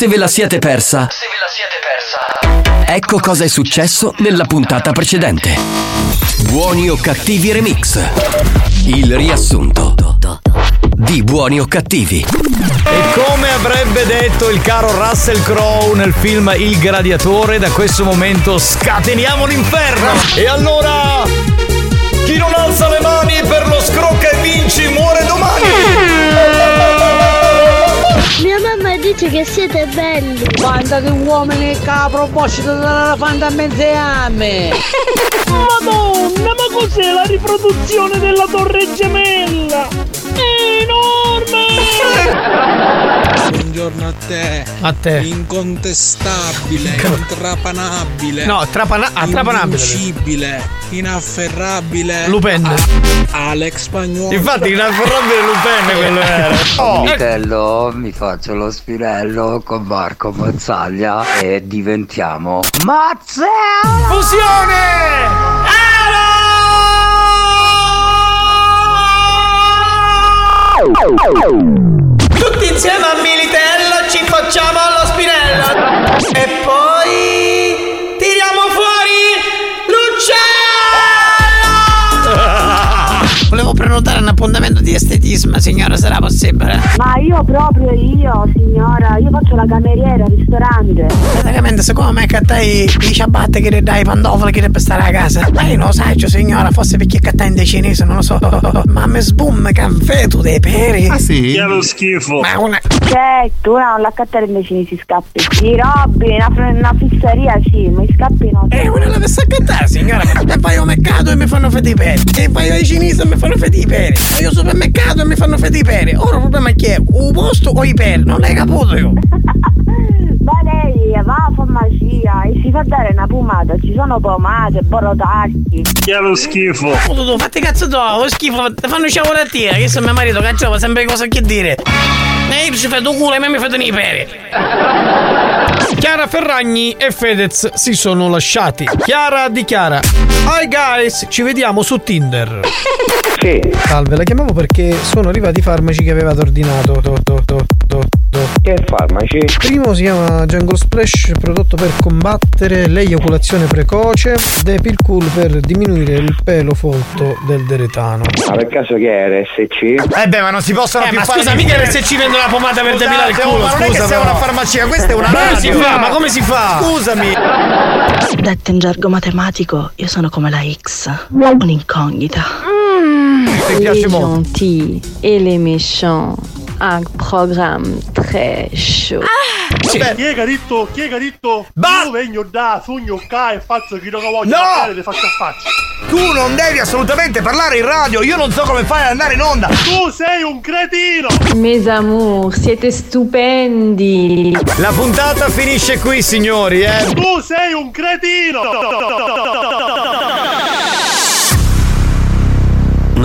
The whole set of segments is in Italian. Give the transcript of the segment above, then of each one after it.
Se ve la siete persa, Se ve la siete persa. ecco cosa è successo nella puntata precedente. Buoni o cattivi remix. Il riassunto di Buoni o cattivi. E come avrebbe detto il caro Russell Crowe nel film Il Gladiatore, da questo momento scateniamo l'inferno! E allora. Chi non alza le mani per lo scrocca e vinci muore domani! Dice che siete belli. Quanta che uomini che a proposito della fantamelziame! Madonna, ma cos'è la riproduzione della torre gemella? È enorme! Buongiorno a te. A te. Incontestabile, intrapanabile. No, trapana- ah, trapanabile. Invincibile, inafferrabile. Lupin. Alex Spagnolo. Infatti, inafferrabile Lupin quello era. Oh. Vitello, mi faccio lo spirello con Marco Mazzaglia e diventiamo Mazzella! Fusione! Tutti insieme a Militello ci facciamo lo spinello. E poi tiriamo fuori l'uccello. Volevo prenotare appuntamento di estetismo, signora, sarà possibile? Ma io proprio io, signora, io faccio la cameriera al ristorante. Praticamente, secondo me cattai i ciabatte che ti dai i pantofoli che deve stare a casa. Ma io non lo sai, signora, forse perché cattai in dei cinesi, non lo so. Ma mi sbum caffè tu dei peri. Ah sì? Che lo schifo. Ma una. Certo, una non la cattare invece nei si scappi. I robbi, una, una pizzeria sì, ma i scappi no. Eh, una la deve accattare, signora. E poi io mercato e mi fanno fede i peri. E poi io ai cinesi e mi fanno fede i peri. Io al supermercato e mi fanno fede i peri. Ora il problema è che è o posto o i peri, non l'hai capito io. Ma lei va a farmacia e si fa dare una pomata, ci sono pomate, borotacchi. Che lo schifo. Oh, tu, tu, fatti cazzo tu, lo schifo, ti fanno sciavolatire, che se mio marito cacciava sempre cosa che dire. E io ci fai tu culo e me mi fate i peri. Chiara Ferragni e Fedez si sono lasciati. Chiara dichiara: Hi guys, ci vediamo su Tinder. Sì. Salve, la chiamavo perché sono arrivati i farmaci che avevate ordinato. To, to, to, to, to. Che farmaci? Il primo si chiama Jungle Splash, prodotto per combattere l'eiaculazione precoce, Depil Cool per diminuire il pelo folto del deretano. Ma per caso che è RSC? Eh beh, ma non si possono Eh, più ma fare scusa, mica RSC vende una pomata per depilare il culo, oh, ma non è che scusa, sia una farmacia, questa è una Ma come radio. si fa? Ma come si fa? Scusami. Detto in gergo matematico, io sono come la X, un'incognita. Ti piace les molto. gentils et les méchants. Un programme très chaud. Chi è che ha detto? Chi è che ha detto? Io vengo da sogno qua e faccio chi non voglio No! fare le faccio a faccia. Tu non devi assolutamente parlare in radio, io non so come fai ad andare in onda. Tu sei un cretino! Mes amours, siete stupendi. La puntata finisce qui, signori, eh. Tu sei un cretino!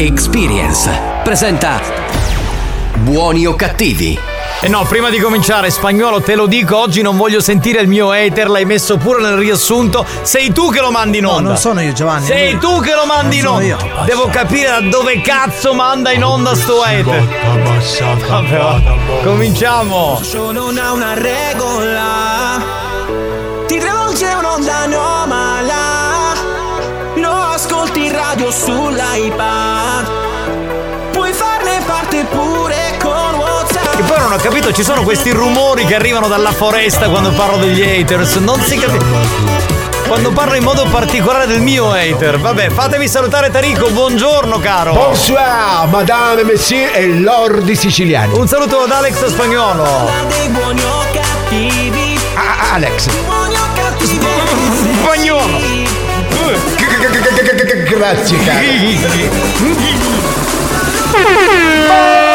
Experience presenta Buoni o cattivi? E no, prima di cominciare, spagnolo, te lo dico, oggi non voglio sentire il mio hater, l'hai messo pure nel riassunto. Sei tu che lo mandi in onda. non sono io, Giovanni. Sei Lui- tu che lo mandi in Non sono onda. io. Devo capire da dove cazzo manda in onda sto hater. Vabbè, va. Cominciamo. non ha una regola. Ti travolge un'onda anomala. Lo ascolti in radio sull'iPad. Che poi non ho capito, ci sono questi rumori che arrivano dalla foresta quando parlo degli haters. Non si capisce. Quando parlo in modo particolare del mio hater. Vabbè, fatemi salutare Tarico, buongiorno caro. Bonsoir, madame, monsieur e lordi siciliani. Un saluto ad Alex Spagnolo. Cattivi. Ah, Alex. Spagnolo. Grazie, caro.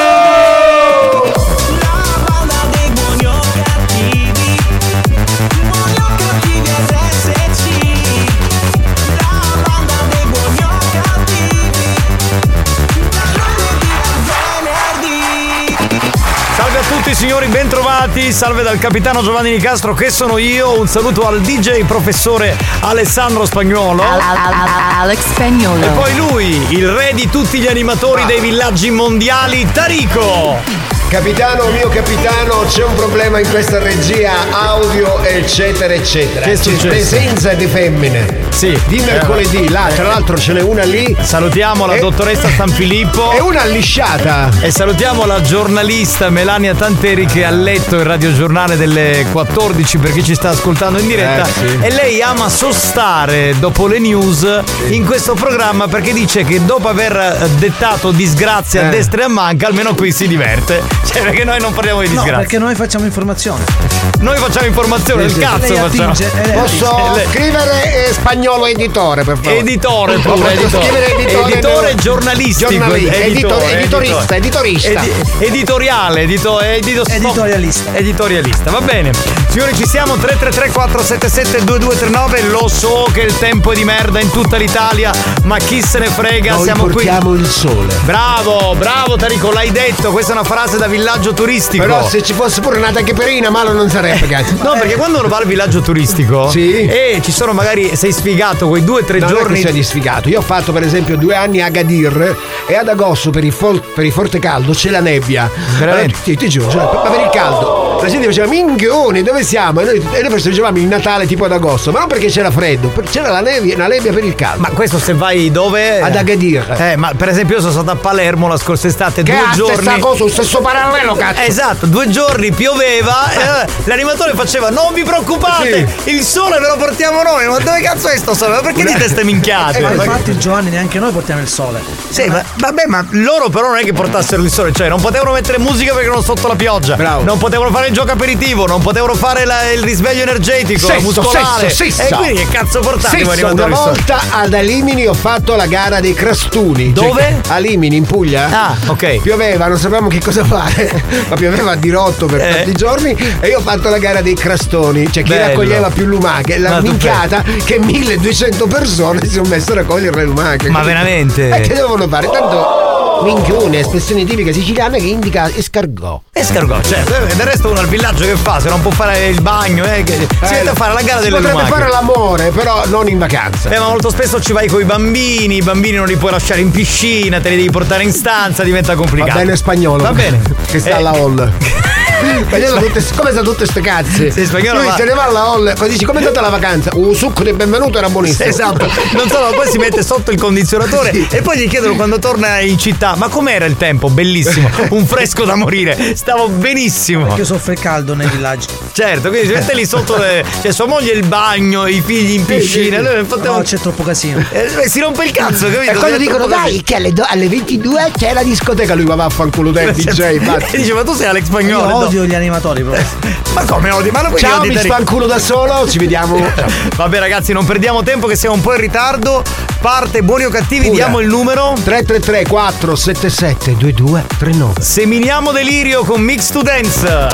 e signori, bentrovati. Salve dal capitano Giovanni Nicastro, che sono io. Un saluto al DJ professore Alessandro Spagnuolo. Alex Spagnolo. E poi lui, il re di tutti gli animatori dei villaggi mondiali, Tarico. Capitano, mio capitano, c'è un problema in questa regia audio, eccetera, eccetera. Che C'è presenza di femmine. Sì. Di mercoledì, là, tra l'altro ce n'è una lì. Salutiamo la E- dottoressa San Filippo. E una lisciata. E salutiamo la giornalista Melania Tanteri che ha letto il radiogiornale delle 14 per chi ci sta ascoltando in diretta. Eh, sì. E lei ama sostare dopo le news in questo programma perché dice che dopo aver eh, dettato disgrazie a Eh. destra e a manca, almeno qui si diverte. Cioè, perché noi non parliamo di No, disgrazie. perché noi facciamo informazione. Noi facciamo informazione, sì, cazzo facciamo. attinge, lei Posso scrivere eh, spagnolo editore, per favore? Editore pure, Posso editore. scrivere editore, Editore giornalistico. Giornali- editore, editorista, editorista. Edi- editoriale, edito- edito- Editorialista. Editorialista, va bene. Signori, ci siamo 333 477 2239. Lo so che il tempo è di merda in tutta l'Italia, ma chi se ne frega, Noi siamo qui. portiamo il sole. Bravo, bravo Tarico, l'hai detto, questa è una frase da villaggio turistico. Però se ci fosse pure una taccheperina, male non sarebbe, cazzo. No, perché quando uno va al villaggio turistico Sì. e ci sono magari sei sfigato quei due o tre Non giorni che sei sfigato. Io ho fatto per esempio due anni a Gadir e ad agosto per il, fol- per il forte caldo c'è la nebbia. Veramente? Allora, ti, ti giuro, cioè, ma per il caldo. La gente diceva, minchioni, dove siamo? E noi, e noi festeggiavamo il Natale tipo ad agosto, ma non perché c'era freddo, c'era la nebbia, una nebbia per il caldo. Ma questo se vai dove? Ad Agadir. Eh, ma per esempio io sono stato a Palermo la scorsa estate, Che due giorni. stessa cosa, lo stesso parallelo, cazzo. Esatto, due giorni pioveva e eh, l'animatore faceva non vi preoccupate, il sole ve lo portiamo noi, ma dove cazzo è sto sole? Ma perché dite ste minchiate? Ma Ma- infatti Giovanni neanche noi portiamo il sole. Sì, ma, vabbè, ma loro però non è che portassero il sole, cioè non potevano mettere musica perché erano sotto la pioggia. Bravo. Non potevano fare il gioco aperitivo, non potevano fare la- il risveglio energetico, Sesso, muscolare. sesso, sesso. E quindi che cazzo portate voi una volta ad Alimini ho fatto la gara dei crastuni. Cioè, Dove? Alimini, in Puglia. Ah, ok. Pioveva, non sapevamo che cosa fare, ma pioveva a dirotto per Eh. tanti giorni e io ho fatto la gara dei crastoni, cioè chi Bello. raccoglieva più lumache. La Ma minchiata che 1200 persone si sono messe a raccogliere le lumache. Ma veramente? E che devono fare? Tanto minchione, espressione tipica siciliana che indica escargot. Escargot, certo, eh, del resto uno al villaggio che fa? Se non può fare il bagno, eh, che- si mette a fare la gara delle potrebbe lumache. fare l'amore, però non in vacanza. Eh, ma molto spesso ci vai con i bambini, i bambini non li puoi lasciare in piscina, te li devi portare in stanza, diventa complicato. Va bene spagnolo. Va bene. Che sta Eh, alla hall. Spagnolo tutte, come sta tutte ste cazze? Sì, spagnolo Lui va- se ne va alla hall, poi dici come è andata la vacanza? Un succo di benvenuto era buonissimo. Esatto, non solo, poi si mette sotto il condizionatore Sì. e poi gli chiedono quando torna in città: Ma com'era il tempo? Bellissimo, un fresco da morire, stavo benissimo. Perché soffre il caldo nei villaggi. Certo, quindi si mette lì sotto, le, cioè sua moglie il bagno, i figli in piscina, nel frattempo- No, c'è troppo casino. eh, si rompe il cazzo, capito? E quando dicono dai che alle, do- alle 22 c'è la discoteca, lui va vaffanculo te DJ, basta. E dice, ma tu sei Alex Spagnolo? Odio gli animatori proprio. Ma come odi? Ma puoi Ciao, mi sfanculo da solo, ci vediamo. Vabbè ragazzi, non perdiamo tempo che siamo un po' in ritardo. Parte buoni o cattivi, Pure. diamo il numero. 333 477 2239. Seminiamo delirio con Mix to Dance.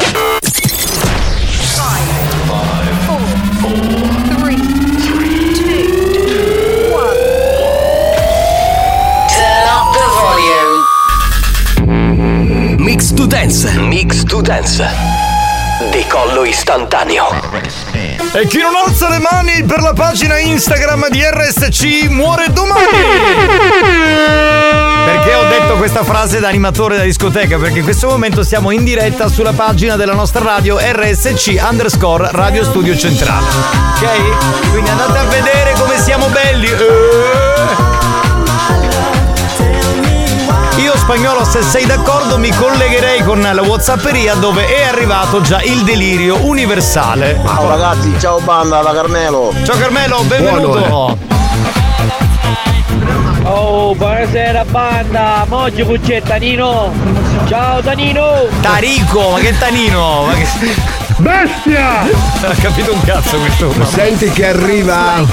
Mix to Dance. Mix to Dance. Decollo istantaneo. E chi non alza le mani per la pagina Instagram di RSC muore domani. Perché ho detto questa frase da animatore da discoteca? Perché in questo momento siamo in diretta sulla pagina della nostra radio RSC underscore Radio Studio Centrale. Ok? Quindi andate a vedere come siamo belli. Eh. Spagnolo, se sei d'accordo, mi collegherei con la Whatsapperia dove è arrivato già il delirio universale. Ciao ragazzi, ciao banda da Carmelo. Ciao Carmelo, benvenuto. Oh, buonasera banda, oggi qui c'è Tanino. Ciao Tanino. Tarico, ma che Tanino? Ma che... Bestia! Ha capito un cazzo questo. Senti che arriva.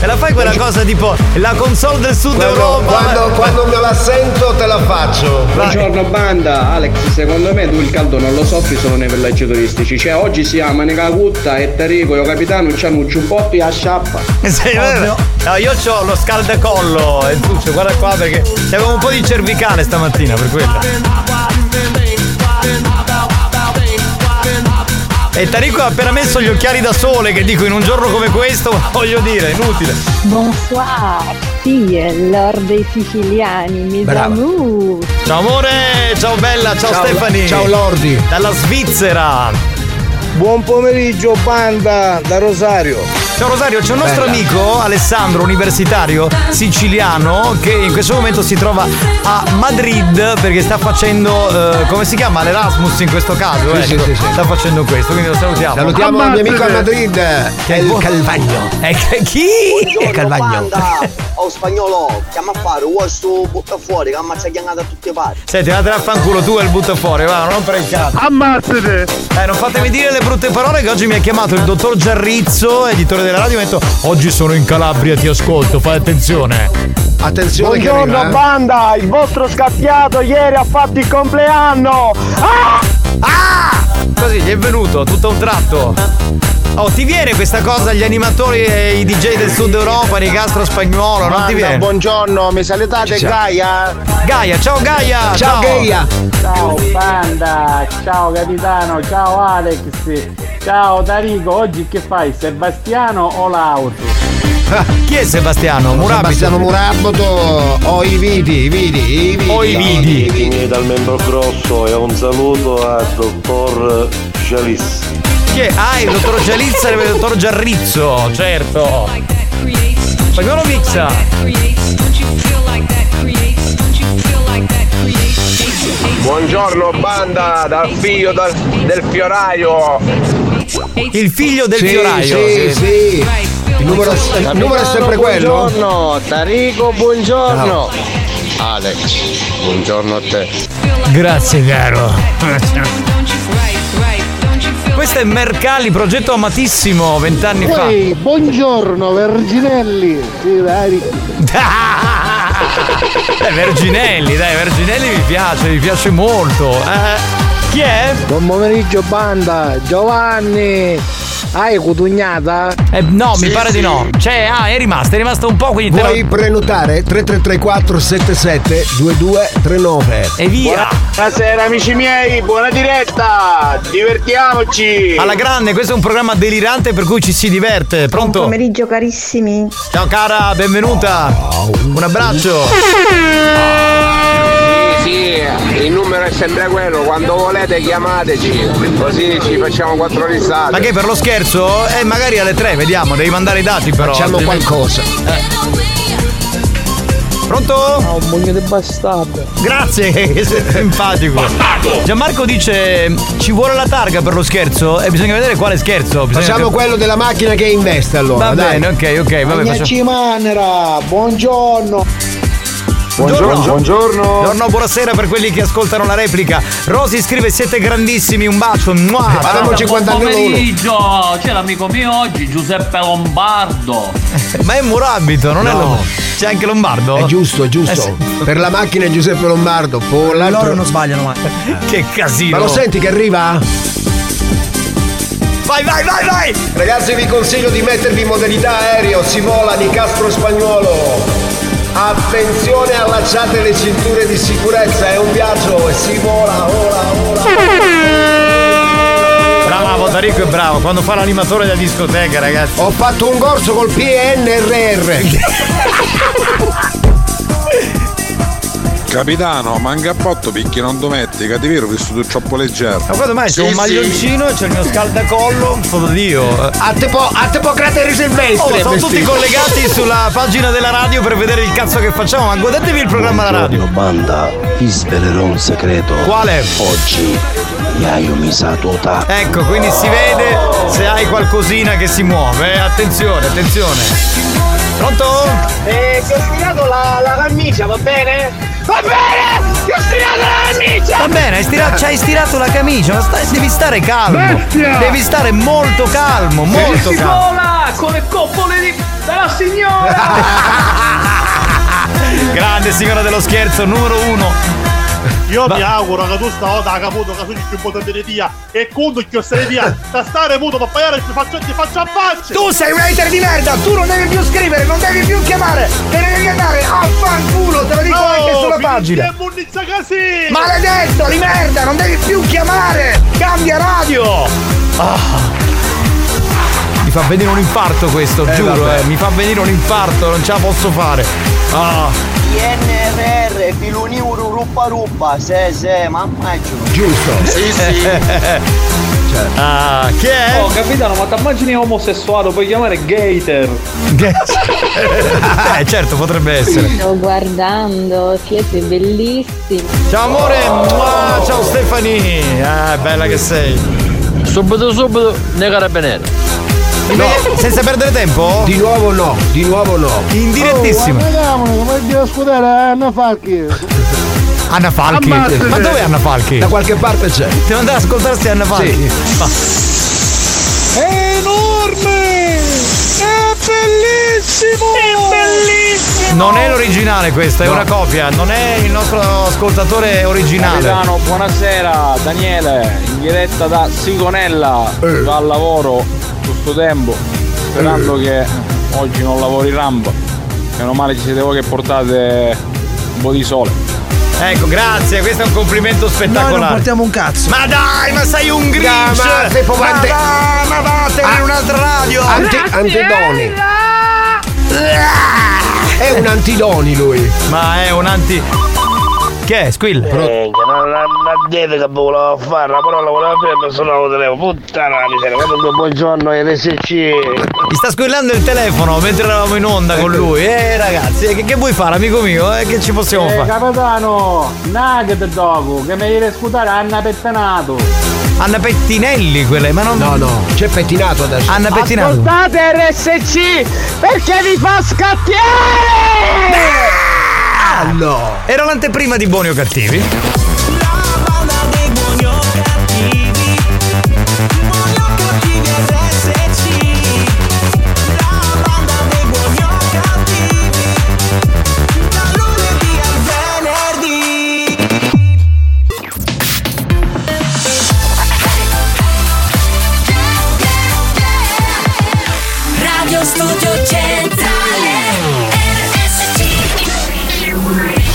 E la fai quella cosa tipo la console del sud Quando, Europa. quando, quando me la sento te la faccio. Buongiorno banda, Alex, secondo me tu il caldo non lo soffri solo nei villaggi turistici, cioè oggi si ama Negagutta e Tarico e il capitano c'hanno un giubbotto e a sciappa. Sì, vero? No, io ho lo scaldacollo e tu, cioè, guarda qua perché avevo un po' di cervicale stamattina per quello. E Tarico ha appena messo gli occhiali da sole, che dico in un giorno come questo, voglio dire, inutile. Bonsoir, sì, è Lord dei siciliani, mi. Ciao amore, ciao bella, ciao, Ciao, Stefani. ciao, Lordi. Dalla Svizzera. Buon pomeriggio banda da Rosario. Ciao Rosario, c'è un nostro Bella. amico Alessandro, universitario siciliano, che in questo momento si trova a Madrid perché sta facendo, eh, come si chiama? L'Erasmus in questo caso. Sì, ecco. sì, sì, sì. Sta facendo questo, quindi lo salutiamo. Salutiamo il mio amico a Madrid, Che è il Calvagno. Eh, che- chi? È Calvagno. Oh spagnolo, chiama a fare, vuoi sto butta fuori che ammazza chiamata a tutte parti. Senti, andate a fanculo tu e il butta fuori, va, non per il cazzo. Ammazzate! Eh, non fatemi dire le brutte parole che oggi mi ha chiamato il dottor Giarrizzo, editore della radio, e mi ha detto Oggi sono in Calabria, ti ascolto, fai attenzione. Attenzione Buongiorno banda, il vostro scappiato ieri ha fatto il compleanno! Così gli è venuto tutto a un tratto. Oh, ti viene questa cosa agli animatori e i DJ del sud Europa, Nicastro Spagnuolo, non ti viene? Buongiorno, mi salutate Ciao. Gaia? Gaia, ciao Gaia! Ciao, Gaia. Ciao banda, ciao capitano, ciao Alex, ciao Tarico, oggi che fai? Sebastiano o l'auto? Chi è Sebastiano? Murabito? Sebastiano Muraboto o i vidi, i vidi, i vidi. O i vidi. Dal membro grosso e un saluto al dottor Jalis. È? Ah, il dottor Gializza e il dottor Giarrizzo, certo. Spagnolo mixa. Buongiorno banda, dal figlio dal- del fioraio. Il figlio del Sì, fioraio. sì, sì. Il numero, il numero è sempre quello? Buongiorno, Tarico, buongiorno. Alex, buongiorno a te. Grazie caro. Questo è Mercalli, progetto amatissimo, vent'anni fa. Ehi, buongiorno Verginelli! Sì, dai. Eh, Verginelli, dai, Verginelli mi piace, mi piace molto. Eh, chi è? Buon pomeriggio banda, Giovanni! Hai cutugnata? Eh, no, mi Sì, pare sì. di no. Cioè, ah, è rimasta, è rimasta un po', quindi te Puoi lo... prenotare 3334 77 2239. E via! Buonasera amici miei, buona diretta, divertiamoci. Alla grande, questo è un programma delirante per cui ci si diverte. Pronto? pomeriggio carissimi. Ciao cara, benvenuta. Un abbraccio. Sì, sì, il numero è sempre quello, quando volete chiamateci, così ci facciamo quattro risate. Ma che per lo scherzo? Eh, magari alle tre, vediamo, devi mandare i dati però. Facciamo altrimenti- qualcosa. Pronto? un pugno di bastardo. Grazie, sei simpatico. Gianmarco dice ci vuole la targa per lo scherzo? E bisogna vedere quale scherzo. Bisogna Facciamo cap- quello della macchina che investe allora. Va dai. bene, ok, ok, vabbè, facciamo. Manera, buongiorno! Buongiorno. Buongiorno, buonasera per quelli che ascoltano la replica. Rosy scrive siete grandissimi, un bacio. Mua. 50 Buon uno. pomeriggio, c'è l'amico mio oggi, Giuseppe Lombardo. Ma è Murabito, non è No. lo... C'è anche Lombardo? È giusto, è giusto. Eh sì. Per la macchina è Giuseppe Lombardo. L'altro- Loro non sbagliano mai. Che casino. Ma lo senti che arriva? Vai, vai, vai, vai! Ragazzi vi consiglio di mettervi in modalità aereo, si vola di Castro Spagnuolo. Attenzione, allacciate le cinture di sicurezza, è un viaggio e si vola, vola, vola. Bravo, Tarico è bravo. Quando fa l'animatore da discoteca, ragazzi. Ho fatto un corso col PNRR. Capitano, manca a botto perché non dometti, cattiviero, visto tu troppo leggero. Ma guarda mai, c'è un maglioncino e c'è il mio scaldacollo. Foto Dio. A te po', a te po' cratere Oh, silvestre. sono tutti vestito. collegati sulla pagina della radio per vedere il cazzo che facciamo. Ma guardatevi il programma della radio. banda, vi svelerò un segreto. Quale? Oggi mi hai umisato ta. Ecco, quindi si vede se hai qualcosina che si muove. eh. Attenzione, attenzione. Pronto? Eh, ti ho stirato la, la camicia, va bene? Va bene! Ti ho stirato la camicia! Va bene, hai stirato, ci hai stirato la camicia, ma stai- devi stare calmo. Bestia! Devi stare molto calmo, molto si calmo. vola con le coppole di, della signora! Grande signora dello scherzo, numero uno. Io mi auguro che tu stavolta hai caputo che sono il più importante di dia e quando chi sei via da stare muto per pagare ti faccio ti faccio a faccia Tu sei un hater di merda, tu non devi più scrivere, non devi più chiamare, te ne devi andare a fanculo, te lo dico anche sulla pagina. Munnizza così Maledetto di merda, non devi più chiamare, cambia radio. Ah. Mi fa venire un infarto questo, Eh, giuro, vabbè. eh. Mi fa venire un infarto, non ce la posso fare. Ah. INRR, filuni uru ruppa ruppa, se se, mamma Giusto. Sì, sì. Ah, chi è? Oh capitano, ma ti immagini omosessuale, puoi chiamare Gator. eh, certo, potrebbe essere. Sto guardando, siete bellissimi. Ciao amore, Mua, ciao Stefani. Ah, bella che sei. Subito, subito, nei carabinieri. No. Senza perdere tempo? Di nuovo no, di nuovo no. In direttissimo. Vediamo, come devo scudare Anna Falchi. Anna Falchi. Ammazzate. Ma dov'è Anna Falchi? Da qualche parte c'è. Devo andare ad ascoltarsi Anna Falchi. Ma- È enorme! È bellissimo! È bellissimo! Non è l'originale questa, è No. una copia, non è il nostro ascoltatore originale. Capitano, buonasera, Daniele, in diretta da Sigonella, va al lavoro giusto tempo, sperando che oggi non lavori rampa. Meno male ci siete voi che portate un po' di sole. Ecco, grazie, questo è un complimento Noi spettacolare. non portiamo un cazzo. Ma dai, ma sei un Grinch! ma sei ma ante- dai, ma vattene in Ah. un'altra radio! Anti- antidoni. È un antidoni lui. Ma è un anti. Che è? Squill? Minchia, non la dite che volevo fare, la parola volevo fare suonare il telefono. Puttana la miseria, quando buongiorno RSC. Mi sta squillando il telefono mentre eravamo in onda con lui. Eh ragazzi, che, che vuoi fare, amico mio? Eh, che ci possiamo Eh, fare? capitano, nugget dopo, che mi devi scudare Anna Pettanato. Anna Pettinelli quelle, ma non. No, no, c'è pettinato adesso. Anna Pettinato. Ascoltate RSC perché vi fa scappiare! No! Era l'anteprima di Buoni o Cattivi?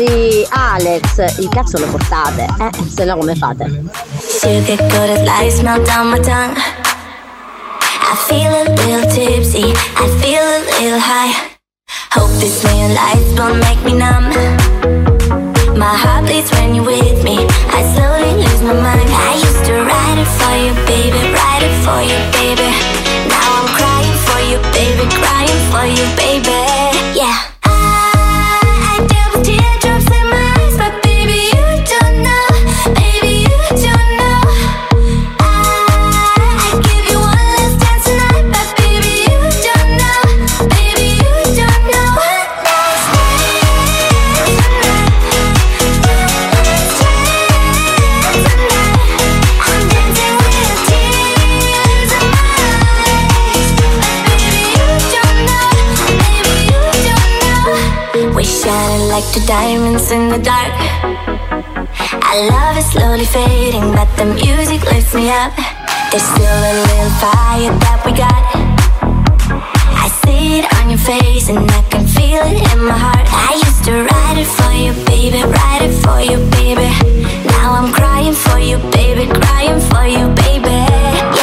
Amori! Alex, il cazzo lo portate? Eh, se no come fate? I feel a little tipsy, I feel a little high. Hope this neon lights won't make me numb. My heart beats when you're with me. I slowly lose my mind. I used to write it for you, baby, write it for you, baby. Now I'm crying for you, baby, crying for you, baby. Yeah. Diamonds in the dark. Our love is slowly fading, but the music lifts me up. There's still a little fire that we got. I see it on your face, and I can feel it in my heart. I used to write it for you, baby, write it for you, baby. Now I'm crying for you, baby, crying for you, baby.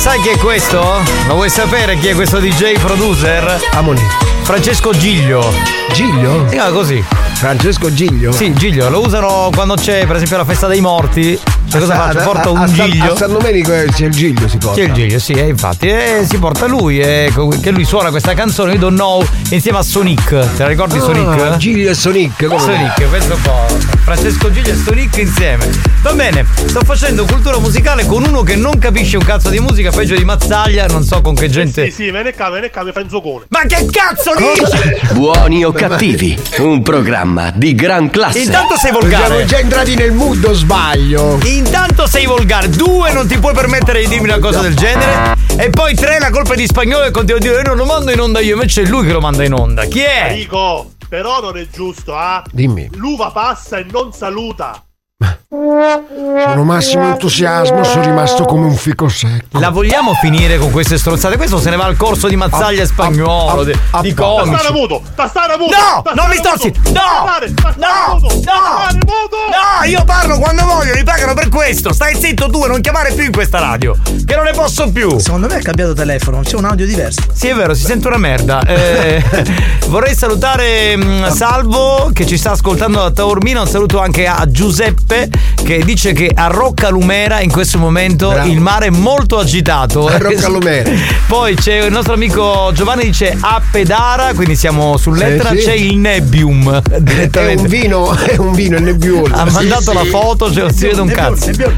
Sai chi è questo? Lo vuoi sapere chi è questo DJ producer? Amoni. Francesco Giglio. Giglio? Si chiama così. Francesco Giglio? Sì, Giglio, lo usano quando c'è per esempio la festa dei morti. Cioè, cosa A- faccio? a- Porto a- un a San- giglio? A San Domenico eh, c'è il giglio si porta. C'è il Giglio, sì, eh, infatti. E si porta lui, eh, che lui suona questa canzone, io don't know, insieme a Sonic. Te la ricordi Ah, Sonic? Giglio e Sonic, come? Sonic, penso un po'. Francesco Giglio e Sonic insieme. Va bene, sto facendo cultura musicale con uno che non capisce un cazzo di musica, peggio di Mazzaglia, non so con che gente. Sì, sì, me ne cade, me ne un zoccone. Ma che cazzo dici? Buoni o cattivi, un programma di gran classe. Intanto sei volgare. Siamo già entrati nel mood o sbaglio? Intanto sei volgare, due non ti puoi permettere di dirmi una cosa del genere e poi tre la colpa è di spagnolo e continua a dire "Eh, non lo mando in onda io, invece è lui che lo manda in onda. Chi è? Dico, però non è giusto, ah? Dimmi. L'uva passa e non saluta. Sono massimo entusiasmo, sono rimasto come un fico secco. La vogliamo finire con queste stronzate? Questo se ne va al corso di mazzaglia spagnolo, di, di comici. Tastare muto, tastare muto. No, tastare non mi stossi. No, tastare, tastare no, muto, no. tastare muto. No, io parlo quando voglio, mi pagano per questo. Stai zitto tu e non chiamare più in questa radio. Che non ne posso più. Secondo me è cambiato telefono, c'è un audio diverso. Sì, è vero, si sente una merda. Eh, vorrei salutare mm, Salvo che ci sta ascoltando da Taormina. Un saluto anche a Giuseppe che dice che a Roccalumera in questo momento Bravo. il mare è molto agitato. A Roccalumera. Poi c'è il nostro amico Giovanni dice a Pedara, quindi siamo sull'Etna, Sì, sì. c'è il Nebbium. È Direttamente. un vino, è un vino, è nebbiolo. Ha mandato la foto, cioè non si vede un Nebbiolo, cazzo. nebbiolo.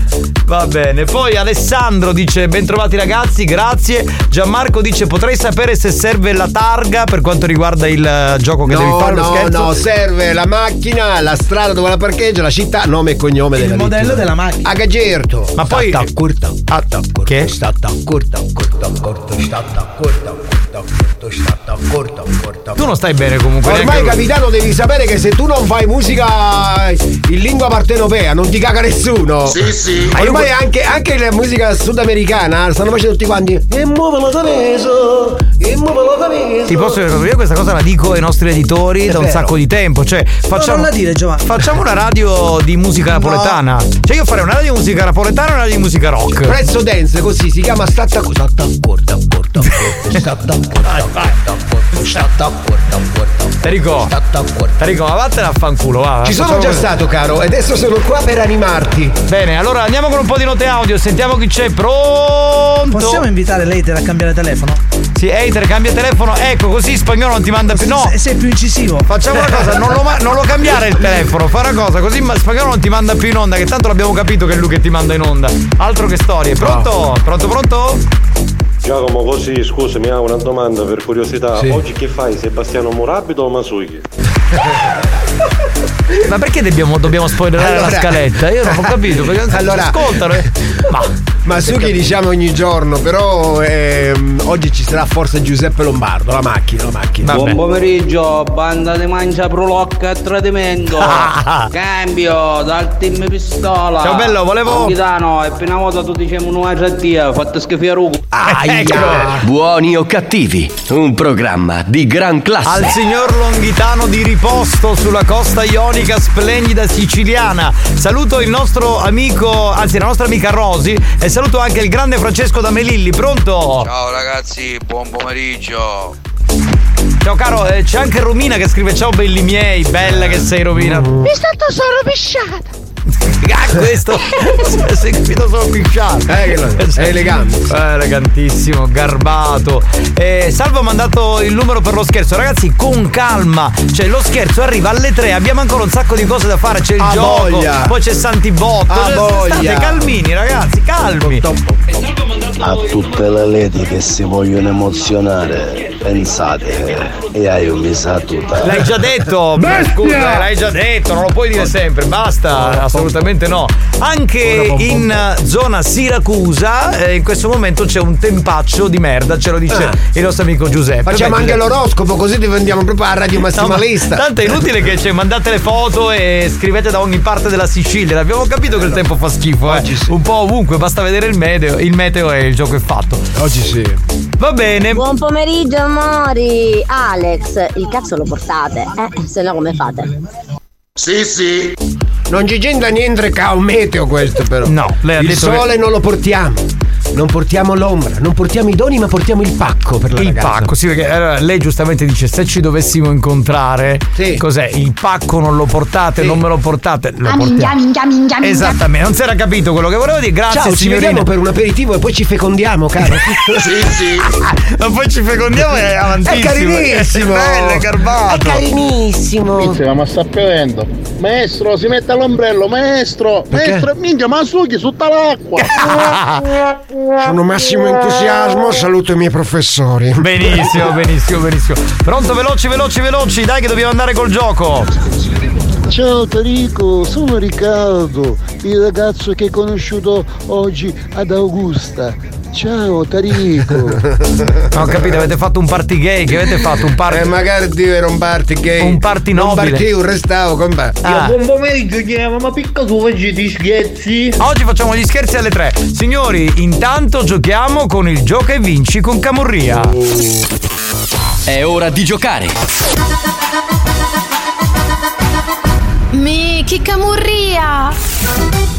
Va bene. Poi Alessandro dice: Bentrovati ragazzi, grazie. Gianmarco dice: Potrei sapere se serve la targa per quanto riguarda il eh, gioco che devi No, fare. lo no, no, serve la macchina, la strada dove la parcheggia, la città, nome e cognome della Il modello della macchina. A Gagerto. Ma poi- Stata corta, stata corta, Che? stata corta, corta, corta, stata corta, corta. Tu non stai bene comunque. Ormai capitano devi sapere che se tu non fai musica in lingua partenopea non ti caga nessuno. Sì, sì. Ormai anche, anche la musica sudamericana stanno facendo tutti quanti. E muove la camisa, e muove la camisa. Ti posso dire, io questa cosa la dico ai nostri editori da un sacco di tempo. Cioè, facciamo, non la dire, Giovanni. facciamo una radio di musica napoletana. Cioè, io farei una radio di musica napoletana e una radio di musica rock. Prezzo dance così si chiama statta cosa statta corta statta corta Enrico, ma vattene a fanculo, va. Ci sono già stato caro e adesso sono qua per animarti Bene, allora andiamo con un po' di note audio, sentiamo chi c'è. Pronto? Possiamo invitare l'hater a cambiare telefono? Sì, Hater, cambia telefono. Ecco, così spagnolo non ti manda più. No, Se- sei più incisivo. Facciamo una cosa, non lo, non lo cambiare il telefono, fai una cosa, così ma- spagnolo non ti manda più in onda, che tanto l'abbiamo capito che è lui che ti manda in onda. Altro che storie. Pronto? Pronto, pronto? Giacomo, così scusami, ha una domanda per curiosità. Sì. Oggi che fai? Sebastiano Morabito o Masuiki? Ma perché dobbiamo, dobbiamo spoilerare Allora- la scaletta? Io non ho capito, perché Allora- ascoltano. Ma Ma su chi diciamo ogni giorno però ehm, oggi ci sarà forse Giuseppe Lombardo La macchina, la macchina Vabbè. Buon pomeriggio, banda di mangia prolocca a tradimento. Cambio dal team pistola. Ciao, bello, volevo- Capitano, è appena volta tu diciamo una raddia, fatto schifo a rugo. Ecco. Buoni o cattivi, un programma di gran classe. Al signor Longhitano di riposto sulla costa ionica splendida siciliana. Saluto il nostro amico, anzi la nostra amica Rosi e saluto anche il grande Francesco da Melilli. Pronto? Ciao ragazzi, buon pomeriggio. Ciao caro, eh, c'è anche Romina che scrive ciao belli miei, bella che sei Romina. Mi è stato solo pisciata. Ah, questo si è capito solo pisciato. Eh, che lo- è elegante. Eh, elegantissimo, garbato. Eh, Salvo ha mandato il numero per lo scherzo. Ragazzi, con calma. Cioè, lo scherzo arriva alle 3. Abbiamo ancora un sacco di cose da fare. C'è il A gioco. voglia. Poi c'è Santibotto. A Cioè, voglia. State calmini, ragazzi, calmi. A tutte le lady che si vogliono emozionare, pensate e hai un misatuta. L'hai già detto, scusa, l'hai già detto, non lo puoi dire sempre, basta, assolutamente no. Anche in zona Siracusa, eh, in questo momento c'è un tempaccio di merda, ce lo dice Ah. il nostro amico Giuseppe. Facciamo Beh, anche Giuseppe- l'oroscopo così diventiamo proprio a radio No, ma massimalista Tanto è inutile che cioè, mandate le foto e scrivete da ogni parte della Sicilia. Abbiamo capito che il tempo fa schifo, eh. Un po' ovunque, basta vedere il meteo, il meteo e il gioco è fatto. Oggi sì Va bene. Buon pomeriggio amori Alex, il cazzo lo portate? Eh, se no come fate? Sì sì. Non ci c'entra niente ca un meteo questo però. No, lei ha Il detto che- sole non lo portiamo Non portiamo l'ombra, non portiamo i doni, ma portiamo il pacco per la Il ragazza. pacco, sì, perché allora, lei giustamente dice: se ci dovessimo incontrare, cos'è? Il pacco non lo portate, non me lo portate. Lo Ah, minchia, minchia, minchia, minchia. Esattamente, non si era capito quello che volevo dire. Grazie, Ciao, ci signorina. vediamo per un aperitivo e poi ci fecondiamo, caro. sì, sì. Ma poi ci fecondiamo è avantissimo. È carinissimo. È bello, è garbato. È carinissimo. Inizia, ma sta piovendo. Maestro, si mette all'ombrello, maestro, Perché? maestro, minchia, ma succhi sotto l'acqua. Sono massimo entusiasmo, saluto i miei professori. Benissimo, benissimo, benissimo. Pronto, veloci, veloci, veloci, dai che dobbiamo andare col gioco. Ciao Tarico, sono Riccardo, il ragazzo che hai conosciuto oggi ad Augusta. Ciao Tarico. Ho capito, avete fatto un party gay, che avete fatto un party. Eh, magari Dio era un party gay. Un party Un nobile. party, un restavo, compa. Ah. Buon pomeriggio, chiama, ma picca tu oggi ti scherzi? Oggi facciamo gli scherzi alle tre. Signori, intanto giochiamo con il gioca e vinci con Camurria. È ora di giocare. Mi, che camurria!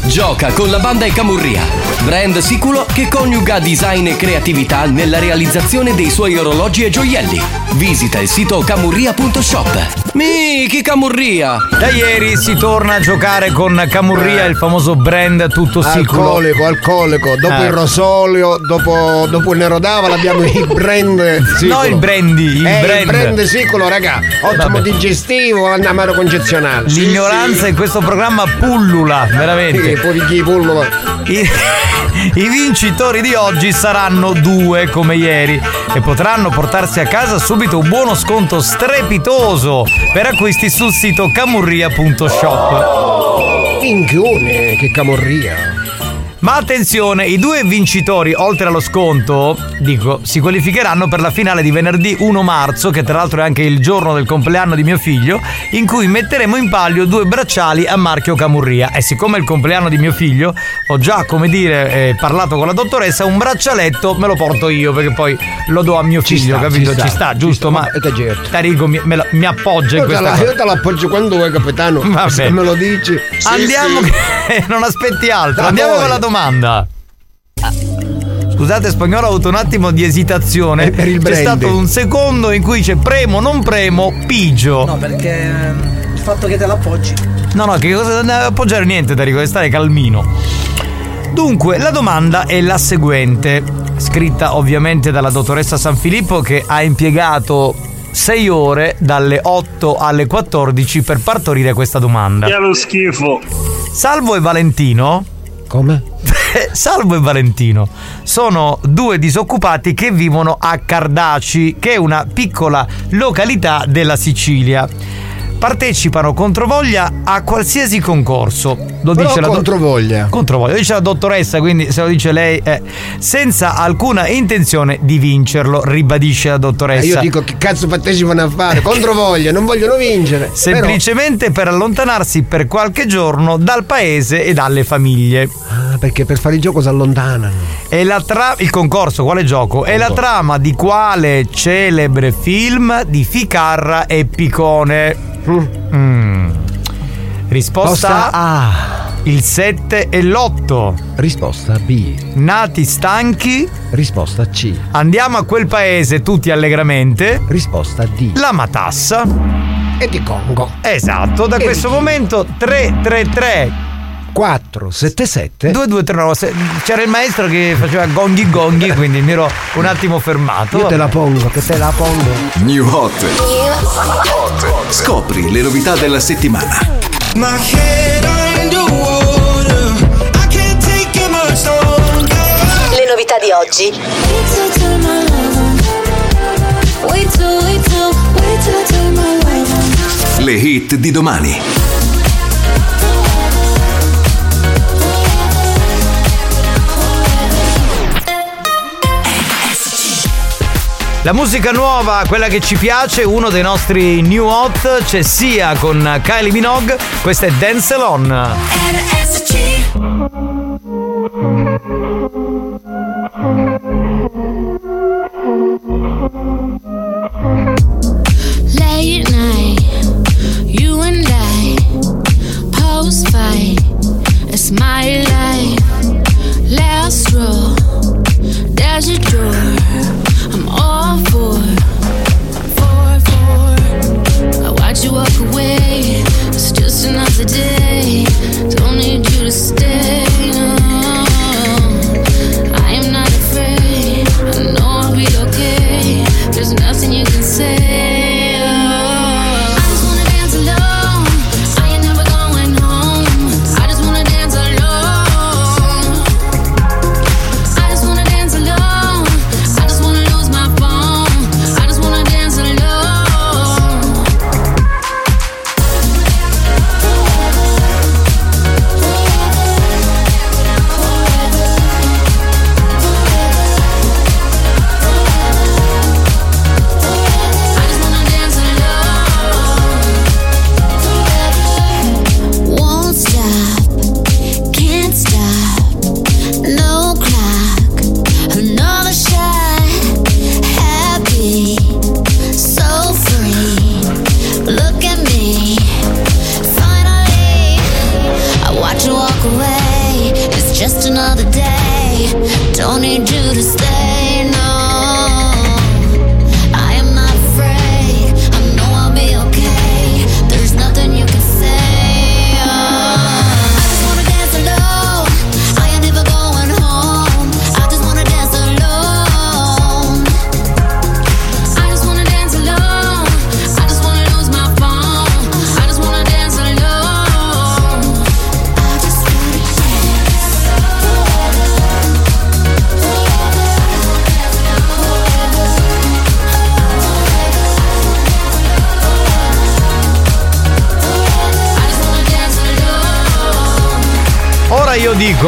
Gioca con la banda e Camurria, brand sicuro che coniuga design e creatività nella realizzazione dei suoi orologi e gioielli. Visita il sito camurria.shop. Michi Camurria! Da ieri si torna a giocare con Camurria, il famoso brand tutto sicuro. Alcolico, alcolico. Dopo Eh. il rosolio, dopo, dopo il Nero d'Avola abbiamo il brand sicuro. No, il brandy, il Eh, brand. il brand sicuro, raga. Ottimo Vabbè. digestivo, amaro concezionale. L'ignoranza in questo programma pullula, veramente. Poi. I, I vincitori di oggi saranno due come ieri e potranno portarsi a casa subito un buono sconto strepitoso per acquisti sul sito camurria.shop. Minchione, che camorria. Ma attenzione, i due vincitori, oltre allo sconto, dico, si qualificheranno per la finale di venerdì 1 marzo, che tra l'altro è anche il giorno del compleanno di mio figlio, in cui metteremo in palio due bracciali a marchio Camurria. E siccome è il compleanno di mio figlio, ho già, come dire, eh, parlato con la dottoressa, un braccialetto me lo porto io, perché poi lo do a mio figlio, sta, capito? ci Ci sta, sta, giusto? Ma E te certo. Tarico mi, la- mi appoggia in Io te, questa la, cosa. io te l'appoggio quando vuoi, capitano. Vabbè. Se me lo dici. Andiamo, che non aspetti altro. Da Andiamo voi. con la domanda. Scusate, spagnolo ha avuto un attimo di esitazione. per il C'è stato un secondo in cui c'è premo, non premo, pigio. No, perché ehm, il fatto che te l'appoggi. No, no, che cosa non deve appoggiare niente, Tarico, deve stare calmino. Dunque, la domanda è la seguente, scritta ovviamente dalla dottoressa San Filippo che ha impiegato 6 ore dalle 8 alle 14 per partorire questa domanda. Che lo schifo. Salvo e Valentino. Come? Salvo e Valentino sono due disoccupati che vivono a Cardaci, che è una piccola località della Sicilia. Partecipano controvoglia a qualsiasi concorso. Lo Però dice la do- controvoglia. Controvoglia, lo dice la dottoressa, quindi se lo dice lei, eh, senza alcuna intenzione di vincerlo, ribadisce la Eh, dottoressa. io dico che cazzo partecipano a fare? Controvoglia, non vogliono vincere. Semplicemente per allontanarsi per qualche giorno dal paese e dalle famiglie. Ah, perché per fare il gioco si allontanano. E la tra- il concorso, quale gioco? È la trama di quale celebre film di Ficarra e Picone? Mm. Risposta Posta A. Il 7 e l'8. Risposta B. Nati stanchi. Risposta C. Andiamo a quel paese tutti allegramente. Risposta D. La matassa. E di Congo. Esatto, da E questo momento 333 4, 7, 7. 2, 2, 3, 9. C'era il maestro che faceva gonghi gonghi, quindi mi ero un attimo fermato. Io te la pongo, che te la pongo. New Hot. Scopri le novità della settimana. Le novità di oggi. Le hit di domani. La musica nuova, quella che ci piace, uno dei nostri new hot, c'è sia con Kylie Minogue, questa è Dance Salon. Late night, you and I, post fight, it's my life. Last row, as another day.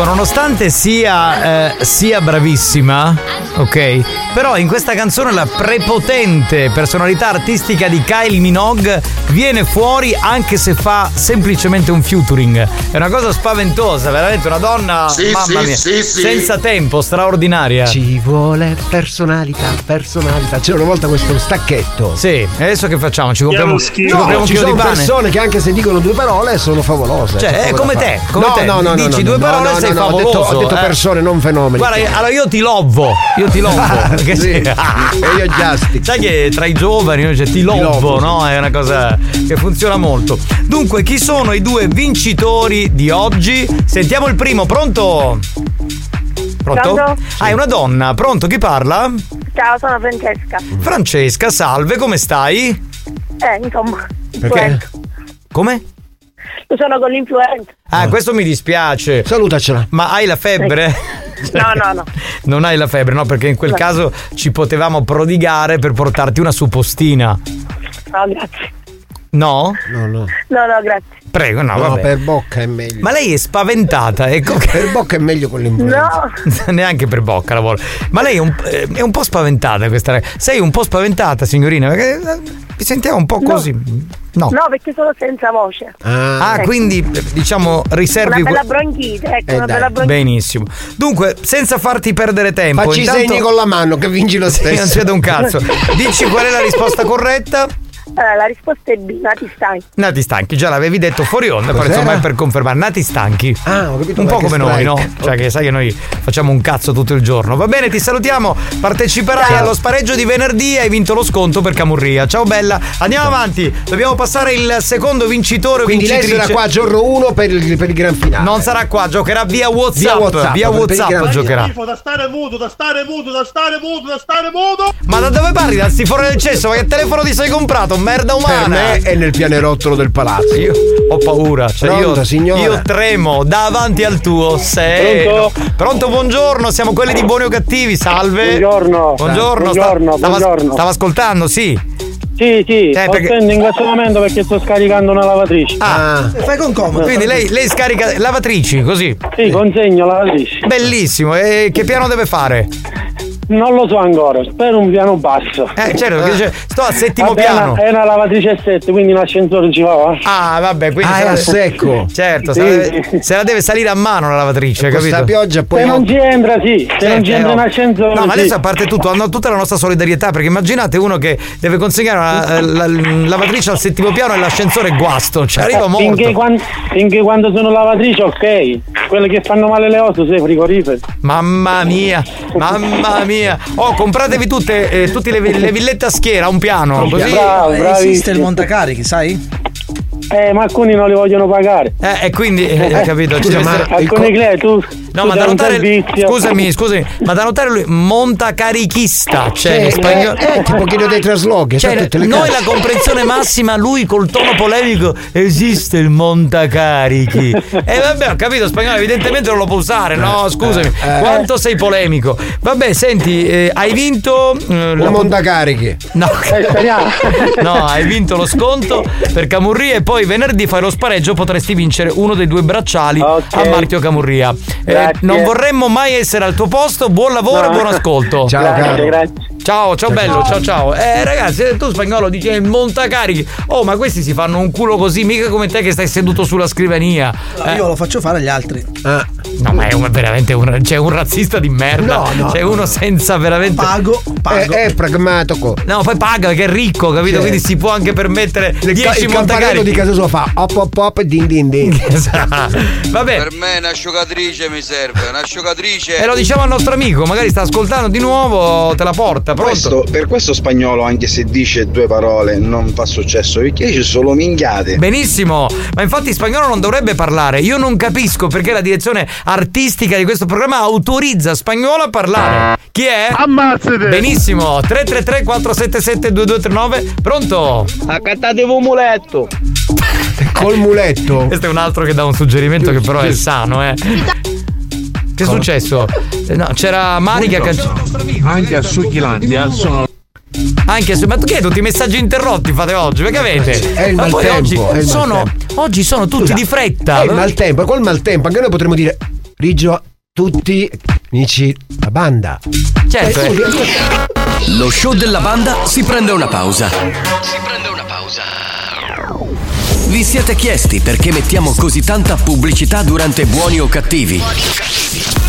Nonostante sia, eh, sia bravissima, ok? Però in questa canzone la prepotente personalità artistica di Kylie Minogue viene fuori anche se fa semplicemente un featuring. È una cosa spaventosa, veramente una donna, Sì, mamma sì, mia, sì, sì. senza tempo, straordinaria. Ci vuole personalità, personalità. C'era una volta questo stacchetto. Sì, e adesso che facciamo? Ci compriamo, ci No, un ci chilo di sono pane? persone che anche se dicono due parole sono favolose. Cioè, è poco come te, come no, te. No, no, no, Dici no, due no, parole no, sei no, ho detto- favoloso. Ho detto, eh. persone, non fenomeni. Guarda, allora io ti lobbo, io ti lobbo. perché Sì, sì. e io Justic. Sai che tra i giovani c'è ti sì. no? È una cosa che funziona molto. Dunque, chi sono i due vincitori di oggi? Sentiamo il primo, pronto? Pronto? Pronto? Ah, è una donna, pronto? Chi parla? Ciao, sono Francesca. Francesca, salve, come stai? Eh, insomma, Perché? Come? Sono con l'influenza. Ah, questo mi dispiace. Salutacela. Ma hai la febbre? No, no, no. Non hai la febbre, no? Perché in quel No. caso ci potevamo prodigare per portarti una suppostina. No, grazie. No? No, no. No, no, grazie. Prego, no, No, vabbè. per bocca è meglio. Ma lei è spaventata, ecco. Per bocca è meglio con l'influenza. No. Neanche per bocca la vuole. Ma lei è un, eh, è un po' spaventata questa ragazza. Sei un po' spaventata, signorina, perché eh, mi sentiamo un po' No. così. No. No, perché sono senza voce. Ah, Ecco. quindi diciamo riservi Una bella bronchite, ecco, Eh, una dai. bella bronchite. Benissimo. Dunque, senza farti perdere tempo, Facci intanto- segni con la mano che vinci lo Sì, stesso. non si vede un cazzo. Dici qual è la risposta corretta? Eh, la risposta è B, nati stanchi. Nati stanchi, già l'avevi detto fuori onda, però Cos'era? insomma è per confermare. Nati stanchi. Ah, ho capito. Un po' come noi, strike. no? Cioè che sai che noi facciamo un cazzo tutto il giorno. Va bene, ti salutiamo. Parteciperai allo spareggio di venerdì e hai vinto lo sconto per Camurria. Ciao bella. Andiamo avanti. Dobbiamo passare il secondo vincitore Quindi lei vincitrice. sarà qua giorno 1 per il, per il gran finale. Non sarà qua, giocherà via WhatsApp. Via WhatsApp, Via WhatsApp grandi- giocherà. Schifo, da stare muto, da stare muto, da stare muto, da stare muto. Ma da dove parli? Dal sifone del cesso? Ma che telefono ti sei comprato? Merda Per umana. me è nel pianerottolo del palazzo. Io ho paura. Cioè Pronto, io, signora? io tremo davanti al tuo serio. Pronto? Pronto, buongiorno. Siamo quelli di buoni o cattivi. Salve. Buongiorno. Buongiorno. Buongiorno, stava, buongiorno. stava ascoltando, sì. Sì, sì, Eh, sto perché- attento in questo momento perché sto scaricando una lavatrice. Ah, Fai con comodo. quindi lei, lei scarica lavatrici così. Sì, consegno lavatrice. Bellissimo. E che piano deve fare? Non lo so ancora, spero un piano basso. Eh, certo, perché dice, sto al settimo Vabbè, è una- piano. È una lavatrice a 7, quindi l'ascensore ci va. Ah, vabbè, quindi Ah, è a secco. Certo, Sì, se, la deve, se la deve salire a mano la lavatrice, Questa capito? pioggia poi. Se non ci entra, sì. Se non ci Eh, entra oh. ascensore. No, ma sì. adesso a parte tutto, hanno tutta la nostra solidarietà perché immaginate uno che deve consegnare una la- la- lavatrice al settimo piano e l'ascensore è guasto, ci arriva morto. Finché, quan- finché quando sono lavatrice, ok. Quelle che fanno male le ossa, sei frigoriferi. Mamma mia, mamma mia. Oh, compratevi tutte, eh, tutte le, le villette a schiera, un piano, così. Bravo, Eh, bravissimo. esiste il montacarichi, sai? Eh, ma alcuni non li vogliono pagare. Eh, e quindi, eh, capito? ci Scusa, deve ma essere- Alcuni clienti, tu. No, ma da notare. Scusami, scusami, ma da notare lui montacarichista. Cioè, Eh, in spagnolo. eh, tipo quello dei traslochi. Cioè, sa tutte le noi case. la comprensione massima, lui col tono polemico, esiste il montacarichi. E vabbè, ho capito, spagnolo evidentemente non lo può usare, no? Scusami, eh. quanto sei polemico. Vabbè, senti, eh, hai vinto... eh, la- montacarichi. No. Eh, no, hai vinto lo sconto per Camurria e poi venerdì fai lo spareggio, potresti vincere uno dei due bracciali a marchio Camurria. Eh, Grazie. Non vorremmo mai essere al tuo posto, buon lavoro e No. buon ascolto. Ciao, grazie, caro. grazie. Ciao, ciao bello, ciao ciao. Eh ragazzi, eh, tu spagnolo dici il montacarichi. Oh, ma questi si fanno un culo così, mica come te che stai seduto sulla scrivania. Eh, Io lo faccio fare agli altri. Ah. No, ma è un- veramente un, c'è un razzista di merda. No, no, C'è no. uno senza veramente. Pago, È, è pragmatico. No, poi paga perché è ricco, capito? Sì. Quindi si può anche permettere ca- 10 il campanello di montacarichi. casa sua fa op op op din din din. Esatto. Vabbè, Per me un'asciugatrice mi serve, un'asciugatrice. e lo diciamo al nostro amico, magari sta ascoltando di nuovo, te la porta? Questo- per questo spagnolo, anche se dice due parole, non fa successo perché dice solo minchiate. Benissimo, ma infatti spagnolo non dovrebbe parlare. Io non capisco perché la direzione artistica di questo programma autorizza spagnolo a parlare. Chi è? Ammazzate! Benissimo, 333 477 2239. Pronto? Accattatevi un muletto. Col muletto. Questo è un altro che dà un suggerimento che però è sano, eh. Che è successo? No, c'era Mari che ha cancellato. Anche a Succhilandia sono Anche se, ma che tutti i messaggi interrotti fate oggi? Perché avete? È il ma maltempo, oggi il sono, maltempo. oggi sono tutti Scusa, di fretta. È il maltempo, è col maltempo. Anche noi potremmo dire Rigio, tutti amici, la banda. Certo, Eh, eh. Lo show della banda si prende una pausa. Si prende una pausa. Vi siete chiesti perché mettiamo così tanta pubblicità durante buoni o cattivi?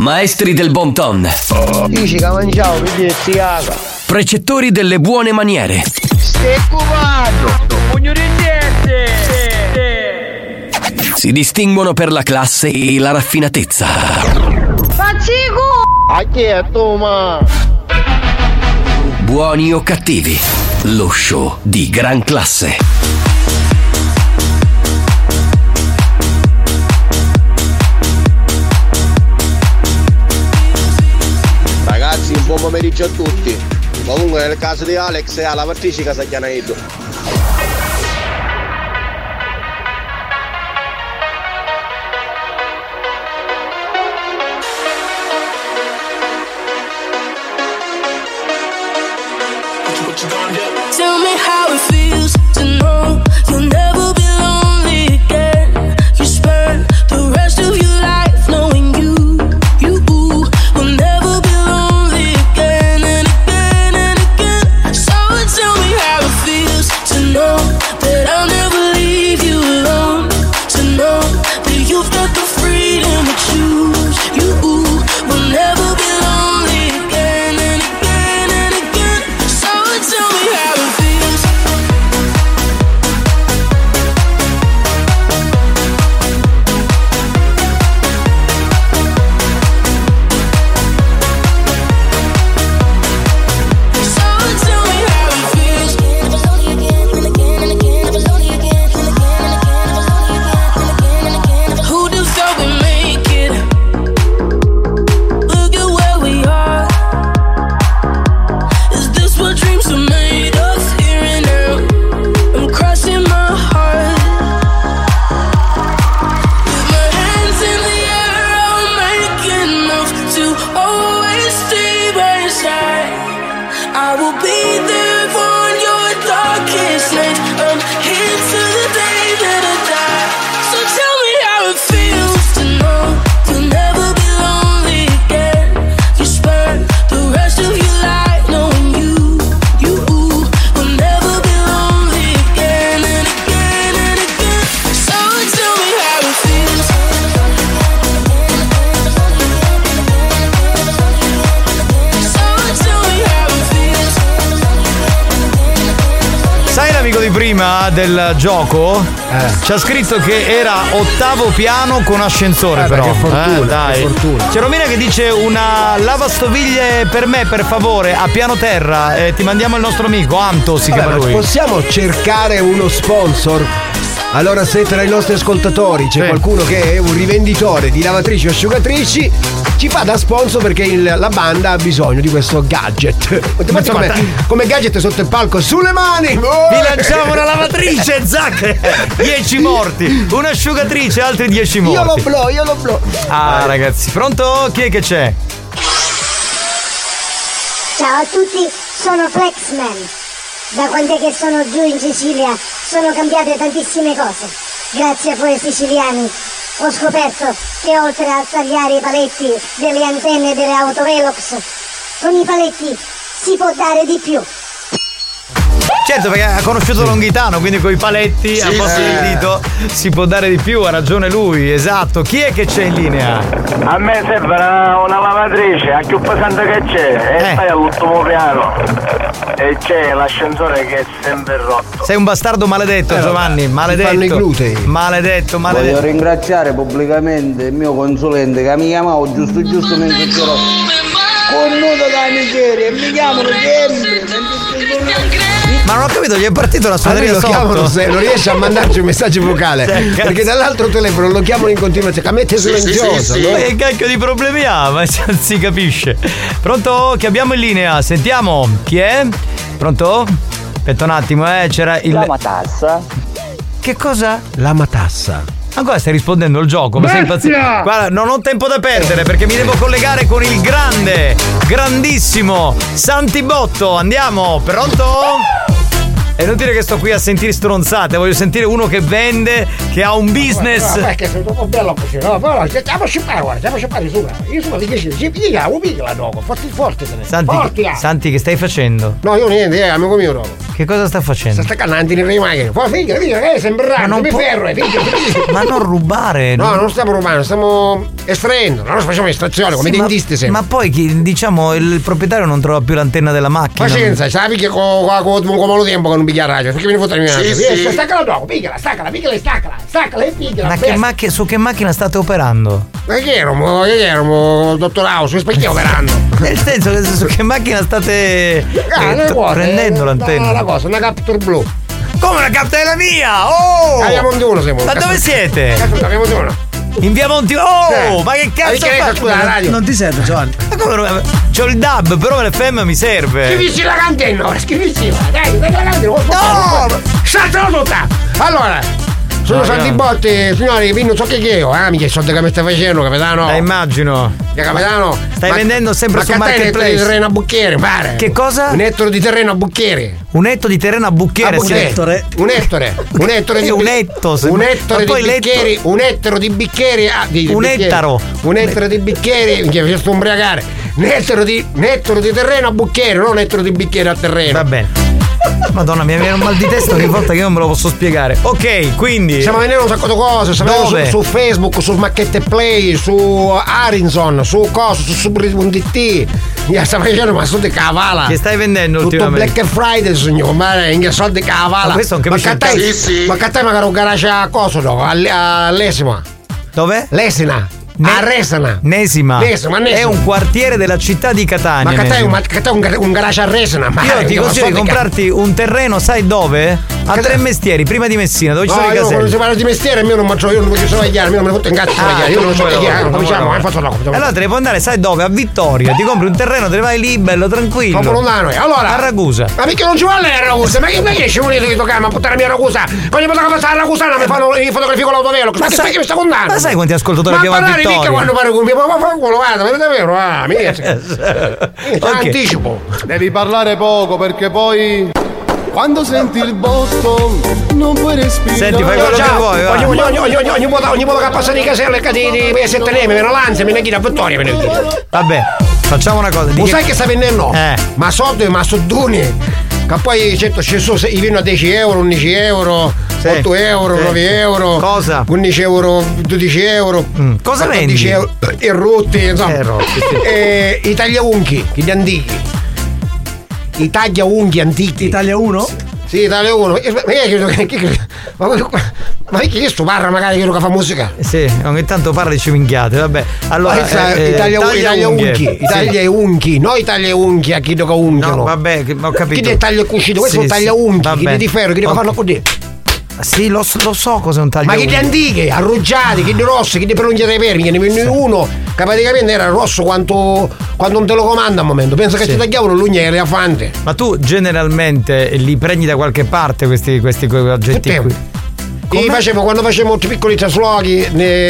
Maestri del bon ton. Dici che mangiavo, vedi ziaga. Precettori delle buone maniere. Stai cubando. Pugno di Si distinguono per la classe e la raffinatezza. Faccico! A chi è tu, ma? Buoni o cattivi, lo show di gran classe. Pomeriggio a tutti. Comunque nel caso di Alex è alla partecipa sa del gioco? Ci ha scritto che era ottavo piano con ascensore, Eh, però. che fortuna, Eh, dai. che fortuna. C'è Romina che dice una lavastoviglie per me, per favore, a piano terra. Eh, ti mandiamo il nostro amico, Anto si chiama Vabbè, ma lui. possiamo cercare uno sponsor? Allora, se tra i nostri ascoltatori c'è Sì. qualcuno che è un rivenditore di lavatrici o asciugatrici, ci fa da sponsor perché il- la banda ha bisogno di questo gadget. Infatti, come, come gadget sotto il palco, sulle mani! Vi lanciamo una lavatrice, zac! 10 morti, un'asciugatrice, altri 10 morti. Io lo blo, io lo blo. Ah, ragazzi, pronto? Chi è che c'è? Ciao a tutti, sono Flexman. Da quando è che sono giù in Sicilia sono cambiate tantissime cose. Grazie a voi siciliani ho scoperto che oltre a tagliare i paletti delle antenne delle autovelox, con i paletti si può dare di più. Certo, perché ha conosciuto Longhitano, quindi con i paletti a Sì, posto sì. del dito si può dare di più, ha ragione lui, esatto. Chi è che c'è in linea? A me serve una, lavatrice, a più pesante che c'è, e stai all'ultimo piano. E c'è l'ascensore che è sempre rotto. Sei un bastardo maledetto, Eh, Giovanni, maledetto. fanno i glutei. Maledetto, Voglio maledetto. ringraziare pubblicamente il mio consulente che mi chiamava giusto giusto mentre c'ero connuto da miseria e mi chiamano sempre Ma non ho capito, gli è partito la A lui suoneria lo sotto. chiamano se non riesce a mandarci un messaggio vocale. Cioè, cazzo. perché dall'altro telefono lo chiamano in continuazione. A mette silenzioso. no? Ma che cacchio di problemi ha? Ma si- capisce. Pronto? Chi abbiamo in linea? Sentiamo. Chi è? Pronto? Aspetta un attimo, eh, c'era il. La matassa. Che cosa? La matassa. Ancora stai rispondendo al gioco, ma sei impazzito. Guarda, non ho tempo da perdere perché mi devo collegare con il grande, grandissimo Santibotto. Andiamo, pronto? È inutile che sto qui a sentire stronzate, voglio sentire uno che vende, che ha un business. perché sei troppo bello così, no? Però stiamo a scippare, guarda, stiamo scippare su. Io sono di 10, ci piglia, un piglia dopo, forti forti te ne. Santi, ah. Santi, che stai facendo? No, io niente, eh, amico mio dopo. Che cosa sta facendo? Sta staccando nelle macchine. Poi figlio, figlio, che sembra Ma non non mi può- ferro, eh, figlio, figlio. Ma non rubare. No, non stiamo rubando, stiamo estraendo. Noi facciamo estrazione come Sì, ma- dentisti sempre. Ma poi diciamo il proprietario non trova più l'antenna della macchina. Pazienza, sai che con come lo tempo che non piglia radio? Perché mi ne fotte la mia Sì, radio? sì. Staccala dopo, pigliala, staccala, pigliala e staccala, staccala e pigliala. Ma che macchina, su che macchina state operando? Ma che erano, che erano, dottor House, perché operando? Nel senso che su che macchina state Ah, eh, t- prendendo eh, l'antenna? no, la cosa, una Capture blu. Come una capta della mia? Oh! A Via Montuno siamo. Ma dove siete? Cazzo, a Via Montuno. In via Monti. Oh! Eh. Ma che cazzo fa? scusa, la radio? Non ti sento, Giovanni. Ma come non- C'ho il dub, però l'FM mi serve. Scrivisci la cantenna, ora, scrivisci. Dai, dai, la cantenna. No! Tutta! Allora, sono No, Santi no. Botti, signori, vi non so che che io. Ah, mica i soldi che mi stai facendo, capitano. Eh, immagino. Che capitano. Stai vendendo sempre ma su Marketplace. di terreno a Bucchieri, pare. Che cosa? Un ettaro di terreno a Bucchieri. Un etto di terreno a bucchiere. A Bucchieri. se- Un ettore. Un ettore di un etto, se- Un ettaro ma di bicchieri. Un ettaro di bicchieri. ah, di- di Un bicchieri. ettaro. Un ettaro di bicchieri. Mi sto ubriacare. Un ettaro di, un ettaro di terreno a bucchieri, non un ettaro di bicchieri a terreno. Va bene. Madonna, mi viene un mal di testa ogni volta che io non me lo posso spiegare. Ok, quindi. Stiamo vendendo un sacco di cose, stiamo vendendo Dove? su, su Facebook, su Macchette Play, su Arinson, su Coso, su Subri.it. Mi stiamo facendo ma soldi cavala. Che stai vendendo Tutto ultimamente? Black Friday, signor, ma in soldi cavala. Ma questo non capisce ma che te- cazzo. Ma che te magari un garage a coso, no? A- All'esima. Dove? Lesina. A Resina. Nesima. Nesima, Nesima. È un quartiere della città di Catania. Ma che Nesima. ma che te un, gar- un garage a Resina? Ma Io ti consiglio di comprarti un terreno, sai dove? A Che- tre mestieri, prima di Messina, dove ci No, sono i io quando si caselli. parla di mestiere, io non faccio, io non voglio sbagliare, io non me ne fotto in cazzo sbagliare, io non so che chiaro, come eh, faccio no. Allora te ne puoi andare, sai dove? A Vittoria. Ti compri un terreno, te ne vai lì, bello, tranquillo. Troppo lontano, eh. Allora. A Ragusa. Ma perché non ci vuole la Ragusa? Ma che ma che ci volete di toccare? Ma puttana mia Ragusa? Che passa la Ragusana mi fanno le fotografie con l'autovelo. Ma che mi sta contando? ma sai quanti ascoltatori abbiamo a parlare mica quando pare con mio ma fa culo, guarda, ma è davvero, ah, mica. Ok. Anticipo. Devi parlare poco perché poi quando senti il bosco non puoi respirare. Senti, fai quello che vuoi, va. Ogni, ogni, ogni, ogni, ogni, ogni volta, ogni volta che passa di caselle che di, di, di sette neve, me ne lanza, me ne chiedo a Vittoria, me ne chiedo. Vabbè, facciamo una cosa. Lo che- sai che sta vendendo? Eh. Ma soldi, ma sodduni. Che poi certo ci sono, i vino a 10 euro, 11 euro, Sì. 8 euro, Sì. 9 euro. Cosa? 11 euro, 12 euro. Cosa 14 vendi? euro. I rutti, insomma. Eh, rotti, sì. E i tagliaunchi, gli antichi. I tagliaunchi antichi. Italia 1? Sì, Italia 1. Ma che, ma che questo parla magari quello che fa musica? Sì, ogni tanto parla di ciminchiate, vabbè. Allora, Questa eh, eh, Italia, Italia unghie. unchi, Sì. Italia e unchi, no Italia e unchi a chi che unchiano. No, vabbè, ho capito. Chi ti taglia il cuscino, questo Sì, è un sì, taglia unchi, va chi di ferro, chi che Ok. fanno così. Sì, lo, so- lo so cos'è un taglio Ma che di antiche, arruggiati, che di rossi, che di prolunghi dei vermi, che ne venne uno che praticamente era rosso quanto, quando un telecomando al momento. Pensa che Sì. ci tagliavano l'ugna di elefante. Ma tu generalmente li prendi da qualche parte questi, questi oggetti qui? Facevo, quando facevo tutti piccoli traslochi,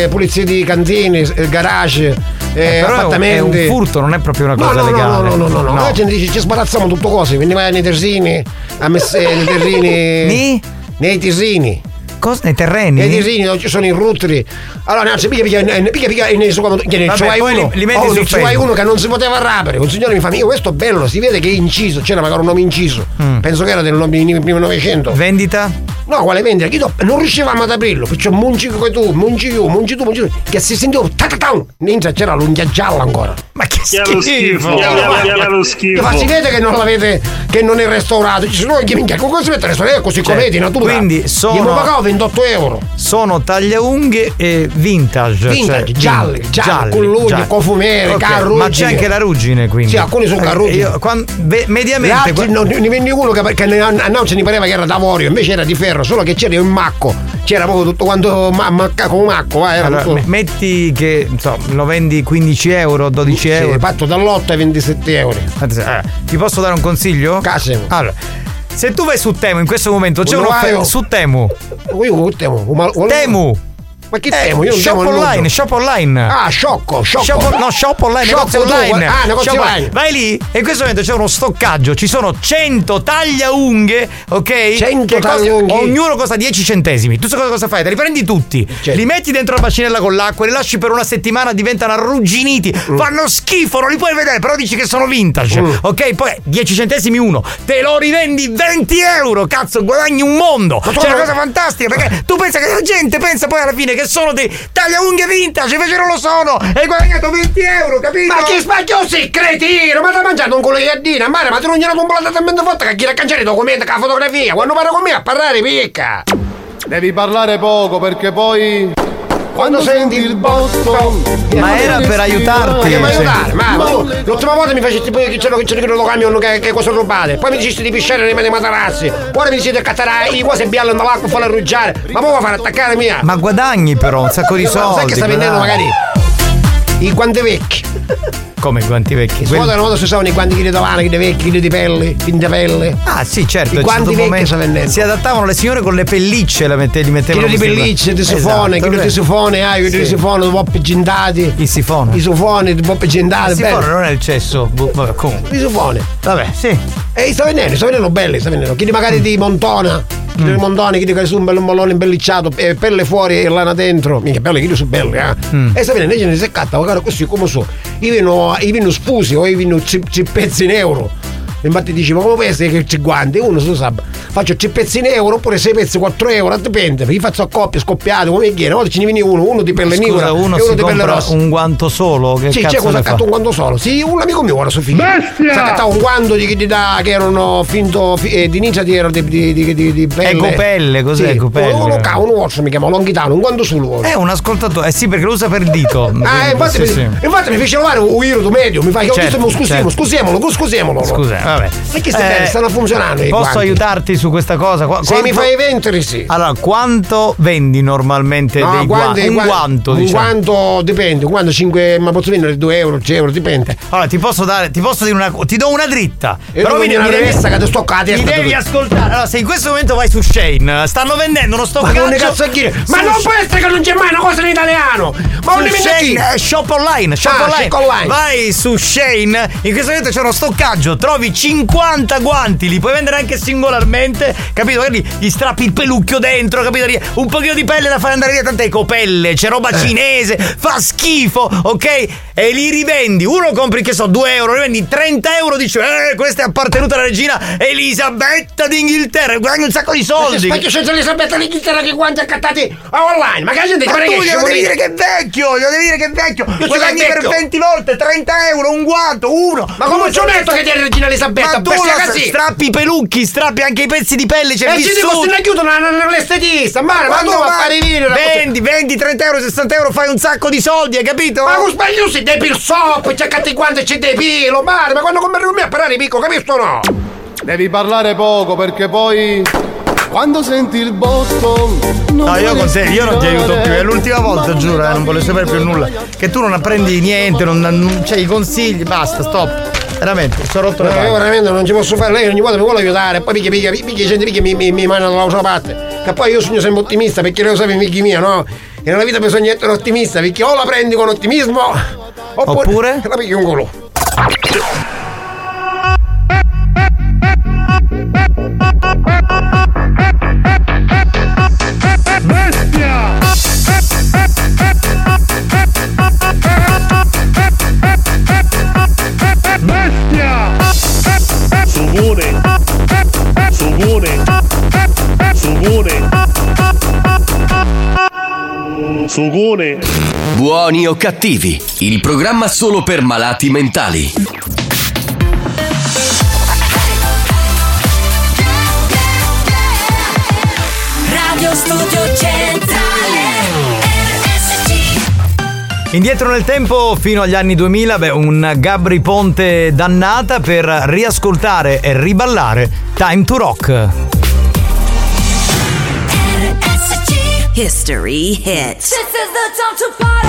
pulizie di cantine, eh, garage, eh, è un, è appartamenti. un furto, non è proprio una No, cosa no, no, legale. no, no, no, no, La gente dice ci sbarazziamo tutto cose, quindi vai nei terzini, a messe, nei terzini. Ni? Nei terzini. Cosa? Nei terreni? Nei terzini dove ci sono i rutteri. Allora, no, se picchia, picchia, eh, picchia, picchia, e ne so come- che ne- poi uno, li- li metti oh, su ci vuoi Facebook. uno che non si poteva rapere. Un signore mi fa, io questo è bello, si vede che è inciso, c'era magari un nome inciso. Mm. Penso che era del primo Novecento. Vendita? No, quale vendita? Chi do- Non riuscivamo ad aprirlo, perciò munci come tu, munci io, munci tu, munci tu, che si sentiva tatatau, dentro c'era l'unghia gialla ancora. Ma che Che schifo, che che lo schifo. Ma si vede che non l'avete, che non è restaurato, ci sono anche minchia, come si mette a restaurare così Cioè, come è di natura? quindi sono- Io 28 euro. Sono tagliaunghie e vintage. Vintage, cioè, gialli, vin- gialli, con l'ugno, gialli. con fumere, Ok, carruggine. Ma c'è anche la ruggine quindi. Sì, alcuni sono Eh, carruggine. io- quan- ve- mediamente. Altri non- ne vendi uno che, che ne- a noi ci ne pareva che era d'avorio, invece era di ferro, solo che c'era un macco. C'era proprio tutto quanto ma, macca con macco, va, era Allora, tutto. me- metti che insomma, lo vendi 15 euro, 12 Sì, euro. fatto dall'8 ai 27 euro. Eh, ti posso dare un consiglio? Casemo. Allora, se tu vai su Temu in questo momento c'è un'offerta vai? su Temu. Temu. Ma- che Eh? Io shop online, shop online. Ah, sciocco, sciocco. Shop, no, shop online, Shop tu, online. ah, negozio Shop- online. Vai lì e in questo momento c'è uno stoccaggio. Ci sono 100 tagliaunghie, ok? 100 Che costa- tagliaunghie. ognuno costa 10 centesimi. Tu sai cosa, cosa fai? Te li prendi tutti, li metti dentro la bacinella con l'acqua, li lasci per una settimana, diventano arrugginiti, Mm. fanno schifo, non li puoi vedere, però dici che sono vintage. Ok? Poi 10 centesimi uno, te lo rivendi 20 euro, cazzo, guadagni un mondo. Ma C'è una non- cosa fantastica perché tu pensa che la gente pensa poi alla fine che sono dei tagliaunghie vintage, invece non lo sono. E hai guadagnato 20 euro, capito? Ma che sbaglio sei, cretino! Ma ti hai mangiato un culo di gaddina? Mare, ma tu non gliela complata talmente forte che chi la cancelli i documenti con la fotografia? Quando parla con me a parlare picca! Devi parlare poco perché poi. Quando senti il bosco. Ma era per aiutarti. Ma che cioè. aiutare? Ma, tu l'ultima volta mi facesti poi che c'era che c'era lo camion che, che cose rubate. Poi mi dicesti di pisciare nei miei materassi. Ora mi dicete di cattare i cose bianche nell'acqua e farle arruggiare. Ma poi vuoi fare attaccare mia? Ma guadagni però un sacco di Ma soldi. Sai che sta vendendo magari i guanti vecchi. Come i guanti vecchi? Quelli- una volta si usavano i guanti di tavana, chi di vecchi, chi di pelle, chi di pelle. Ah sì certo I guanti vecchi momento-. Si adattavano le signore con le pellicce la mette- li Chi mettevano di così. pellicce, di Esatto, sifone, chi di vero. sifone, ah, chi di Sì. sifone, di poppe gentati. Il sifone. I sifoni, di poppe gentate, Il sifone bello. non è il cesso. bu- Vabbè, comunque. I sifone. Vabbè, sì. E sta venendo, sta venendo belli, sta venendo. Chi di magari di montona, Mm. di chi di che su un bello mollone imbellicciato, e pelle fuori e lana dentro. Mica belli, chi di su belli, eh. Mm. E sta venendo, invece ne seccata, magari così come so. Io vino, io vino spusi o io vino ci, ci pezzi in euro. Infatti dici, ma come può essere che ci guanti? Uno su sa, faccio 3 pezzi in euro oppure 6 pezzi 4 euro, dipende, io faccio a coppie, scoppiate, come viene, una volta ce ne viene uno, uno di pelle uno e uno di pelle rossa. un guanto solo. Che Sì, c'è cosa accatto un guanto solo. Sì, un amico mio ora su figlio. Bestia! Si accattava un guanto di, di, da, che erano finto fi- eh, di ninja di, di, di, di, di, di pelle. Ecopelle, cos'è sì, ecopelle? Uno, uno, uno orso mi chiama Longhitano, un guanto solo. È un ascoltatore. Eh sì, perché lo usa per dito. Ah, infatti, Sì, mi, sì. infatti mi fece trovare un Irodo medio, mi fa che Certo, ho scusiamo, certo. scusiamolo, scusiamolo. Vabbè. Perché sti Eh, stanno funzionando Posso guanti? aiutarti su questa cosa? Qua- Se quanto- mi fai eventeri sì. Allora, quanto vendi normalmente No, dei guanti-? Un guanto, un diciamo. guanto dipende, un guanto 5, ma posso vendere 2 euro, 3 euro, dipende. Allora, ti posso dare, ti posso dire una ti do una dritta. E tu vieni una rivista che ti sto a Mi devi ascoltare. Allora, se in questo momento vai su Shane, stanno vendendo uno Ma stoccaggio. ne cazzo? Ma non può essere che non c'è mai una cosa in italiano! Ma su Shane, eh, shop online, shop Ah, online. shop online. Vai su Shane, in questo momento c'è uno stoccaggio, trovi 50 guanti, li puoi vendere anche singolarmente, capito? Magari gli strappi il pelucchio dentro, capito? Un pochino di pelle da fare andare via, tante copelle, c'è roba Eh. cinese, fa schifo, ok? E li rivendi, uno compri che so 2 euro, li vendi 30 euro, dici, eh, questa è appartenuta alla regina Elisabetta d'Inghilterra, guadagni un sacco di soldi. Specchio senza Elisabetta l'Inghilterra che guanti accattati online! Ma che la gente Ma tu che scemo devi dire che è vecchio, glielo devi dire che è vecchio. Guadagni per vecchio. 20 volte, 30 euro, un guanto, uno. Ma come ci ho detto che ti è regina Elisabetta? Elisabetta, ma tu così. strappi i pelucchi, strappi anche i pezzi di pelle, c'è E ci dico se ne aiuto l'estetista, ma quando va a fare vino? Vendi, vendi 30 euro, 60 euro, fai un sacco di soldi, hai capito? Ma con sbaglio si depil sop, c'è catti quando c'è depilo, mare, ma quando compri con a parlare picco, capisco o no? Devi parlare poco perché poi quando senti il botto No io consiglio io non ti aiuto più È l'ultima volta giuro eh, Non voglio sapere più nulla Che tu non apprendi niente non, non, Cioè i consigli Basta stop veramente, sto rotto no, le palle. Io veramente non ci posso fare, lei ogni volta mi vuole aiutare, poi picchia, picchia, picchia, gente, picchia, mi, mi, mi manda dall'altra parte. E poi io sono sempre ottimista, perché lei lo sai, amici mia, no? E nella vita bisogna essere ottimista, perché o la prendi con ottimismo, oppure, oppure? la picchi un culo. Sugone. Buoni o cattivi, il programma solo per malati mentali. Radio Studio Centrale. Indietro nel tempo fino agli anni 2000, beh, un Gabri Ponte dannata per riascoltare e riballare Time to Rock. History Hits. This is the time to party.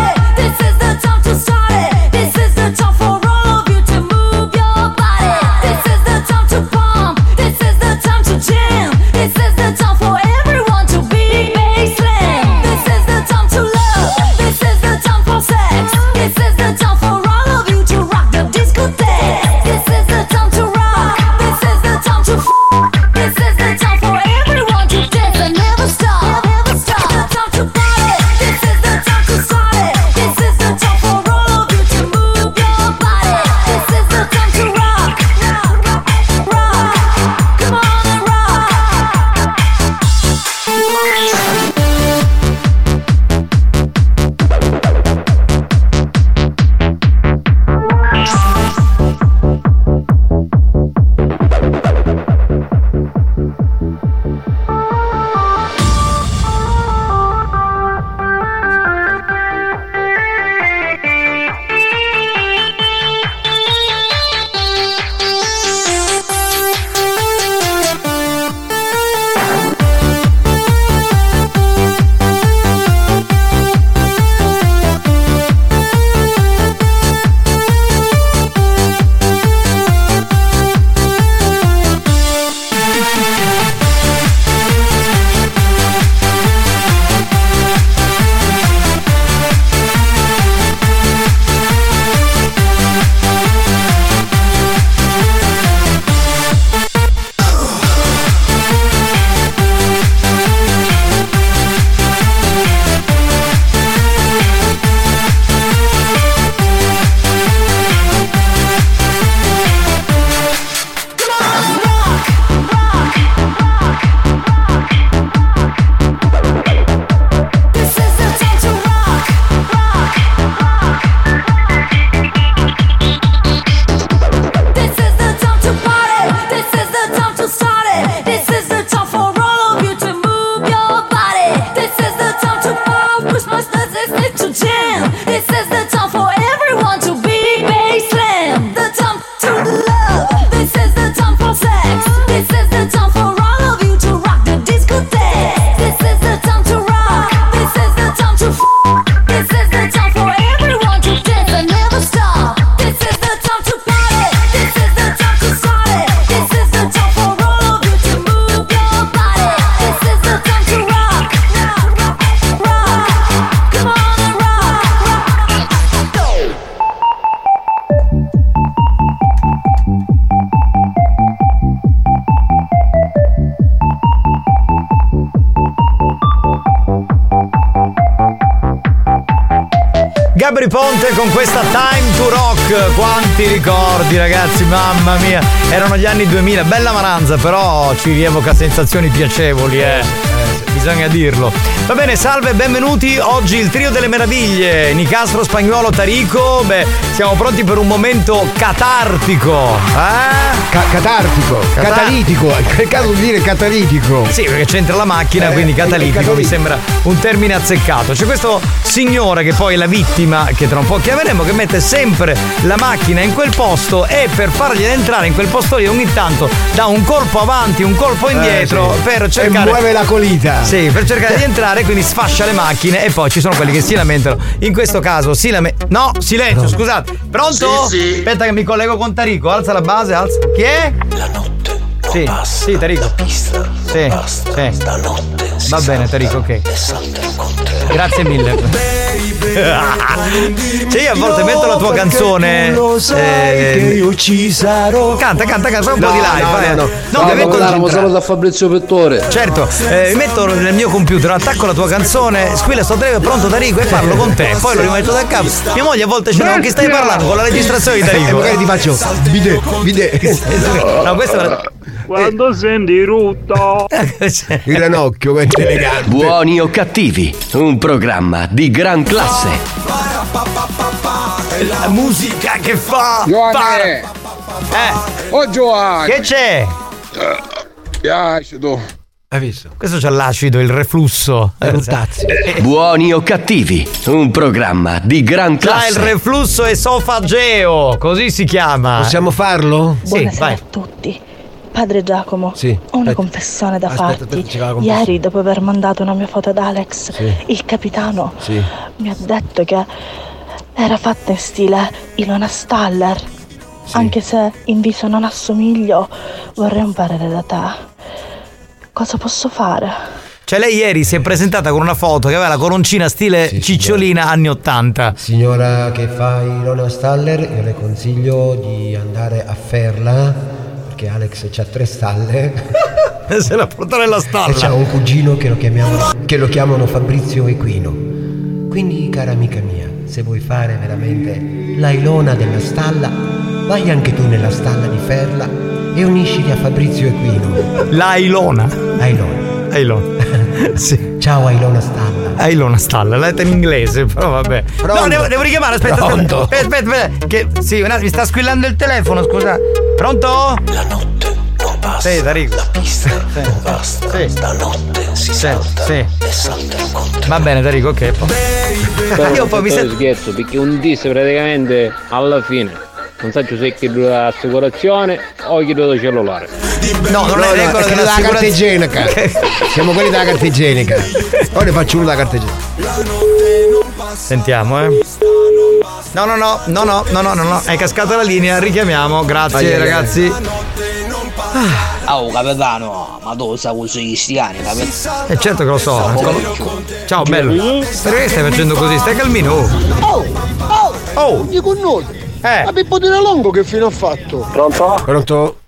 Gabri Ponte con questa Time to Rock. Quanti ricordi, ragazzi, mamma mia. Erano gli anni 2000, bella maranza, però ci rievoca sensazioni piacevoli, eh bisogna dirlo. Va bene, salve, benvenuti. Oggi il trio delle meraviglie. Nicastro, Spagnolo, Tarico. Beh, siamo pronti per un momento catartico. Eh? Ca- catartico, Catar- catalitico. il caso di dire catalitico? Sì, perché c'entra la macchina, eh, quindi eh, catalitico, mi sembra un termine azzeccato. C'è questo signore che poi è la vittima, che tra un po' chiameremo, che mette sempre la macchina in quel posto e per fargli entrare in quel posto lì ogni tanto dà un colpo avanti, un colpo eh, indietro eh, sì. per cercare... E muove la colita. Sì, per cercare di entrare, quindi sfascia le macchine e poi ci sono quelli che si lamentano. In questo caso si lamentano. No, silenzio, scusate. Pronto? Sì, sì. Aspetta che mi collego con Tarico. Alza la base, alza. Chi è? La notte. Sì, sì, Tarico. Sì, sì. Va bene, Tarico, ok. Grazie mille. Cioè io a volte metto la tua canzone. eh, io ci sarò. Canta, canta, canta, fai un po' No, di live. no, no, no. No, No, mi metto capitano, solo da Fabrizio Pettore. Certo, eh, mi metto nel mio computer, attacco la tua canzone, squilla sto Tarico, è pronto Tarico e parlo con te. Poi lo rimetto da capo. Mia moglie a volte ce l'ha che stai parlando con la registrazione di E Tarico. magari ti faccio bide, bide. No, questa è la- Quando senti rutto. Il ranocchio, quanto elegante. Buoni o cattivi, un programma di gran classe. La musica che fa. Giovanni! Eh! Oh Giovanni! Che c'è? Piace tu. Hai visto? Questo c'ha l'acido, il reflusso. Buoni o cattivi, un programma di gran C'ha il classe. reflusso esofageo, così si chiama. Possiamo farlo? Sì, Buonasera vai. a tutti. Padre Giacomo, Sì, ho una aspetta. confessione da Aspetta, farti. aspetta. Ieri, dopo aver mandato una mia foto ad Alex, Sì. il capitano Sì. mi ha detto che era fatta in stile Ilona Staller. Anche se in viso non assomiglio, vorrei un parere da te. Cosa posso fare? Cioè lei ieri si è presentata con una foto che aveva la coroncina stile cicciolina anni 80. Signora che fa Ilona Staller, io le consiglio di andare a Ferla, perché Alex c'ha tre stalle. Se la porta nella E stalla. c'ha un cugino che lo, chiamiamo, che lo chiamano Fabrizio Equino. Quindi, cara amica mia, se vuoi fare veramente la Ilona della stalla, vai anche tu nella stalla di Ferla e unisciti a Fabrizio Equino. La Ilona. Ailona. Ailona. sì. Ciao Ailona Stalla. Ailona Stalla, l'ha detta in inglese, però vabbè. Pronto? No, devo, devo richiamare, aspetta, Pronto? aspetta. Aspetta, aspetta, che sì, un attimo, mi sta squillando il telefono, scusa. Pronto? La notte non basta. Sì, Tarico. La pista sì. non basta. Sì. Stanotte si sì, salta sì. e saltano con te. Va bene, Tarico, ok. Io poi mi sento. scherzo perché un disse praticamente alla fine non so se chiedo l'assicurazione o chiedo il cellulare. No, non no, è regola no, è della carta igienica. Siamo quelli della carta igienica. Poi ne faccio uno della carta igienica. Sentiamo, eh. No, no, no, no, no, no, no, no, è cascata la linea, richiamiamo, grazie Vai, ragazzi. Eh. Oh capitano, ma tu sai i cristiani, capitano? E eh, certo che lo so. Ciao bello. Perché stai facendo così? Stai calmino. Oh, oh, oh. oh. di. Eh. Ma Pippo di Longo che fine ha fatto? Pronto? Pronto?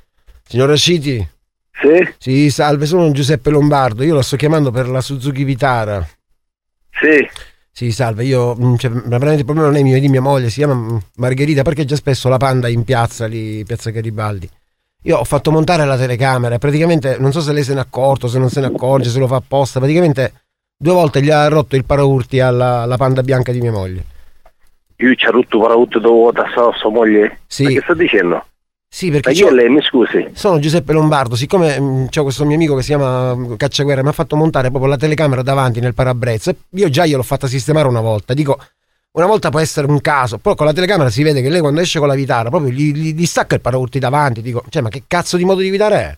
Signora Citi? Sì? Sì, salve, sono Giuseppe Lombardo. Io la sto chiamando per la Suzuki Vitara. Sì. Sì, salve, io. mm, Cioè, veramente il problema non è mio, è di mia moglie, si chiama Margherita, parcheggia spesso la panda in piazza lì, piazza Garibaldi. Io ho fatto montare la telecamera praticamente non so se lei se n'è accorto, se non se ne accorge, se lo fa apposta. Praticamente due volte gli ha rotto il paraurti alla, alla panda bianca di mia moglie. Io ci ho rotto parautto dopo da sua, sua moglie? Sì. Ma che sta dicendo? Sì, perché Ma chi è lei, mi scusi? Sono Giuseppe Lombardo, siccome mh, c'ho questo mio amico che si chiama mh, Cacciaguerra, mi ha fatto montare proprio la telecamera davanti nel parabrezza. Io già gliel'ho fatta sistemare una volta. Dico, una volta può essere un caso, però con la telecamera si vede che lei quando esce con la vitara proprio gli, gli, gli stacca il paraurti davanti. Dico, cioè, ma che cazzo di modo di guidare è?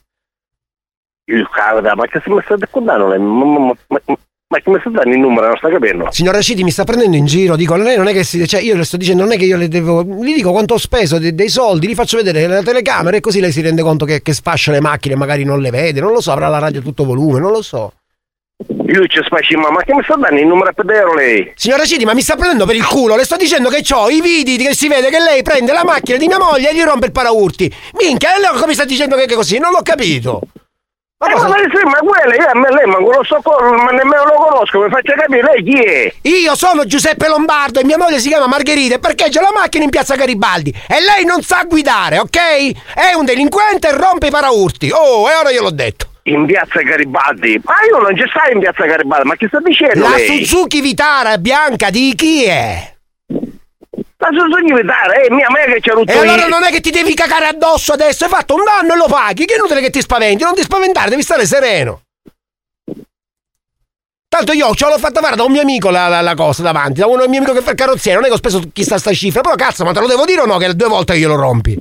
Io cavolo, ma che se mi sta raccontando lei? Ma, ma, ma, ma, ma che mi sta dando il numero, non sta capendo? Signora Citi mi sta prendendo in giro, dico, lei non è che si. Cioè, io le sto dicendo, non è che io le devo. Gli dico quanto ho speso de- dei soldi, gli faccio vedere la telecamera e così lei si rende conto che, che sfascia le macchine, magari non le vede, non lo so, avrà la radio a tutto volume, non lo so. Io ci spacci, ma, ma che mi sta dando il numero per vedere lei? Signora Citi, ma mi sta prendendo per il culo, le sto dicendo che ho i video che si vede che lei prende la macchina di mia moglie e gli rompe il paraurti. Minchia, e lei come sta dicendo che è così? Non l'ho capito. Ma, ma, ma, sì, ma quella, io a me lei manco lo so, ma nemmeno lo conosco, mi faccia capire lei chi è? Io sono Giuseppe Lombardo e mia moglie si chiama Margherita e parcheggia la macchina in piazza Garibaldi e lei non sa guidare, ok? È un delinquente e rompe i paraurti. Oh, e ora io l'ho detto. In piazza Garibaldi? Ma io non ci stai in piazza Garibaldi, ma che sta dicendo La lei? Suzuki Vitara bianca di chi è? Ma sono sogni vitare, eh, mia me che c'è rotto E allora non è che ti devi cagare addosso adesso, hai fatto un danno e lo paghi, che è inutile che ti spaventi, non ti spaventare, devi stare sereno. Tanto io ce l'ho fatta fare da un mio amico la, la- la cosa davanti, da un mio amico che fa il carrozziere, non è che ho speso chissà sta cifra, però cazzo, ma te lo devo dire o no che due volte glielo rompi?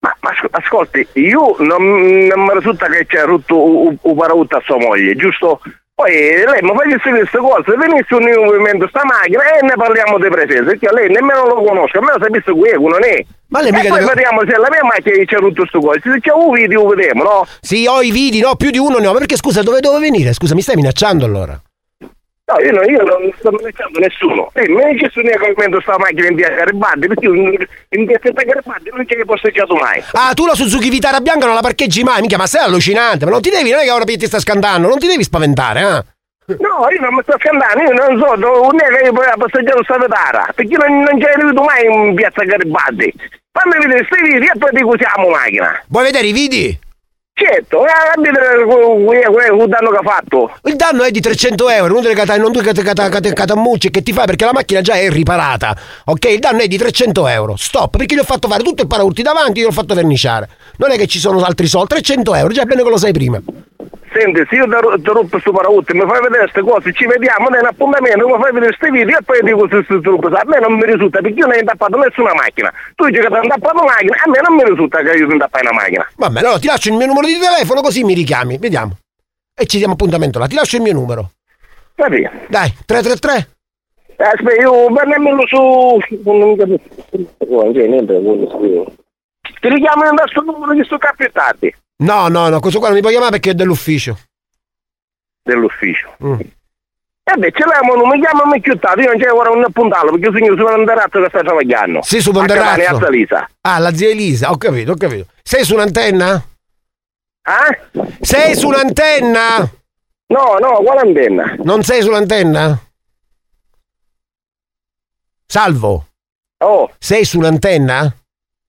Ma, ma asco- ascolti, io non, non mi risulta che c'è rotto un parautto a sua moglie, giusto? Poi lei mi fa queste cose, venisse un movimento sta macchina e ne parliamo di presenza, perché lei nemmeno lo conosco, almeno sapesse qui non è. Ma lei e mica poi deve- vediamo se la mia macchina c'è rotto sto coso, se c'è un video lo vediamo, no? Sì, ho i vidi, no, più di uno ne ho, perché scusa, dove devo venire? Scusa, mi stai minacciando allora? No, io, no, io non sto minacciando nessuno. E mi dice su che movimento sta macchina in via Garibaldi, perché io in via Garibaldi non c'è che posteggiato mai. Ah, tu la Suzuki Vitara bianca non la parcheggi mai, mica, ma sei allucinante, ma non ti devi, non è che ora ti sta scandando, non ti devi spaventare, eh? No, io non mi sto scandando, io non so, non è che io ho passeggiato sta vetara, perché io non, non c'è arrivato mai in piazza Garibaldi. Fammi vedere questi video e poi ti usiamo macchina. Vuoi vedere i vidi? Certo, eh, a vedere il danno che ha fatto. Il danno è di 300 euro, non delle cata, non delle cata, cata, cata, catamucce che ti fai perché la macchina già è riparata. Ok, il danno è di 300 euro. Stop, perché gli ho fatto fare tutto il paraurti davanti, gli ho fatto verniciare. Non è che ci sono altri soldi, 300 euro, già è bene che lo sai prima. Senti, se io ti ti rompo sto parautto, mi fai vedere queste cose, ci vediamo nell'appuntamento, mi fai vedere questi video e poi dico se sto trucco. A me non mi risulta perché io non ho indappato nessuna macchina. Tu dici che ti hai indappato una macchina, a me non mi risulta che io ti indappai una macchina. Vabbè, allora ti lascio il mio numero di telefono così mi richiami, vediamo. E ci diamo appuntamento là, ti lascio il mio numero. Va bene. Dai, 333? Eh, aspetta, io prendiamolo su... Non capisco. Cioè, niente, non lo scrivo. Ti richiamo da sto numero che sto capitati No, no, no, questo qua non mi puoi chiamare perché è dell'ufficio. dell'ufficio. Mm. E beh, ce l'abbiamo, non mi chiamo mi chiuttato, io non c'è ora un puntallo, perché io sono su un ragazzo che sta travagliando. Sì, su A Ponderrazzo. A Salisa. Ah, la zia Elisa, ho capito, ho capito. Sei su un'antenna? Eh? Sei su un'antenna? No, no, quale antenna? Non sei sull'antenna? Salvo? Oh. Sei su un'antenna?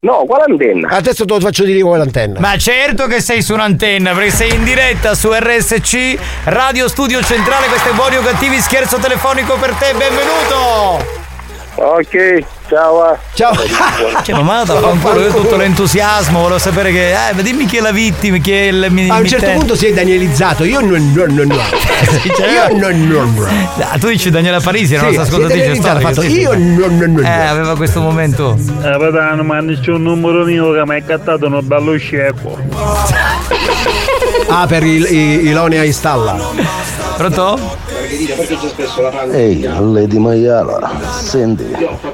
No, quale antenna? Adesso te lo faccio dire qual è l'antenna. Ma certo che sei su un'antenna, perché sei in diretta su RSC, Radio Studio Centrale, questo è Buoni o Cattivi, scherzo telefonico per te, benvenuto! Ok, ciao. Ciao. Cioè, ma manda a fanculo, io tutto l'entusiasmo, volevo sapere che. Eh, ma dimmi chi è la vittima, chi è il mi- A un certo punto si è danielizzato. Io non. non, non, no. Io non. non, non. Ah, tu dici Daniela Parisi, Sì, la nostra ascoltatrice ha storica. fatto, io non, non, non. Eh, aveva questo momento. Eh, padano, ma c'è un numero mio che mi hai cattato uno bello scecco. Ah, per il, il, Ilonia installa. Pronto? Ehi, Lady Maiala, senti,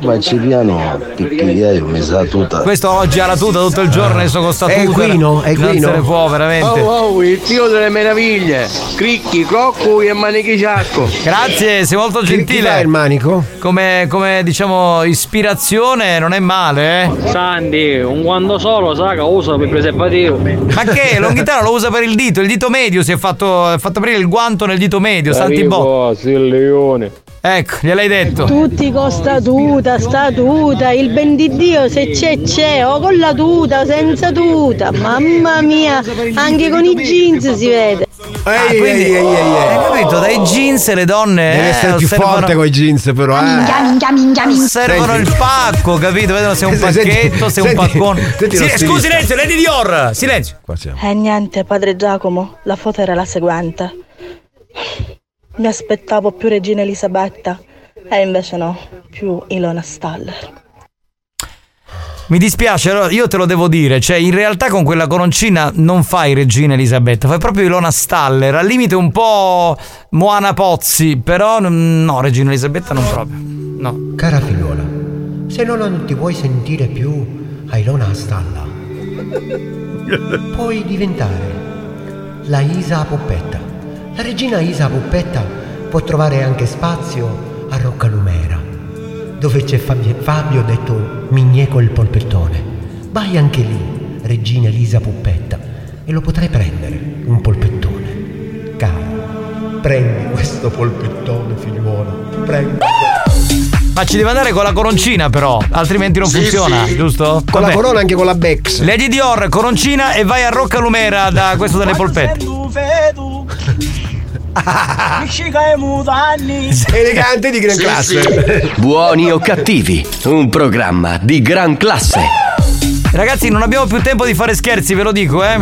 facci piano perché io mi sa tutta. Questo oggi ha la tuta tutto il giorno, adesso con sta È tuta. è Non equino. se ne può, veramente. Oh, oh, il tiro delle meraviglie. Cricchi, crocco e manichi ciasco. Grazie, sei molto gentile. fa il manico? Come, come, diciamo ispirazione non è male, eh? Sandy, un guanto solo, sa che uso per preservativo. Ma che? Longhitano lo usa per il dito, il dito medio si è fatto, è fatto aprire il guanto nel dito medio, santi bo. sì, il leone. Ecco, gliel'hai detto. Tutti con sta tuta, sta tuta, il ben di Dio se c'è c'è, o con la tuta o senza tuta, mamma mia, anche con i jeans si vede. Ah, quindi, hai capito? Dai jeans le donne Deve eh, essere più osservano- forte con i jeans, però. Eh. minchia, minchia, Osservano Senti. il pacco, capito? Vedono se è un Senti, pacchetto, se è un paccone. senti Sì, scusi, silenzio, Lady Dior! Silenzio. E niente, padre Giacomo, la foto era la seguente. Mi aspettavo più Regina Elisabetta e invece no, più Ilona Staller. Mi dispiace, io te lo devo dire, cioè in realtà con quella coroncina non fai Regina Elisabetta, fai proprio Ilona Staller, al limite un po' Moana Pozzi, però no, Regina Elisabetta non proprio. No. Cara figliola, se no non ti vuoi sentire più a Ilona Stalla, puoi diventare la Isa Puppetta. La regina Isa Puppetta può trovare anche spazio a Roccalumera, dove c'è Fabio, Fabio detto Migneco il polpettone. Vai anche lì, regina Elisa Puppetta, e lo potrai prendere, un polpettone. Caro, prendi questo polpettone, figliuola, prendi. Ma ci deve andare con la coroncina però, altrimenti non Sì, funziona, sì. giusto? Con la corona anche con la Bex. Lady Dior, coroncina e vai a Rocca Lumera da questo delle polpette. Sciga i mutanni. Elegante di gran classe. Buoni o cattivi, un programma di gran classe. Ragazzi, non abbiamo più tempo di fare scherzi, ve lo dico, eh.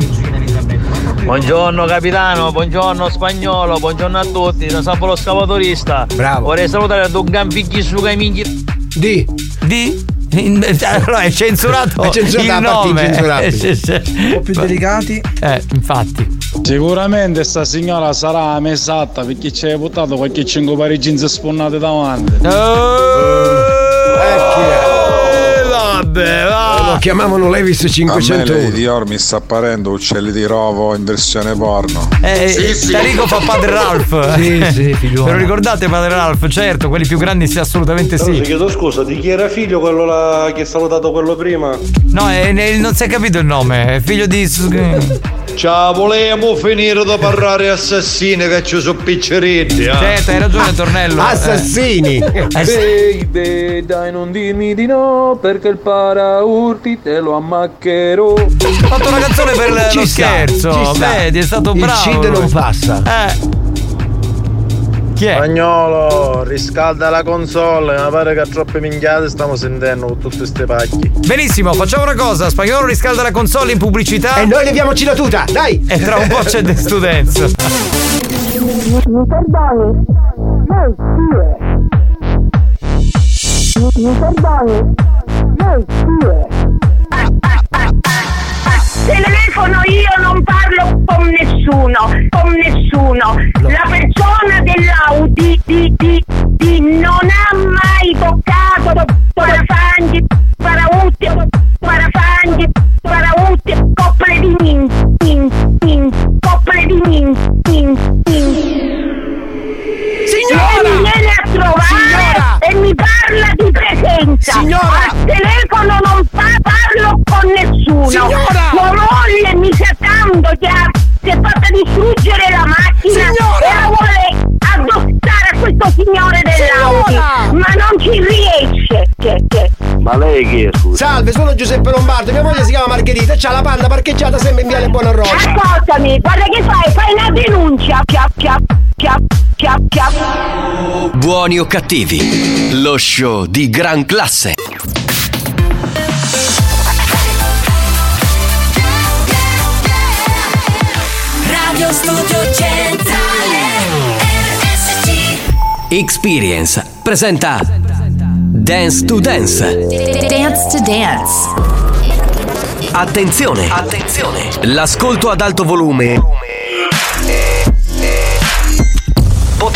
Buongiorno capitano, buongiorno spagnolo, buongiorno a tutti, da Sapo lo scavatorista. Bravo. Vorrei salutare Dungan Figli su Camigli. Di. Di? In- Allora è censurato. È censurato, il nome. sì, sì. Un po' più delicati. Eh, infatti. Sicuramente sta signora sarà mesatta perché ci hai buttato qualche 5 pari jeans sponnate davanti. Eh, vabbè, va. Lo chiamavano Levis A me 501. Lady Dior mi sta apparendo uccelli di rovo in versione porno. Eh, Tarico fa padre Ralph. Sì, sì, figliuolo. Ve lo ricordate padre Ralph? Certo, quelli più grandi sì, assolutamente Però ti sì. chiedo scusa, di chi era figlio quello là che è salutato quello prima? No, è- non si è capito il nome, è figlio di. Ciao, volevamo finire da parlare assassini che ci sono piccerini. Eh? Certo, hai ragione, Tornello. Assassini. Eh, Baby, dai non dirmi di no, perché il paraurti te lo ammaccherò. Ho fatto una canzone per Ci lo sta, scherzo. Vedi, è stato Il bravo. CID non passa. Eh. Chi è? Spagnolo, riscalda la console, mi pare che a troppe minchiate stiamo sentendo con tutti questi pacchi. Benissimo, facciamo una cosa. Spagnolo riscalda la console in pubblicità. E noi leviamoci la tuta, dai! E tra un po' c'è The Students. Mi perdoni? Chi è? Mi perdoni? Chi è? Telefono io non parlo con nessuno, con nessuno. La persona dell'Audi di, di, di non ha mai toccato parafanghi, parautti, parafanghi, parautti, coppole di nin, nin, nin, coppole di nin, nin. Signora! Lei mi viene a trovare Signora! e mi parla di presenza. Signora! Al telefono non fa- parlo con nessuno. Signora! Sua moglie mi sa tanto che ha, si è fatta distruggere la macchina Signora! e la vuole addossare a questo signore dell'Audi. Ma non ci riesce. Che, che. Ma lei chi è, scusa? Salve, sono Giuseppe Lombardo, mia moglie si chiama Margherita e c'ha la panda parcheggiata sempre in viale Buonarrota. Ascoltami, guarda che fai, fai una denuncia. Chiap, chiap, chiap, chiap, chiap. Buoni o cattivi, lo show di gran classe. Radio Studio Centrale RSC Experience presenta Dance to Dance. Dance to Dance. Attenzione, attenzione. L'ascolto ad alto volume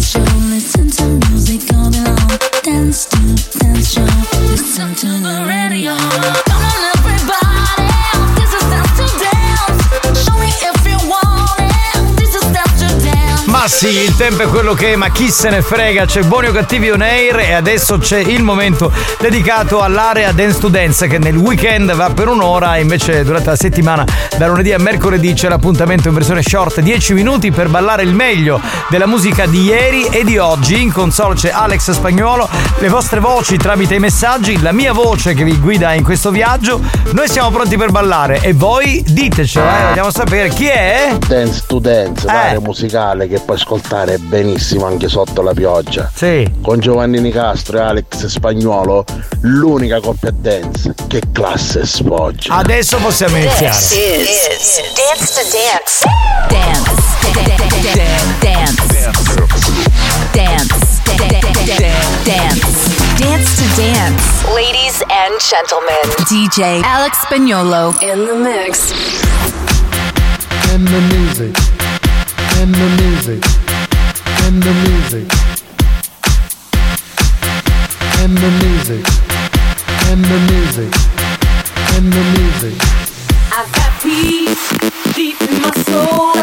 Dance to Dance show. Listen to sì, il tempo è quello che è, ma chi se ne frega, c'è Buoni o Cattivi on air e adesso c'è il momento dedicato all'area Dance to Dance che nel weekend va per un'ora e invece durante la settimana da lunedì a mercoledì c'è l'appuntamento in versione short 10 minuti per ballare il meglio della musica di ieri e di oggi. In console c'è Alex Spagnuolo, le vostre voci tramite i messaggi, la mia voce che vi guida in questo viaggio. Noi siamo pronti per ballare e voi ditecelo, eh, vogliamo sapere chi è? Dance to Dance, Eh. l'area musicale che puoi ascoltare benissimo anche sotto la pioggia. Sì. Con Giovanni Nicastro e Alex Spagnuolo, l'unica coppia dance che classe spoggia. Adesso possiamo iniziare. This is Dance to Dance. Dance. Dance. Dance. Dance. Dance to dance. Ladies and gentlemen, DJ Alex Spagnolo. in the mix. In the music. In the music. and the music. and the music. and the music. and the music. I've got peace deep in my soul.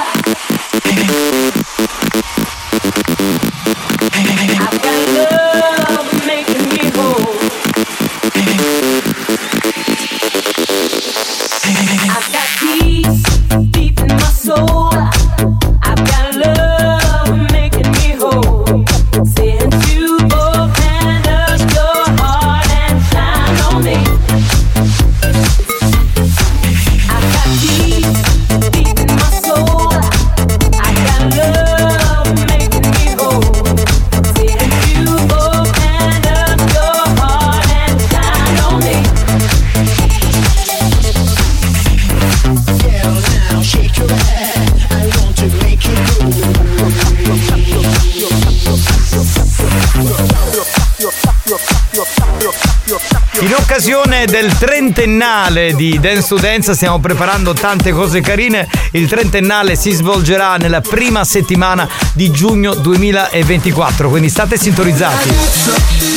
occasione del trentennale di Dance to Dance stiamo preparando tante cose carine. Il trentennale si svolgerà nella prima settimana di giugno 2024, quindi state sintonizzati.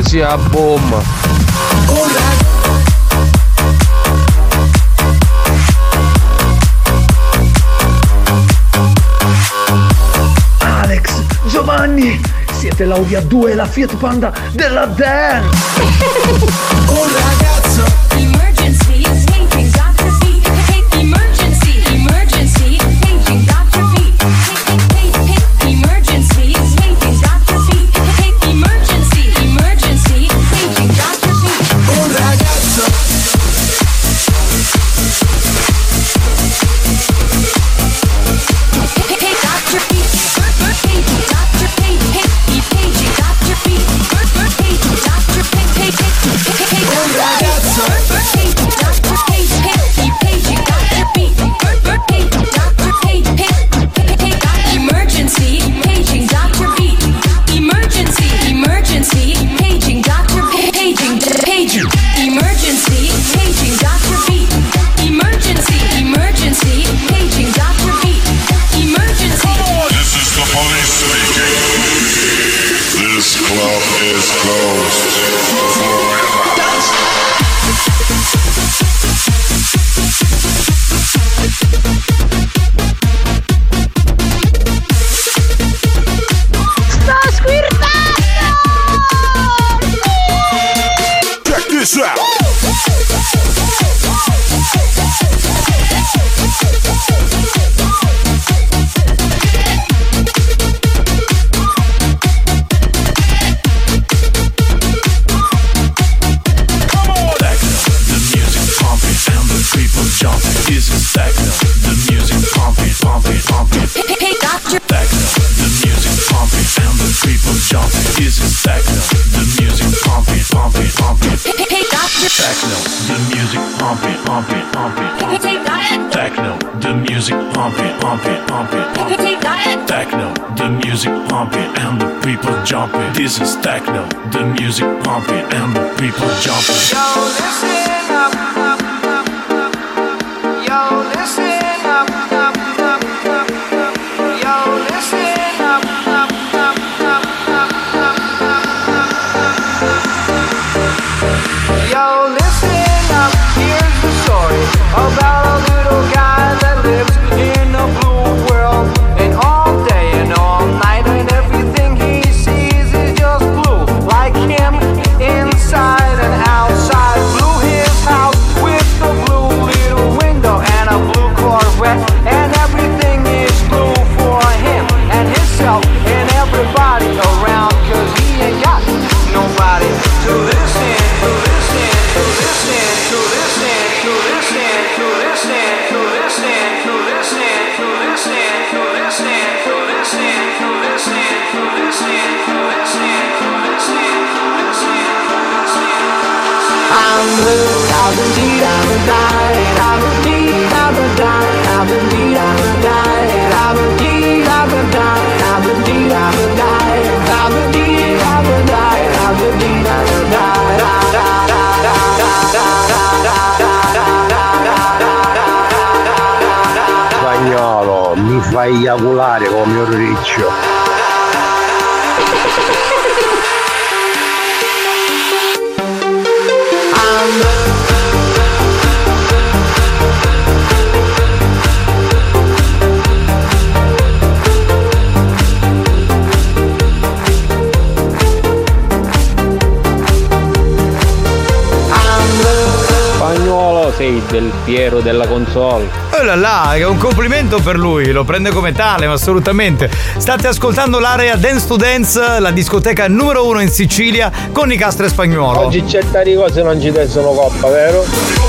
fazia a bomba. Alex, Giovanni, siete l'Audi A2 e la Fiat Panda della Dan! lo prende come tale, ma assolutamente. State ascoltando l'area Dance to Dance, la discoteca numero uno in Sicilia, con Nicastro e Spagnuolo. Oggi certe cose non ci tessero coppa, vero?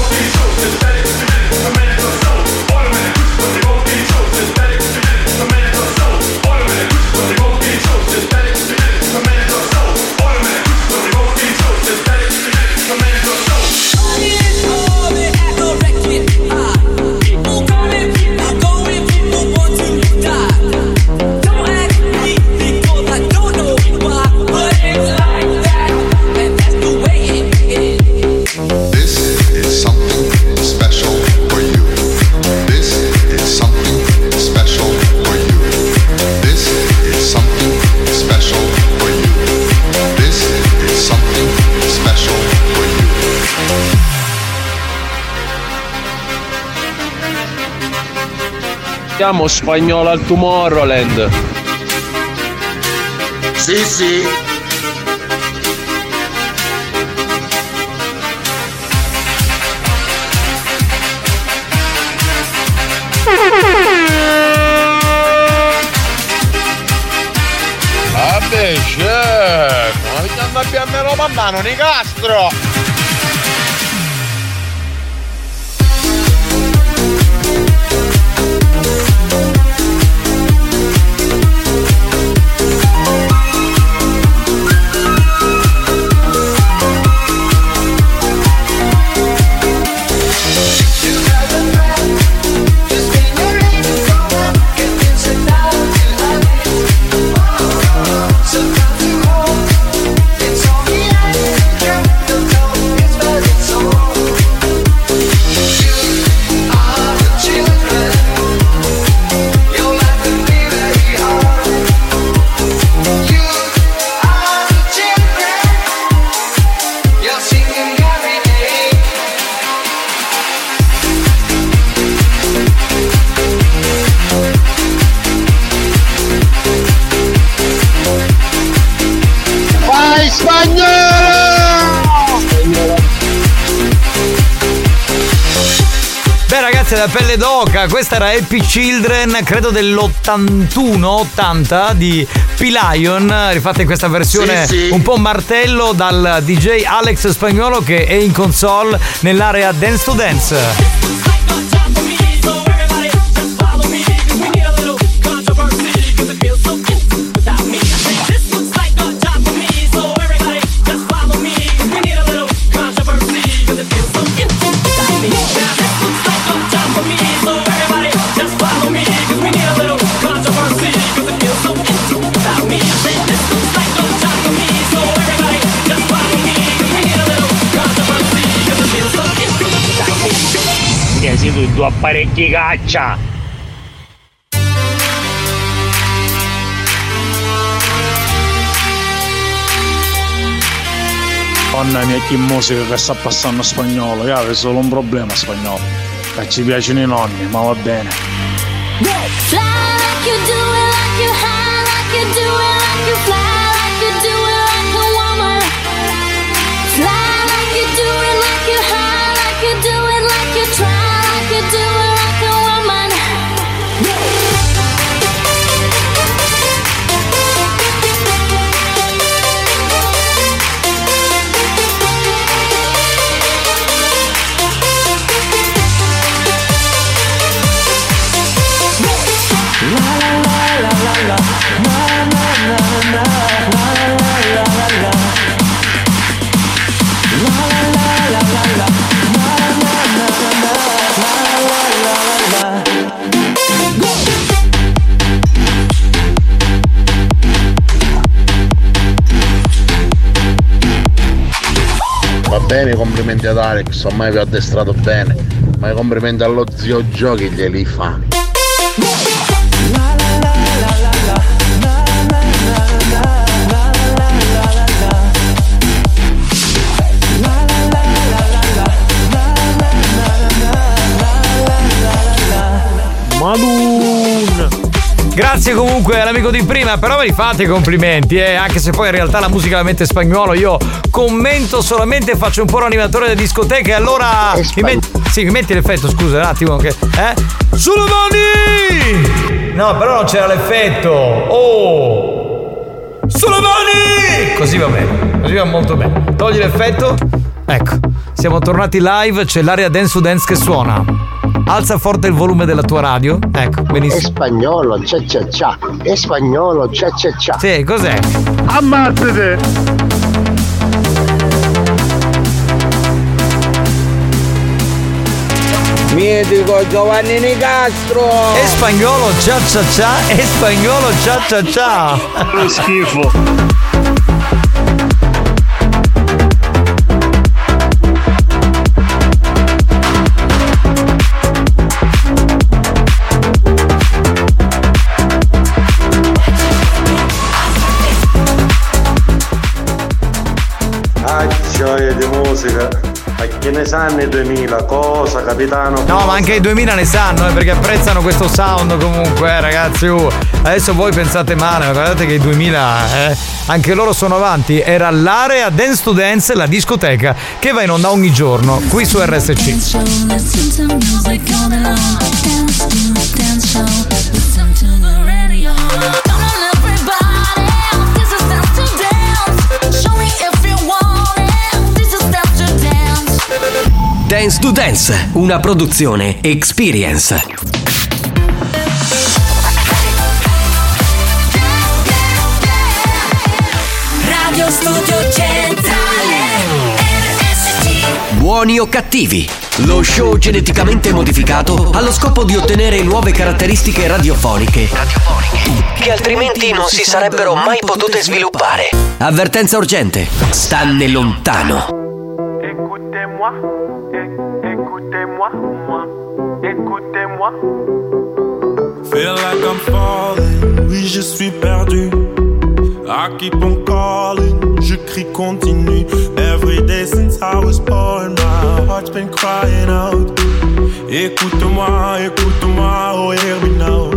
Siamo spagnolo al Tomorrowland. Sì, sì. Vabbè, chef, ma vediamo abbiamo lo mammano, Nicastro! Questa era Happy Children, credo dell'81-80 di P-Lion, rifatta in questa versione Sì, sì. un po' martello dal DJ Alex Spagnolo che è in console nell'area Dance to Dance. Apparecchi caccia! Donna mia che musica che sta passando spagnolo, io avevo solo un problema spagnolo. Che ci piacciono i nonni, ma va bene. Complimenti ad Alex, ormai vi ho addestrato bene, ma i complimenti allo zio Giochi glieli fa. Madun. Grazie comunque all'amico di prima, però me li fate i complimenti, eh, anche se poi in realtà la musica la mette spagnolo, io commento solamente, faccio un po' l'animatore delle discoteche, allora... Mi metti, sì, mi metti l'effetto, scusa un attimo, che... Eh? Sulle mani! No, però non c'era l'effetto! Oh! Sulle mani! Così va bene, così va molto bene. Togli l'effetto. Ecco, siamo tornati live, c'è l'area dance to dance che suona. Alza forte il volume della tua radio. Ecco, È benissimo. spagnolo, cia cia cia. È spagnolo, cia cia cia. Sì, cos'è? Ammazzate! Mitico Giovanni Nicastro! E spagnolo cia cia cia, e spagnolo cia cia cia. Che schifo. Ah, gioia di musica. Ma che ne sanno i 2000? Cosa, capitano? No, ma anche i 2000 ne sanno, eh, perché apprezzano questo sound comunque, eh, ragazzi. uh. Adesso voi pensate male, ma guardate che i 2000, eh, anche loro sono avanti. Era l'area Dance to Dance, la discoteca, che va in onda ogni giorno, qui su RSC. Dance to Dance, una produzione Experience. Radio Studio Centrale Buoni o cattivi? Lo show geneticamente modificato allo scopo di ottenere nuove caratteristiche radiofoniche che altrimenti non si sarebbero mai potute sviluppare. Avvertenza urgente. Stanne lontano. Écoutez-moi, écoutez-moi, moi, écoutez-moi. Feel like I'm falling, oui je suis perdu. I keep on calling, je crie continue. Every day since I was born, my heart's been crying out. Écoute-moi, écoute-moi, oh hear me now.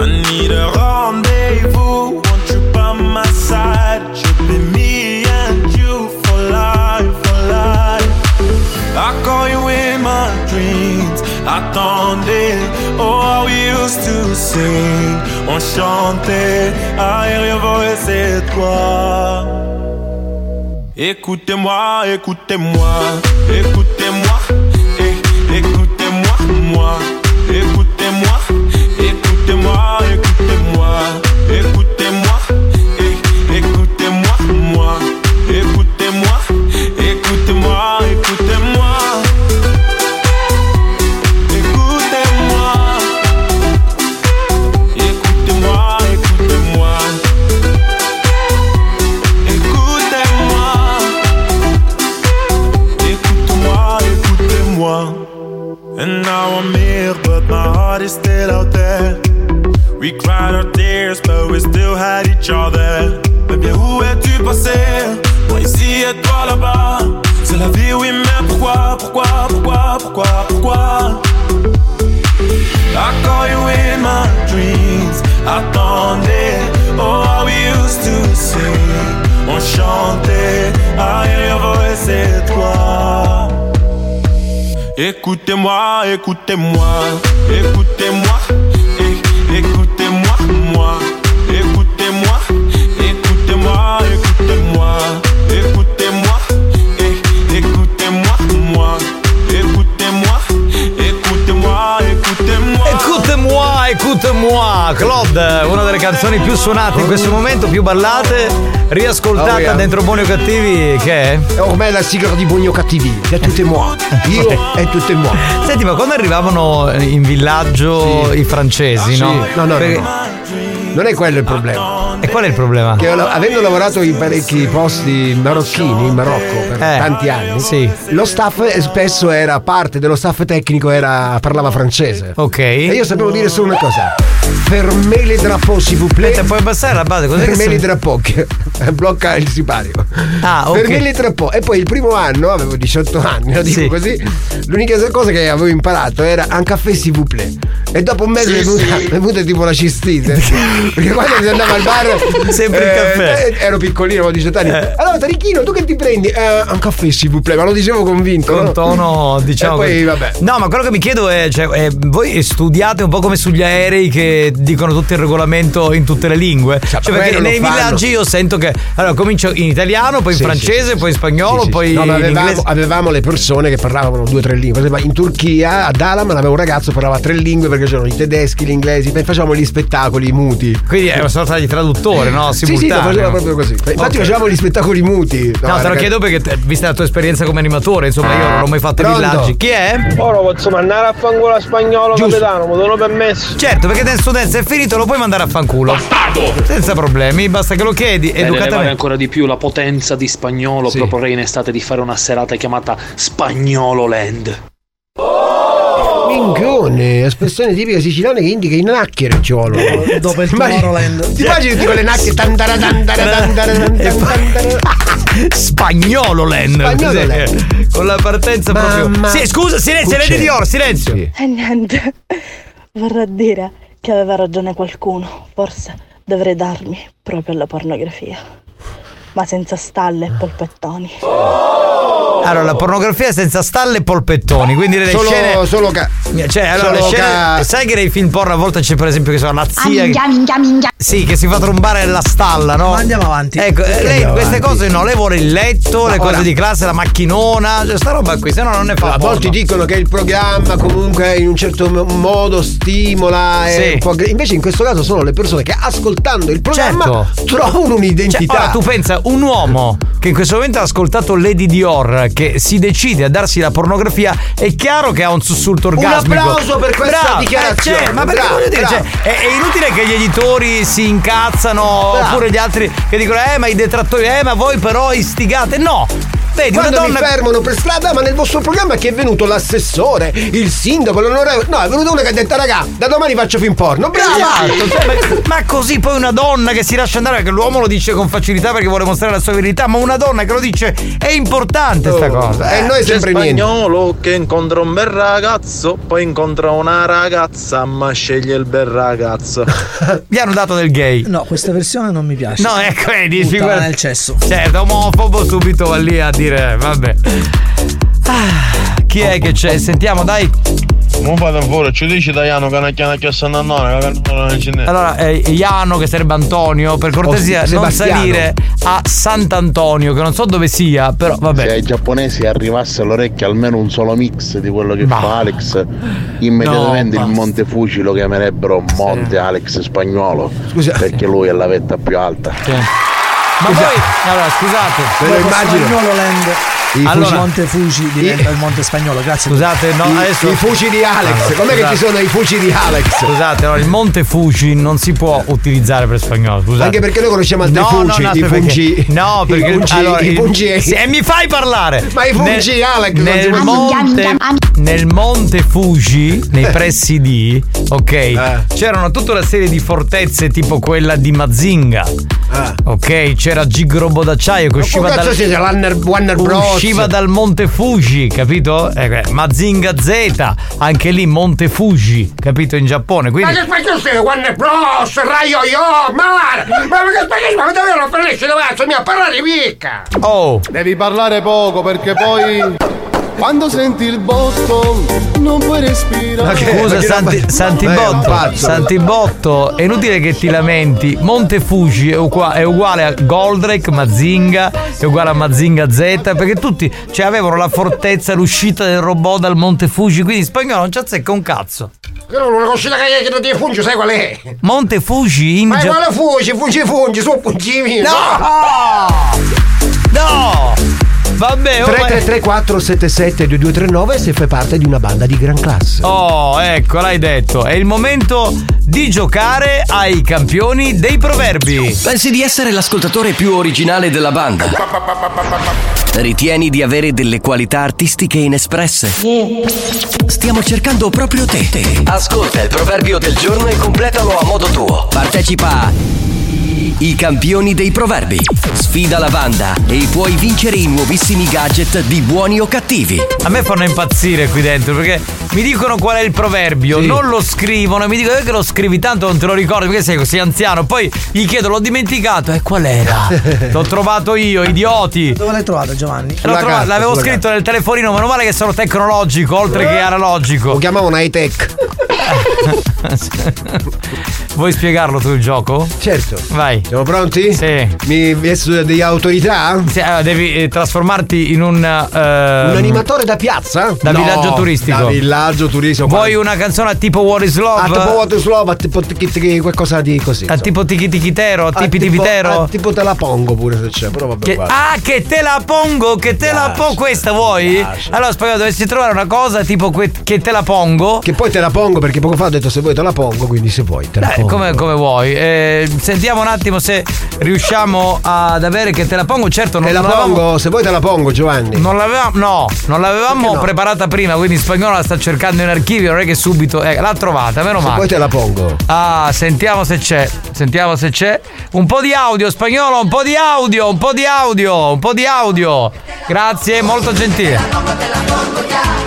I need a rendezvous, want you by my side. Should be me and you I call you in my dreams. Attendez, oh, how we used to sing. On chantait, I hear your c'est toi. Écoutez-moi, écoutez-moi, écoutez-moi, eh, écoutez-moi, moi, écoutez-moi, écoutez-moi, écoutez-moi, écoutez-moi, still out there. We cried our tears, but we still had each other. Mais bien, où es-tu passé? Moi ici et toi là-bas. C'est la vie, oui, mais pourquoi, pourquoi, pourquoi, pourquoi, pourquoi? I call you in my dreams. Attendez, oh, how we used to sing. On chantait, I hear your voice, c'est toi. Écoutez-moi, écoutez-moi, écoutez-moi, écoutez-moi, moi, écoutez-moi, écoutez-moi, écoutez-moi, Écoute-moi, Claude, una delle canzoni più suonate in questo momento, più ballate, riascoltata Oh, yeah. dentro Buoni o Cattivi, che è? Ormai la sigla di Buoni o Cattivi, è tutte moi. Io e tutte moi. Senti, ma quando arrivavano in villaggio i francesi, Sì. no? No, no, Perché- no. Non è quello il problema. E qual è il problema? Che avendo lavorato in parecchi posti marocchini, in Marocco, per Eh, tanti anni, sì. lo staff spesso era parte dello staff tecnico, era, parlava francese. Ok. E io sapevo dire solo una cosa. Fermez les drapeaux, s'il vous plaît. puoi passare la base, cos'è si- les drapeaux, che blocca il sipario. Ah, ok. Fermez les drapeaux. E poi il primo anno, avevo 18 anni, lo dico Sì. così, l'unica cosa che avevo imparato era un caffè, s'il vous plaît. E dopo un mese è, venuta, è venuta tipo la cistite. Perché quando si andava al bar Sempre il caffè. eh, ero piccolino, avevo 18 anni. Allora, Tarichino, tu che ti prendi? Eh, un caffè, s'il vous plaît, ma lo dicevo convinto. Con no? tono, diciamo. E poi, così. vabbè. No, ma quello che mi chiedo è: cioè, eh, voi studiate un po' come sugli aerei che dicono tutto il regolamento in tutte le lingue? Cioè, perché quello lo nei villaggi io sento che. Allora, comincio in italiano, poi in Sì, francese, sì, poi in spagnolo, Sì, sì, poi sì. No, ma in avevamo, inglese. avevamo le persone che parlavano due o tre lingue. Per esempio, in Turchia, ad Alam, avevo un ragazzo che parlava tre lingue perché c'erano i tedeschi, gli inglesi, poi facevamo gli spettacoli muti. Quindi è una sorta di traduttore, no? Sì, sì, lo Simultaneo. faceva proprio così. Infatti Ok. facevamo gli spettacoli muti. No, te lo ragazzi. chiedo perché, te- vista la tua esperienza come animatore, insomma, io non ho mai fatto i Pronto? villaggi. Chi è? Ora posso mandare a fanculo a spagnolo capitano, mi dono permesso. Certo, perché Dance Dance è finito, lo puoi mandare a fanculo. Bastardo! Senza problemi, basta che lo chiedi Per elevare educatamente. ancora di più la potenza di spagnolo, Sì. proporrei in estate di fare una serata chiamata Spagnolo Land. Minchione, espressione tipica siciliana che indica i nacchere ciolo. Dopo il Immagini- Tomorrowland. Ti immagini con le nacche tantara tantara tantara. Spagnolo Len. Con la partenza Mamma. proprio. Sì, scusa, silenzio. Lady Dior, silenzio. E niente, vorrà dire che aveva ragione qualcuno. Forse dovrei darmi proprio alla pornografia. Ma senza stalle e polpettoni. Allora, la pornografia senza stalle e polpettoni, quindi le Solo- scene. solo ca- Cioè, allora, le solo scene- ca- sai che nei film porno a volte c'è, per esempio, che sono la zia. che- minchia, minchia. Sì, che si fa trombare la stalla, no? Ma andiamo avanti. Ecco, eh, lei Andiamo queste avanti. cose no, lei vuole il letto, le Ma cose ora- di classe, la macchinona, cioè sta roba qui, se no non ne fa A volte dicono che il programma comunque in un certo mo- modo stimola. e Sì. un po' invece in questo caso sono le persone che ascoltando il programma Certo. trovano Cioè, un'identità. ora tu pensa, un uomo che in questo momento ha ascoltato Lady Dior che si decide a darsi la pornografia, è chiaro che ha un sussulto orgasmico. applauso per questa Bravo, dichiarazione. eh, cioè, ma perché Bravo, voglio dire, cioè, è, è inutile che gli editori si incazzano Bravo. oppure gli altri che dicono "Eh, ma i detrattori, eh, ma voi però istigate". No. Vedi, Quando una mi donna fermano per strada, ma nel vostro programma che è venuto l'assessore, il sindaco, l'onorevole. No, è venuto uno che ha detto, raga, da domani faccio film porno. Bravo! Esatto, cioè, ma, così poi una donna che si lascia andare, perché l'uomo lo dice con facilità perché vuole mostrare la sua verità, ma una donna che lo dice è importante sta cosa. E noi C'è sempre niente. spagnolo che incontra un bel ragazzo, poi incontra una ragazza, ma sceglie il bel ragazzo. Gli hanno dato del gay. No, questa versione non mi piace. No, ecco, vedi, figurati. nel cesso. Certo, omofobo subito va lì a dire, vabbè. Ah, chi è che c'è? Sentiamo, dai. Non fate fuori, ci dici Daiano che non chiama che non ce n'è. Allora, eh, Iano, che sarebbe Antonio, per cortesia, Oh, non salire a Sant'Antonio, che non so dove sia, però vabbè. Se ai giapponesi arrivasse all'orecchio almeno un solo mix di quello che fa Alex, immediatamente No, il. Monte Fuji lo chiamerebbero Monte Alex spagnolo. Perché lui è la vetta più alta. Ma poi, allora, scusate. Me lo immagino. I Il Allora- Monte Fuji diventa il Monte Spagnolo, grazie. Scusate, no, I- adesso. i fuci di Alex. Allora, Com'è che scusate. ci sono i fuci di Alex? Scusate, allora, il Monte Fuji non si può utilizzare per spagnolo. Scusate. Anche perché noi conosciamo altri no, fungi, no, no, i fungi- perché- No, i perché fungi- allora, i fungi- sì, e mi fai parlare. Ma i fungi, Alex, non si nel monte, nel monte Fuji, nei pressi di, ok, Eh. c'erano tutta una serie di fortezze tipo quella di Mazinga. Ok, c'era Gigrobo d'acciaio che usciva Eh. cazzo dal, siete, Warner- Warner Bros? Usciva dal Monte Fuji, capito? Eh, Mazinga Z, anche lì Monte Fuji, capito? In Giappone. Ma Quindi che spagnolo sei? Warner Bros, Rai Yo, Mar! Ma che spagnolo? Ma davvero non parlisci dove cazzo mi a parlare mica? Oh! Devi parlare poco perché poi quando senti il botto non puoi respirare. Scusa Santi, Santibotto, Santibotto, è inutile che ti lamenti. Monte Fuji è, uqua- è uguale a Goldrake, Mazinga, è uguale a Mazinga Z, perché tutti cioè, avevano la fortezza, l'uscita del robot dal Monte Fuji, quindi in spagnolo non ci azzecca un cazzo. Una coscina che che non ti funge, sai qual è? Monte Fuji in Ma Gia- quale funge? Funge funge, su pungimi. No! No! Vabbè, oh, ma- 333 477 2239 se fai parte di una banda di gran classe. Oh, ecco, l'hai detto. È il momento di giocare ai campioni dei proverbi. Pensi di essere l'ascoltatore più originale della banda? Ritieni di avere delle qualità artistiche inespresse? Stiamo cercando proprio te. Ascolta il proverbio del giorno e completalo a modo tuo. Partecipa a I campioni dei proverbi. Sfida la banda e puoi vincere i nuovissimi gadget di buoni o cattivi. A me fanno impazzire qui dentro perché mi dicono qual è il proverbio, non lo scrivono e mi dicono "Eh, che lo scrivi tanto non te lo ricordi perché sei così anziano. Poi gli chiedo, l'ho dimenticato. E qual era? L'ho trovato io, idioti. Dove l'hai trovato Giovanni? L'ho trovato- l'avevo scritto nel telefonino, meno male che sono tecnologico oltre che analogico. Lo chiamavano high tech. Vuoi spiegarlo tu il gioco? Certo. Vai. Siamo pronti? Sì. Mi vesto di autorità? Sì, eh, devi eh, trasformarti in un. eh, Un animatore da piazza? Da No, villaggio turistico. Da villaggio turistico. Vuoi una canzone a tipo What is Love? Ah, tipo What is Love, a tipo tiki tiki, qualcosa di così. A tipo tiki tiki tero, Ah, tipi tipo- tipitero? ah, tipo te la pongo pure se c'è, però vabbè. Che- guarda. ah, che te la pongo, che te la pongo. Questa vuoi? Allora, spagnolo, dovessi trovare una cosa tipo que- che te la pongo. Che poi te la pongo perché poco fa ho detto se vuoi te la pongo, quindi se vuoi te la Eh, pongo. come, come vuoi. Eh, sentiamo un attimo se riusciamo ad avere che te la pongo. Certo, non Te la l'avevamo- pongo, se vuoi te la pongo Giovanni. Non l'avevamo, no, non l'avevamo no? preparata prima, quindi spagnolo la sta cercando in archivio, non è che subito. eh, l'ha trovata, meno Se male. vuoi te la pongo. Ah, sentiamo se c'è. Sentiamo se c'è. Un po' di audio, spagnolo, un po' di audio, un po' di audio, un po' di audio. Grazie, molto gentile.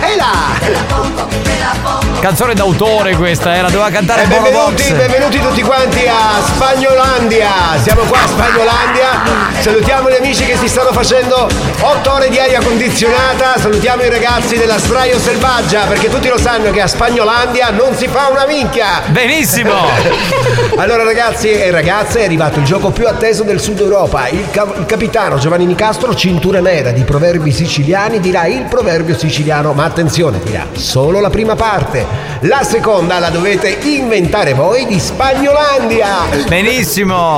Ehi là! Canzone d'autore questa, era, doveva cantare E Eh, benvenuti, benvenuti tutti quanti a Spagnolandia. Siamo qua a Spagnolandia. Salutiamo gli amici che si stanno facendo 8 ore di aria condizionata. Salutiamo i ragazzi della Sdraio Selvaggia, perché tutti lo sanno che a Spagnolandia non si fa una minchia. Benissimo. allora ragazzi e ragazze, è arrivato il gioco più atteso del Sud Europa. Il, ca- il capitano Giovanni Nicastro, cintura nera di proverbi siciliani, dirà il proverbio siciliano, ma attenzione, dirà solo la prima parte. La seconda la dovete inventare voi di Spagnolandia. Benissimo.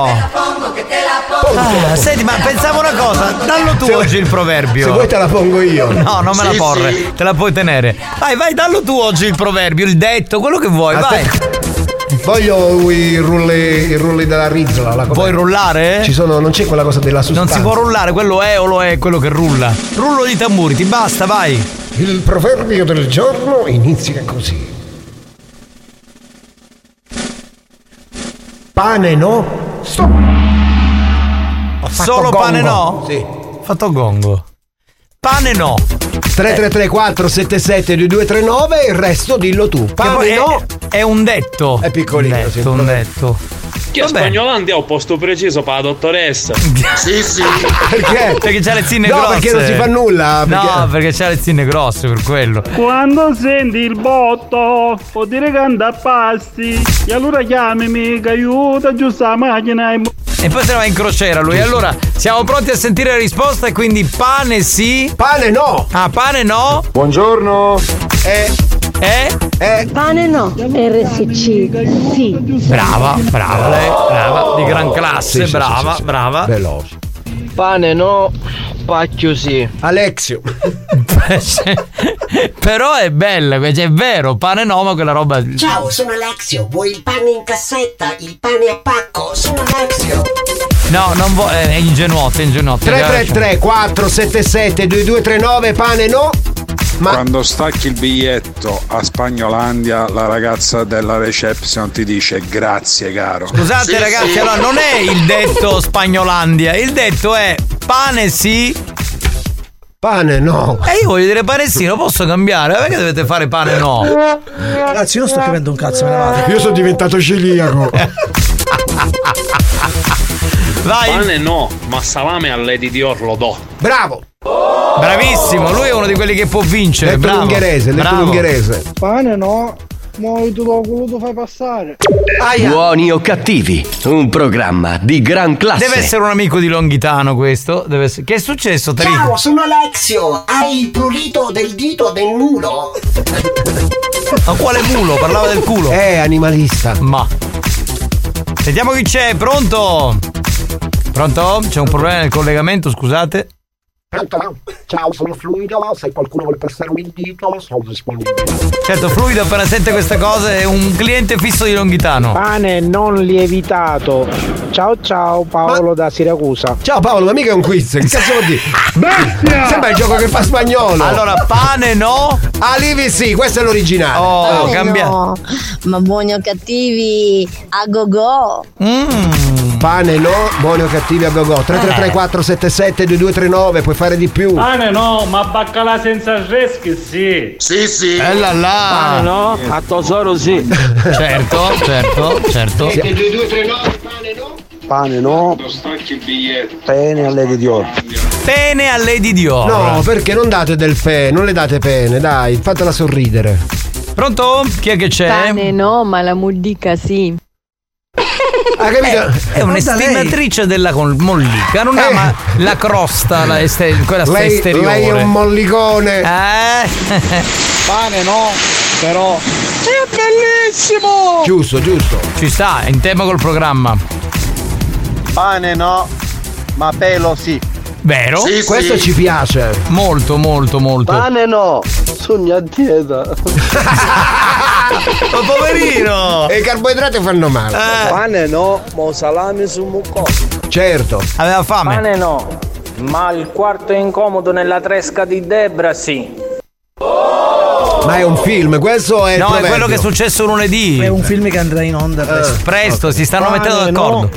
Ah, senti, ma pensavo una cosa, dallo tu Se- oggi il proverbio. se vuoi te la pongo io. No, non me la Sì, porre, sì. te la puoi tenere. Vai, vai, dallo tu oggi il proverbio, il detto, quello che vuoi, vai. Voglio i rulli, i rulli della rizzola. La Vuoi rullare? Ci sono, non c'è quella cosa della Non sostanza. si può rullare, quello è o lo è quello che rulla. Rullo di tamburi, ti basta, vai. Il proverbio del giorno inizia così. Pane no? Stop. Ho fatto Solo pane gongo. no? Sì. Fatto gongo. Pane no. 3334 77 2239 il resto dillo tu. Pane poi è, no? è un detto. È piccolino, Un sì, detto, un detto. Chi a Vabbè. Spagnolandia un posto preciso per la dottoressa. Sì, sì. Perché? Perché c'ha le zinne No, grosse. perché non si fa nulla, perché- No, perché c'ha le zinne grosse per quello. Quando senti il botto, vuol dire che anda a passi. E allora chiamami che aiuta giusto la macchina. e- E poi se ne va in crociera lui. Allora, siamo pronti a sentire la risposta e quindi pane sì. Pane no. Ah, pane no. Buongiorno. Eh. Eh? Eh. Pane no. RSC. Sì. Brava, brava lei, brava, di gran classe, Sì, sì, brava, sì, sì, sì. brava. Veloce. Pane no, pacchio sì. Alexio. Però è bella, cioè, è vero, pane no, ma quella roba. Ciao, sono Alexio. Vuoi il pane in cassetta? Il pane a pacco? Sono Alexio. No, non vuoi. È ingenuotto, è ingenuotto. 333 477 2239 pane no? Quando stacchi il biglietto a Spagnolandia, la ragazza della reception ti dice grazie caro. Scusate ragazzi, allora non è il detto Spagnolandia, il detto è pane sì. Pane no. E io voglio dire pane sì, lo posso cambiare, perché dovete fare pane no? Ragazzi, io non sto capendo un cazzo, me ne vado. Io sono diventato celiaco. Vai. Pane no, ma salame a Lady Dior lo do. Bravo. Bravissimo, lui è uno di quelli che può vincere. Letto bravo. l'ungherese, letto bravo. l'ungherese. Pane no, Ma tu lo voluto fai passare. Buoni o cattivi, un programma di gran classe. Deve essere un amico di Longhitano questo. Deve essere- Che è successo, Trico? Ciao, sono Alexio. Hai il prurito del dito del mulo? Ma quale mulo? Parlava del culo. È animalista. Ma. Sentiamo chi c'è, pronto? Pronto? C'è un problema nel collegamento, scusate. Pronto? Ciao, sono Fluido, se qualcuno vuole passarmi il dito, sono disponibile. Certo, Fluido appena sente queste cose è un cliente fisso di Longhitano. Pane non lievitato. Ciao ciao Paolo da Siracusa. Ciao Paolo, ma mica è un quiz, che cazzo vuol dire? Bestia! Sembra il gioco che fa spagnolo. Allora, pane no? Alivi sì, questo è l'originale. Oh, Eh, no. Ma buoni o cattivi, a go go. Pane no, buoni o cattivi a gogo. 3334 77 2239, puoi fare di più. Pane no, ma baccalà senza freschi sì. Sì, sì. Eh là là. Pane no, a tesoro sì. Certo, certo, certo. 2239, pane no? Pane no. Pene alle di Dior. Pene a Lady Dior. No, perché non date del fe, non le date pene, dai, fatela sorridere. Pronto? Chi è che c'è? Pane no, ma la mollica sì. Ha capito? È un'estimatrice della mollica, non ama la crosta, la este- quella Lei, esteriore. lei è un mollicone. Eh? Pane no, però. È bellissimo! Giusto, giusto. Ci sta, è in tema col programma. Pane no, ma pelo sì. Vero? Sì, Questo sì. ci piace. Molto, molto, molto. Pane no, sogno a dieta. Ma poverino! E i carboidrati fanno male. Eh, Pane no, ma salami su mucco. Certo. aveva fame. Pane no, ma il quarto incomodo nella tresca di Debra sì. Ma è un film, questo è il No, è quello che è successo lunedì. È un film che andrà in onda presto. Presto, si stanno mettendo Pane d'accordo. no,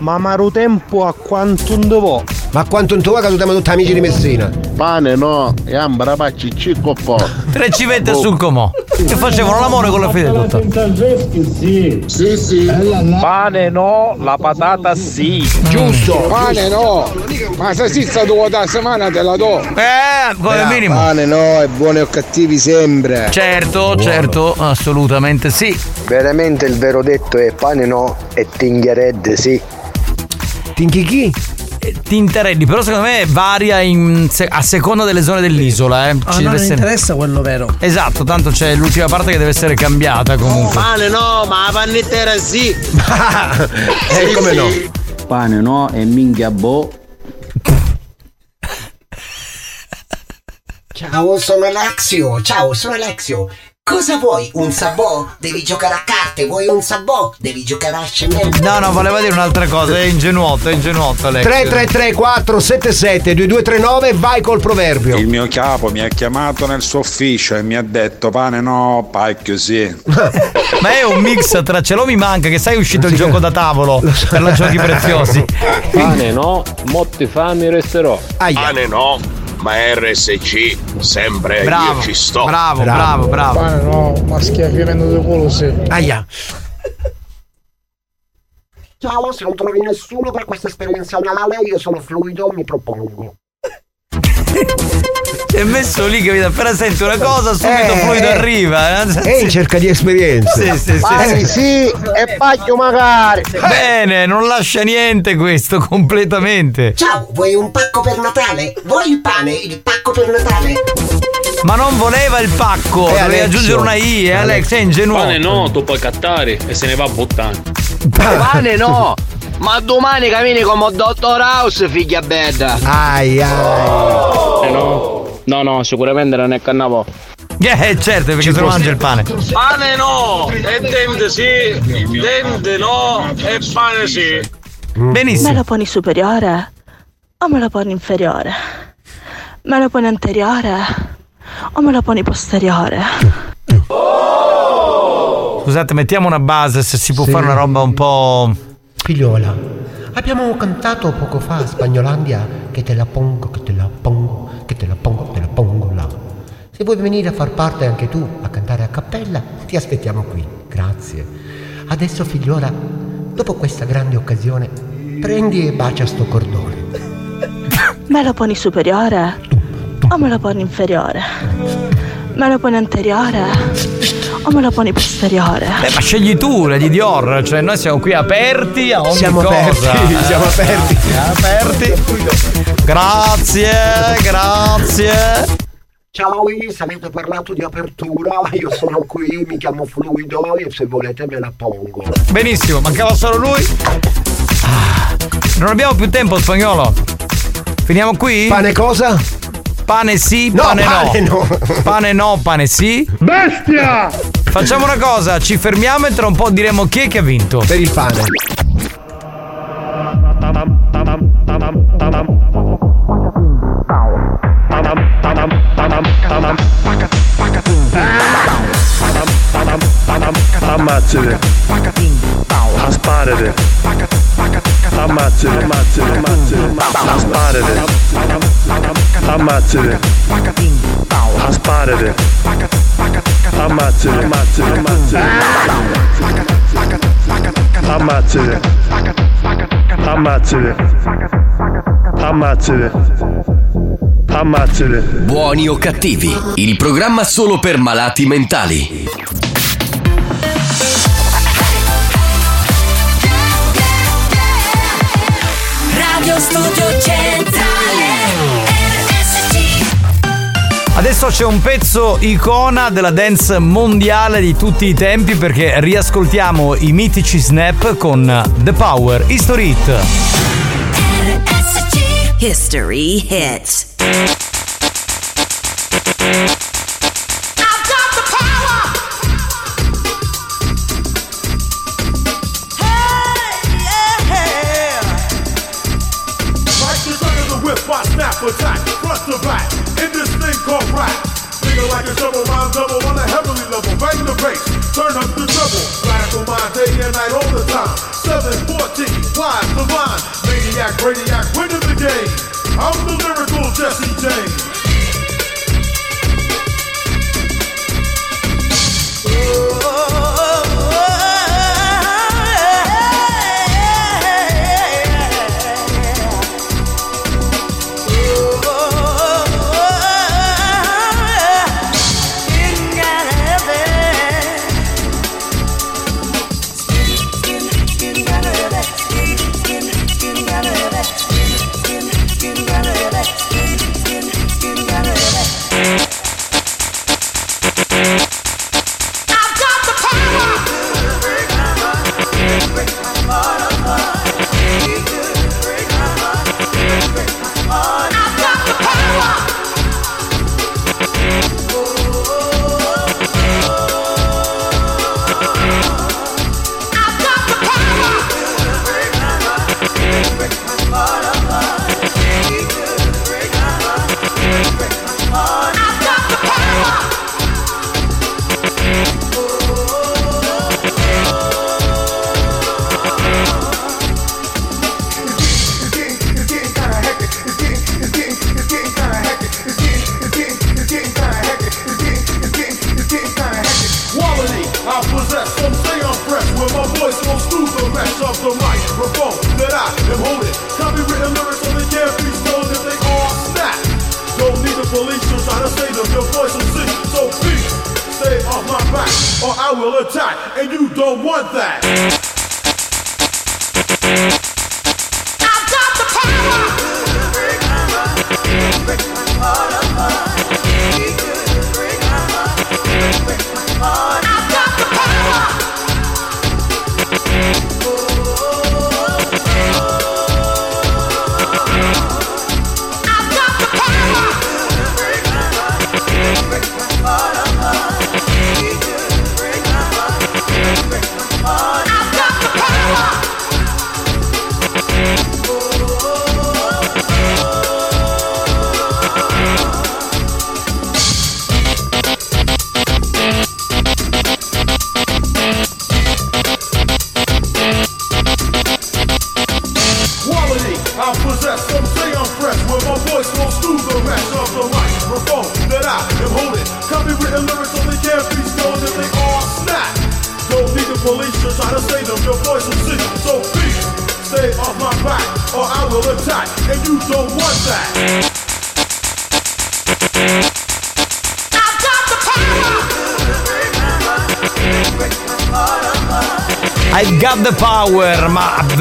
ma maru tempo a quanto devo. Ma quanto tua che siamo tutti amici di Messina? Pane no, e ambra pacci cicco po'. Tre civette sul comò. Che facevano l'amore con la. Senza freschi sì. Sì, sì. Pane no, la patata sì. Giusto. Pane no, ma se si sta due da settimana te la do. Eh, come minimo. Pane no, e buoni o cattivi sempre. Certo, certo, assolutamente sì. Veramente il vero detto è pane no e tingheredde sì. Tinchichi? Tintereddi, però secondo me varia in a seconda delle zone dell'isola. Eh. Ah, Ci no, deve non essere- interessa quello vero. Esatto, tanto c'è l'ultima parte che deve essere cambiata comunque. Pane no, ma la pannittera sì. Eh, come no? Pane no e minchia boh. Ciao, sono Alexio. Ciao, sono Alexio. Cosa vuoi? Un sabò? Devi giocare a carte. Vuoi un sabò? Devi giocare a scemenza. No, no, voleva dire un'altra cosa, è ingenuotto, è ingenuotto Alex. 3334 77 2239 vai col proverbio. Il mio capo mi ha chiamato nel suo ufficio e mi ha detto pane no, pacchio sì. Ma è un mix tra ce l'ho mi manca, che sai è uscito il gioco da tavolo per la giochi preziosi. Pane no, motti fami resterò. Aia. no, ma RSC, sempre Bravo, bravo, bravo, bravo. Pane no, ma schiaffamento di culo sì. Aia. Ciao, se non trovi nessuno per questa esperienza anale, io sono fluido, mi propongo. Si è messo lì, capito? Appena senti una cosa, subito Eh, fluido eh. arriva. eh. È in cerca di esperienze. Sì, sì, sì, sì. sì e pacchio magari. Bene, non lascia niente questo completamente. Ciao, vuoi un pacco per Natale? Vuoi il pane? Il pacco per Natale? Ma non voleva il pacco, Eh, dovevi aggiungere una I, eh, Alex, è ingenuo. Pane no, tu puoi cattare e se ne va a buttare. Pane no! Ma domani cammini come Dottor House, figlia bella! Ai ai. Eh no? No, no, sicuramente non è cannavo. Eh, certo, perché se no mangia il pane. Pane no, e dente sì, dente no, e pane sì. Me Benissimo. lo poni superiore o me lo poni inferiore? Me lo poni anteriore o me lo poni posteriore? Scusate, mettiamo una base se si può Sì. fare una roba un po'. Figliola, abbiamo cantato poco fa a Spagnolandia che te la pongo, che te la pongo, che te la pongo, te la pongo là. Se vuoi venire a far parte anche tu a cantare a cappella, ti aspettiamo qui. Grazie. Adesso figliola, dopo questa grande occasione, prendi e bacia sto cordone. Me lo poni superiore o me lo poni inferiore? Me lo poni anteriore o me la poni posteriore? Beh, ma scegli tu, Lady Dior, cioè noi siamo qui aperti a ogni Siamo cosa. aperti, siamo aperti. aperti. Grazie, grazie. Ciao Luis, avete parlato di apertura, io sono qui, mi chiamo Fluido e se volete me la pongo. Benissimo, mancava solo lui. Ah, Non abbiamo più tempo, spagnolo. Finiamo qui? Pane cosa? Pane sì, No, pane, pane no. Pane no, pane sì. Bestia! Facciamo una cosa, ci fermiamo e tra un po' diremo chi è che ha vinto. Per il pane. Ammazzate. Asparate. Ammazzate. Ammazzate. Ammazzate. Asparate. Ammazzate. Asparate. Ammazzate. Ammazzate. Ammazzate. Ammazzate. Ammazzate. Ammazzate. Buoni o cattivi, il programma solo per malati mentali. Radio Studio Centrale Adesso c'è un pezzo icona della dance mondiale di tutti i tempi perché riascoltiamo i mitici Snap con The Power History Hit. History Hits 714, wise, the. Maniac, brainiac, winning the game. I'm the lyrical Jesse James.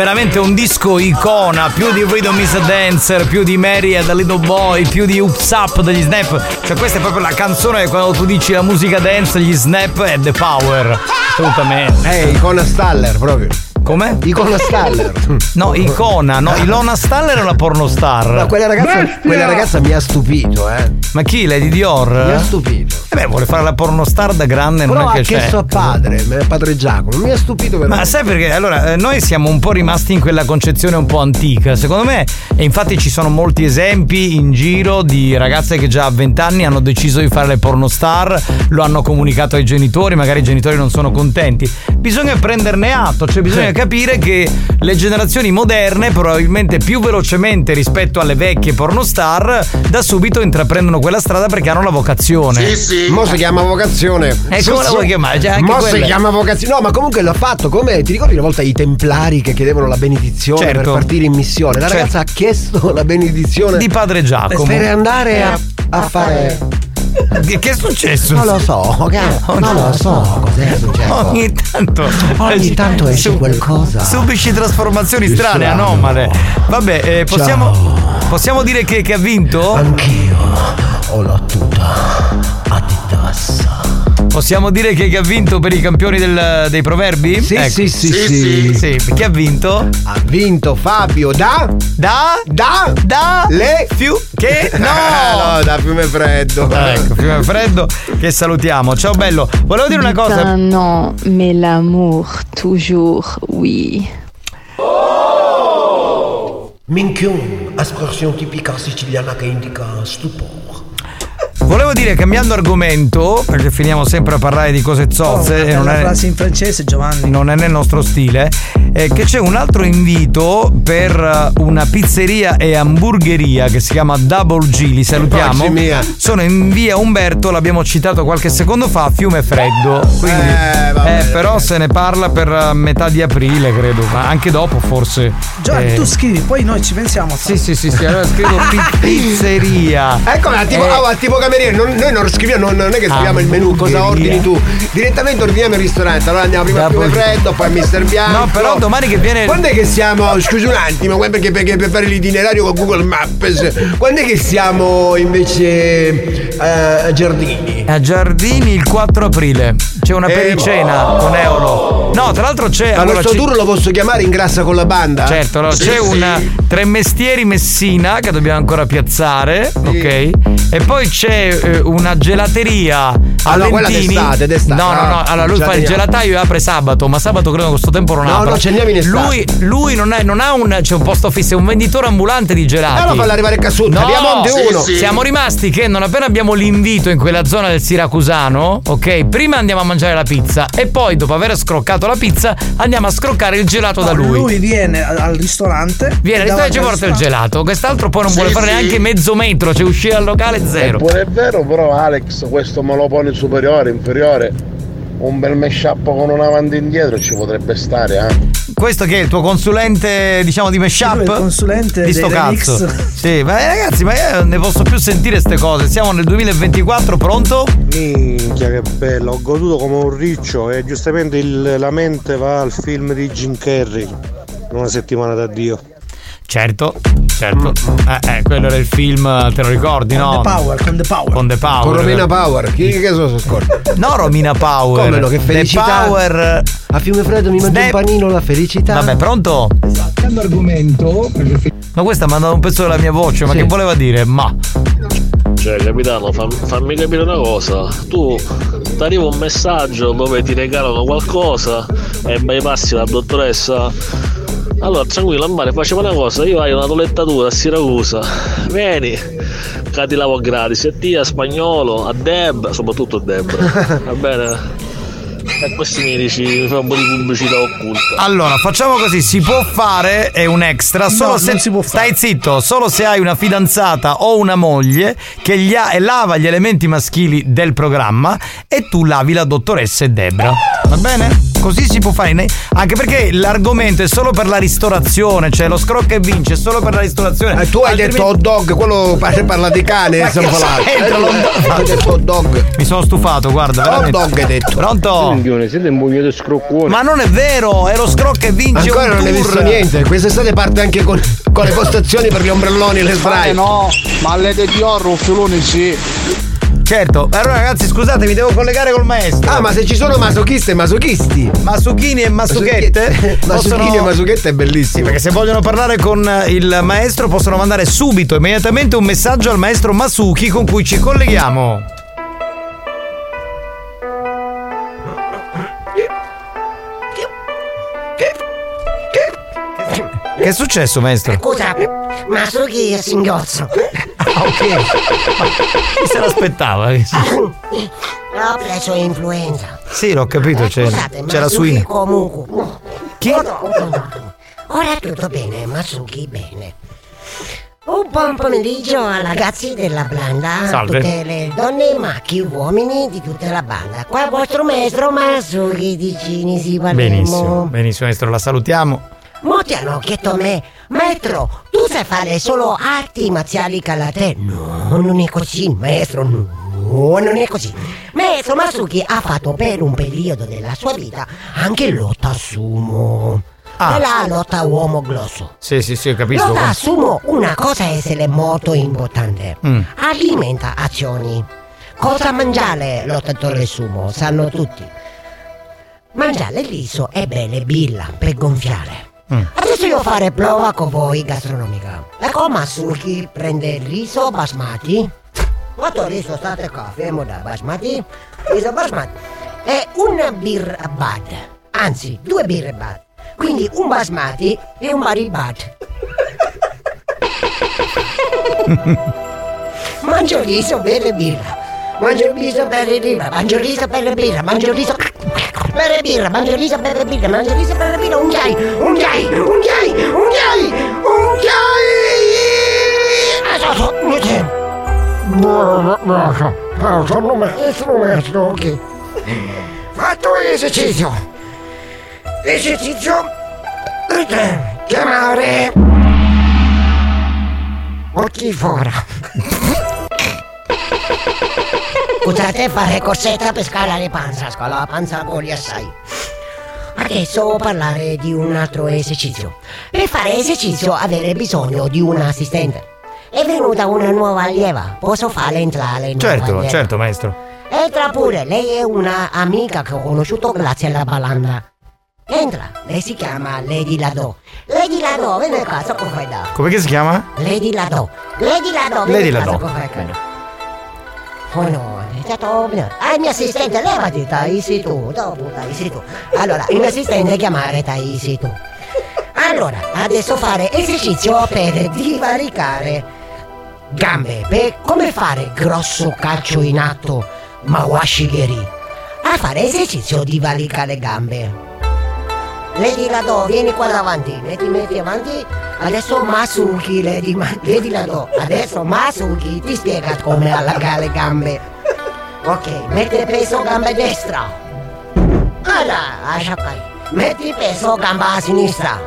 Veramente un disco icona, più di Rhythm is a Dancer, più di Mary and the Little Boy, più di Oops Up degli Snap. Cioè questa è proprio la canzone che quando tu dici la musica dance, gli Snap è The Power. Assolutamente. Eh, icona Staller proprio. Come? Icona Staller. No, Icona, no, Ilona Staller è una pornostar. No, quella ragazza, quella ragazza mi ha stupito, eh. Ma chi? Lady Dior? Mi ha stupito. Eh beh, vuole fare la pornostar da grande, non Però è ha che c'è. chiesto a padre, padre Giacomo. Mi ha stupito veramente. Ma sai perché? Allora, eh, noi siamo un po' rimasti in quella concezione un po' antica, secondo me, e infatti ci sono molti esempi in giro di ragazze che già a 20 anni hanno deciso di fare le pornostar, lo hanno comunicato ai genitori, magari i genitori non sono contenti. Bisogna prenderne atto, cioè bisogna capire che le generazioni moderne, probabilmente più velocemente rispetto alle vecchie pornostar, da subito intraprendono quella strada perché hanno la vocazione. Mo si chiama vocazione. E come la vuoi chiamare? Cioè, Mo si chiama vocazione. No, ma comunque l'ha fatto. Come ti ricordi una volta i templari che chiedevano la benedizione Certo. per partire in missione? La Certo. ragazza ha chiesto la benedizione Di padre Giacomo. per andare a, a fare. Che, che è successo? Non lo so, ca- non lo so cos'è successo. Ogni tanto. Ogni tanto esce Su- qualcosa. Subisci trasformazioni strane, anomale. Vabbè, eh, possiamo, possiamo dire che, che ha vinto? Anch'io ho la tuta Adidas. Possiamo dire che, che ha vinto per i campioni del- dei proverbi? Sì, Ecco. sì, sì, sì. Sì, Chi ha vinto? Ha vinto Fabio da Da? Da Da? Le Fiu che? No! no, da Fiume Freddo. Ecco, Fiume Freddo che salutiamo. Ciao bello. Volevo dire una cosa. Putain, non, mais l'amour, toujours, oui. Minchion, espressione tipica siciliana che indica stupore. Volevo dire, cambiando argomento, perché finiamo sempre a parlare di cose zozze e non è, frase in francese, Giovanni. non è nel nostro stile, eh, che c'è un altro invito per eh, una pizzeria e hamburgeria che si chiama Double G, li salutiamo. Sono in via Umberto, l'abbiamo citato qualche secondo fa, a Fiume Freddo. Quindi, Eh, vabbè, eh, però se ne parla per eh, metà di aprile, credo, ma anche dopo forse. Giovanni, Eh, tu scrivi, poi noi ci pensiamo. a Sì, sì, sì, sì, allora scrivo pi- pizzeria. Ecco, ma tipo, Eh, oh, tipo cameriere, non- noi non scriviamo, non, non è che scriviamo il menù, cosa ordini tu. Direttamente ordiniamo il ristorante. Allora andiamo prima a Fiume Freddo, poi a Mister Bianco. No, però domani che viene. Quando è che siamo? Scusi un attimo, perché, perché per fare l'itinerario con Google Maps. Quando è che siamo invece eh, a Giardini? A Giardini il 4 aprile c'è una Eh, pericena con Euro. No, tra l'altro c'è. Ma allora, questo tour lo posso chiamare in grassa con la banda? Certo, allora, Sì, c'è sì. un Tre Mestieri Messina che dobbiamo ancora piazzare, ok? E poi c'è eh, una gelateria a Ah, no, quella d'estate, d'estate. No, no, no, allora lui fa il gelataio e apre sabato, ma sabato credo che questo tempo non No, apre. no, ci andiamo in estate. Lui, lui non, è- non ha un, c'è un posto fisso, è un venditore ambulante di gelati. Allora fallo arrivare a Cassuccia, No, via Monte uno. siamo rimasti che non appena abbiamo l'invito in quella zona del Siracusano, ok? Prima andiamo a mangiare la pizza e poi dopo aver scroccato la pizza andiamo a scroccare il gelato da lui. Lui viene al al ristorante. Viene al ristorante e ci al porta il gelato. Quest'altro poi non Sì, vuole fare sì. neanche mezzo metro, cioè uscire dal locale zero. È vero, però Alex, questo me lo pone superiore, inferiore. Un bel mashup con un avanti e indietro ci potrebbe stare, eh. Questo che è il tuo consulente, diciamo, di mashup? Il consulente di sto dei remix. cazzo. Sì, ma eh, ragazzi, ma io non ne posso più sentire ste cose. Siamo nel 2024, pronto? Minchia che bello, ho goduto come un riccio e giustamente il- la mente va al film di Jim Carrey, una settimana da Dio. Certo, certo. Eh, eh, quello era il film, te lo ricordi, no? The Power, con The Power. Con The Power. Con Romina Power, chi che so scorda? No, Romina Power. Come no, che The felicità. Power. A Fiume Freddo mi mangio un panino, la felicità. Vabbè, pronto? Cambiando argomento. Ma questa ha mandato un pezzo della mia voce, ma Sì. che voleva dire? Ma. Cioè, capitano, fam- fammi capire una cosa. Tu ti arriva un messaggio dove ti regalano qualcosa e bypassi la dottoressa. Allora, tranquillo, Ambare, facciamo una cosa, io hai una tolettatura a Siracusa, vieni, che ti lavo gratis, a te, a spagnolo, a Deb, soprattutto a Deb, va bene? E questi mi dici, mi fai un po' di pubblicità occulta. Allora, facciamo così, si può fare, è un extra, solo No, se non si può fare. stai zitto, solo se hai una fidanzata o una moglie che gli ha- e lava gli elementi maschili del programma e tu lavi la dottoressa e Debra. Va bene? Così si può fare. ne- Anche perché l'argomento è solo per la ristorazione, cioè lo scrocca e vince è solo per la ristorazione. Eh, tu hai detto hot dog, quello pa- parla di cane, Ma siamo l'hot dog? Hai detto hot dog. Mi sono stufato, guarda. Hot veramente. dog hai detto. Pronto? siete un pugno di scroccone. Ma non è vero, è lo scrocca e vince. Ancora un non hai tour. visto niente. Quest'estate parte anche con, con le postazioni per gli ombrelloni e le spray. Eh no, ma le di Dior un filone sì. Certo, allora ragazzi scusate, mi devo collegare col maestro. Ah, ma se ci sono masochiste e masochisti. Masuchini e masuchette? Masuchini e masuchette è bellissimo. Perché se vogliono parlare con il maestro possono mandare subito, immediatamente un messaggio al maestro Masuki con cui ci colleghiamo. Che è successo, maestro? Scusa, Masuki è singhiozzo. Ah, ok. Chi se l'aspettava? Ho preso influenza. Sì, l'ho capito, c'era, Scusate, c'era suina. comunque. Chi? Ora tutto bene, Masuki bene. Un buon pomeriggio a ragazzi della banda, Salve. tutte le donne, macchi, uomini di tutta la banda. Qua il vostro maestro Masuki di Cinisi Palermo. Benissimo, benissimo, maestro, la salutiamo. Molti hanno chiesto a me, maestro, tu sai fare solo arti marziali karate? No, non è così, maestro, no, non è così. Maestro Masuki ha fatto per un periodo della sua vita anche lotta sumo. Ah. E la lotta uomo grosso. Sì, sì, sì, capisco. Lotta sumo, una cosa è essere molto importante. Mm. Alimenta azioni. Cosa mangiare lottatore sumo? Sanno tutti. Mangiare il riso è bene billa per gonfiare. Mm. Adesso io fare prova con voi gastronomica. Ecco Masuki prende il riso basmati. Quanto riso state qua? Fermo da basmati. Riso basmati. E una birra bad. Anzi, due birre bad. Quindi un basmati e un bari bad. Mangio riso, bere birra. Mangio riso, bere birra. Mangio riso, bere birra. Mangio riso, bere birra. Mangio riso, bere birra. Mangio riso, bere birra. Un gai, un gai, un gai, un gai, un gai. Adesso, niente. Sono maestro, maestro, ok. Fatto esercizio. Esercizio. Chiamare. Occhi fuori. Scusate, fare corsetta per scalare panza, scala la panza con gli assai. Adesso parlare di un altro esercizio. Per fare esercizio avere bisogno di un assistente. È venuta una nuova allieva, posso farle entrare in Certo, certo, maestro. Entra pure, lei è una amica che ho conosciuto grazie alla balanda. Entra, lei si chiama Lady Lado. Lady Lado, vieni qua, so come fai da. Come che si chiama? Lady Lado. Lady Lado, Lady vieni qua, Lado. so come fai qua. Oh no, stato... Ah, il mio assistente, levati, Taisi tu, dopo Taisi tu. Allora, il mio assistente chiamare Taisi tu. Allora, adesso fare esercizio per divaricare gambe. Per come fare grosso calcio in atto, Mawashigeri. A fare esercizio di valicare gambe. Lady Lado, vieni qua davanti, metti, metti avanti. Adesso Masuki, Lady, Lady Lado. Adesso Masuki ti spiega come allargare le gambe. Ok, metti peso gamba destra. Allora, lascia qui. Metti peso gamba sinistra.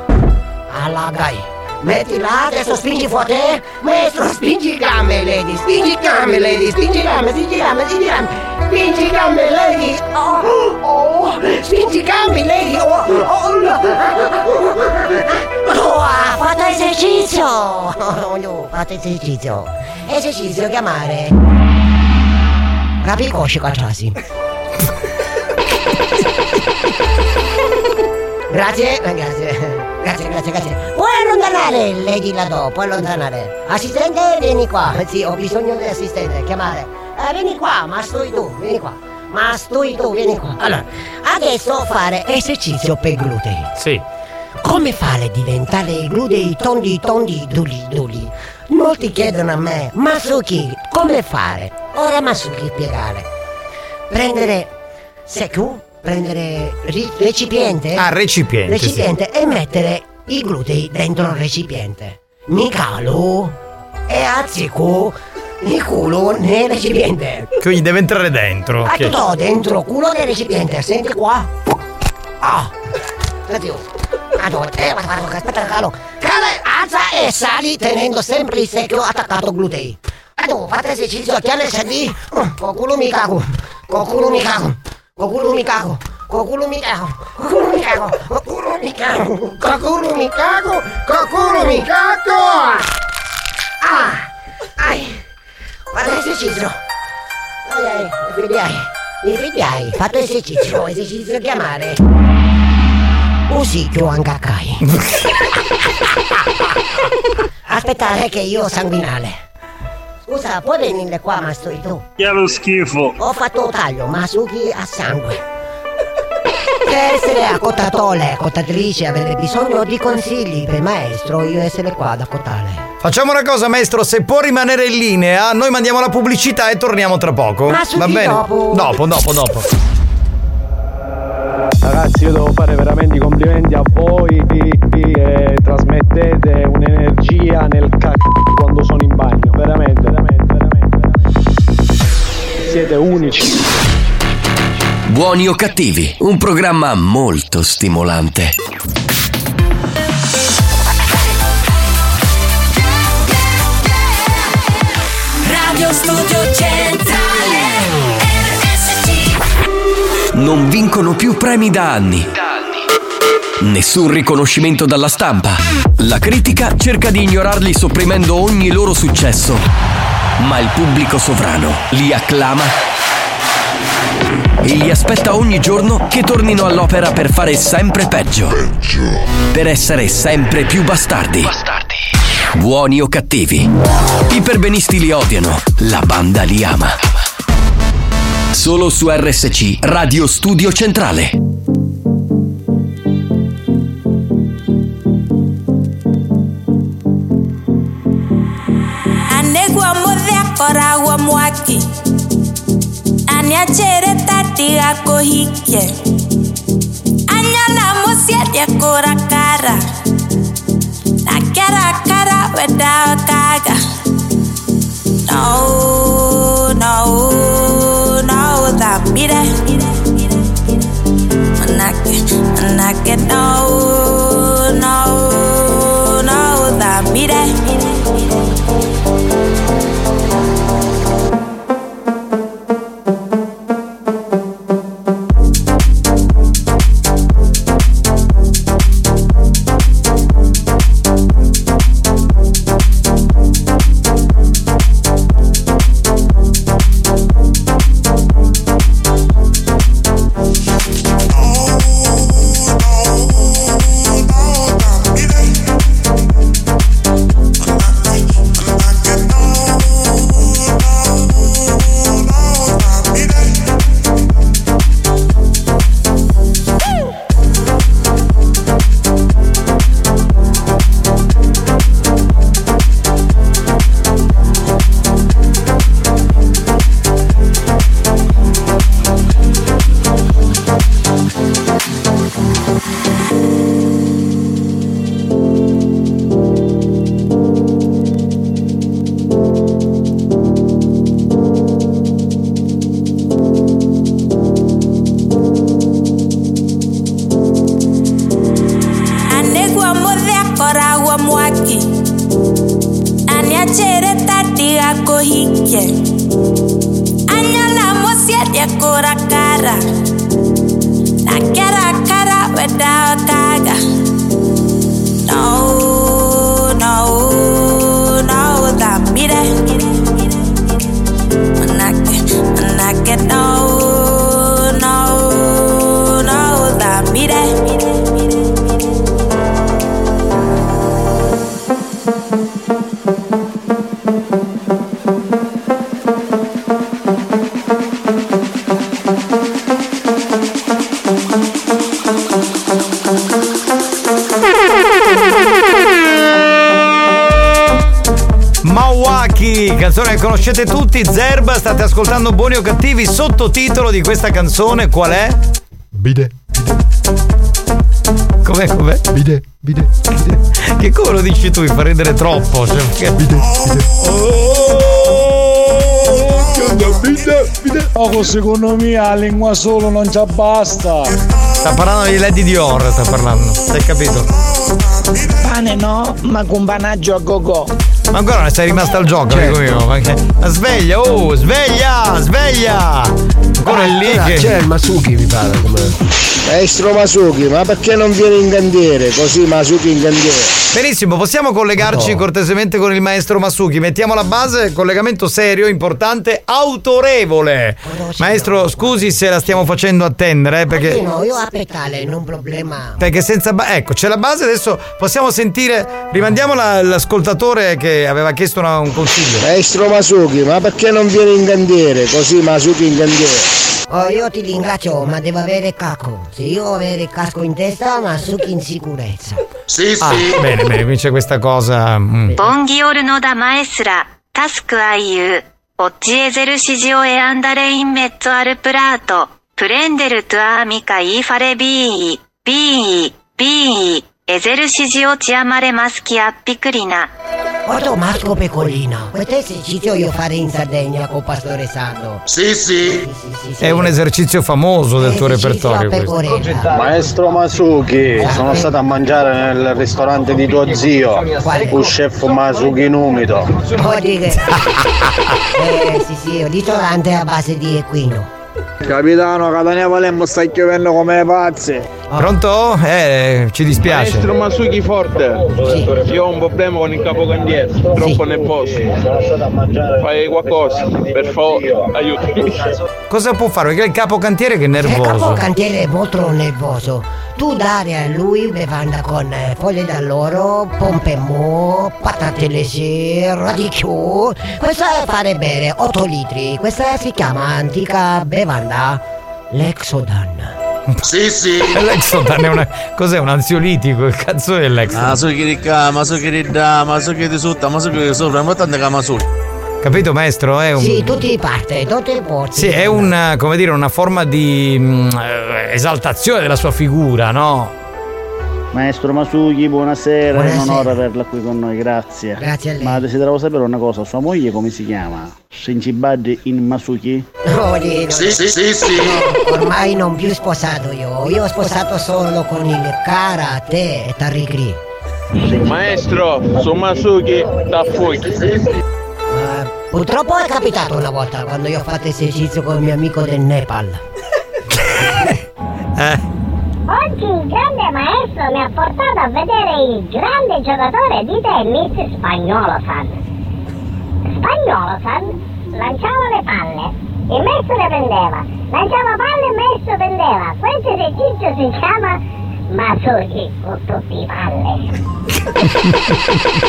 Allargai. Metti là, adesso spingi forte. Maestro, spingi gambe, Lady. Spingi gambe, Lady. Spingi gambe, spingi gambe, spingi gambe. Spingi gambe, Lady. Oh, oh. Spingi gambe, Lady. Oh, oh, no. Oh, ha fatto esercizio. Oh, no, fatto esercizio. Esercizio chiamare. Rapicosci quattrasi. Grazie, eh, grazie. Grazie, grazie, grazie. Puoi allontanare, Lady Lado, puoi allontanare. Assistente, vieni qua. Sì, ho bisogno di assistente, chiamare. Eh, vieni qua, ma stui tu, vieni qua. Ma stui tu, vieni qua. Allora, adesso fare esercizio per glutei. Sì. Come fare a diventare i glutei tondi tondi duli duli? Molti chiedono a me, Masuki, come fare? Ora Masuki spiegare. Prendere Seku, prendere ri- recipiente. Ah, recipiente, sì. Recipiente e mettere i glutei dentro il recipiente. Mikalo e Aziku il culo nel recipiente. Quindi deve entrare dentro. Ha ok. tutto dentro culo del recipiente, senti qua. Oh, addio. Allora, eh, aspetta, calo. Cale, alza e sali tenendo sempre il secchio attaccato glutei. Allora, fate esercizio, il CD. Con culo mi cago. Culo mi cago. Culo mi cago. Culo mi cago. Culo mi cago. Culo mi cago. Culo mi cago. Culo mi cago. Ah, ai. Fate esercizio. Ai, ai, mi figliai. Mi figliai. Fate esercizio. Esercizio chiamare. Usicchio Angakai. Aspettare che io sanguinale. Scusa, puoi venire qua, mastro tu? Che lo schifo. Ho fatto taglio, ma succhi a sangue. Per essere accotatore, accotatrice, avere bisogno di consigli per maestro, io essere qua ad accottare. Facciamo una cosa, maestro, se può rimanere in linea, noi mandiamo la pubblicità e torniamo tra poco. Ma Va bene? dopo? Dopo, dopo, dopo. Ragazzi, io devo fare veramente i complimenti a voi che trasmettete un'energia nel c***o quando sono in bagno. Veramente, veramente, veramente, veramente. Siete unici. Buoni o cattivi, un programma molto stimolante. Radio Studio Centrale RSC Non vincono più premi da anni. Nessun riconoscimento dalla stampa. La critica cerca di ignorarli sopprimendo ogni loro successo. Ma il pubblico sovrano li acclama e li aspetta ogni giorno che tornino all'opera per fare sempre peggio. Per essere sempre più bastardi. Buoni o cattivi. I perbenisti li odiano, la banda li ama. Solo su RSC Radio Studio Centrale. hiki Anya chere tati ako hiki Anya la musiete kora cara Na kera kara weda kaga No, no, no, that mire Manake, manake, no, no, no, that mire conoscete tutti, Zerba, state ascoltando Buoni o Cattivi, sottotitolo di questa canzone qual è? Bide. Com'è, com'è? Bide, bide, bide. Che come lo dici tu, mi fa ridere troppo. Cioè, che... Poco secondo me la lingua solo non ci basta. Sta parlando di Lady Dior, sta parlando. Hai capito? Pane no, ma con panaggio a go-go. Ma ancora non sei rimasto al gioco, Certo. amico mio. Ma, che- ma sveglia, oh, sveglia, sveglia! Ancora è lì che. C'è il Masuki, mi pare. Come... Maestro Masuki, ma perché non viene in cantiere? Così Masuki in cantiere. Benissimo, possiamo collegarci cortesemente con il maestro Masuki. Mettiamo la base, collegamento serio, importante, autorevole. Maestro, scusi se la stiamo facendo attendere, eh, perché. Sì, no, io aspettare, non problema. Perché senza ba- ecco, c'è la base, adesso possiamo sentire. Rimandiamo la- l'ascoltatore che aveva chiesto una- un consiglio. Maestro Masuki, ma perché non viene in cantiere? Così Masuki in cantiere. Oh, io ti ringrazio, ma devo avere cacco. Se io ho avere casco in testa, ma succhi in sicurezza. Sì, ah, sì. Ah, bene, bene, qui c'è questa cosa. Mm. Buongiorno da maestra. Task IU. Eh. Oggi esercizio e andare in mezzo al prato. Prendere tua amica e fare B. B. B ezel amare maschi a piccolina. Otto Marco Pecolina, questo esercizio io farei in Sardegna con Pastore Sardo. Sì, sì. sì, sì È un esercizio famoso del tuo repertorio. Maestro Masuki, esatto. sono stato a mangiare nel ristorante di tuo zio, Quale? chef Masuki numido. umido. Oh, eh, sì, sì, ristorante a base di equino. Capitano, Catania Palermo sta chiovendo come pazzi. Pronto? Eh, ci dispiace. Maestro Masuki Forte, io ho un problema con il capocantiere, troppo nervoso. Fai qualcosa, per favore, aiutami. Cosa può fare? Perché il capocantiere che è Il capo nervoso. cantiere è molto nervoso. Tu dare a lui bevanda con eh, foglie d'alloro, pompe mo, patate lese, radicchio. Questa è fare bere 8 litri. Questa si chiama antica bevanda Lexodan. Sì, sì. L'Exodan è una. Cos'è? Un ansiolitico? Il cazzo è l'Exodan? Masuki di qua, Masuki di da, Masuki di sotto, Masuki di sopra, ma tanto che Masuki. Capito, maestro? È un. Sì, tutti i parte, tutti i porti. Sì, è una, come dire, una forma di mm, eh, esaltazione della sua figura, no? Maestro Masuki, buonasera, Buonasera. è un onore averla qui con noi, grazie. Grazie a lei. Ma desideravo sapere una cosa, sua moglie come si chiama? Shinchibaddi in Masuki? No, di- no. Sì, sì, sì, sì. No, ormai non più sposato io. Io ho sposato solo con il karate e Tarikri. Maestro, su Masuki da fuochi. Purtroppo è capitato una volta quando io ho fatto esercizio con il mio amico del Nepal. Eh. Oggi il grande maestro mi ha portato a vedere il grande giocatore di tennis spagnolo San. Spagnolo San lanciava le palle, il maestro le prendeva, lanciava palle e il maestro prendeva. Questo esercizio si chiama Masuki con tutti i palle.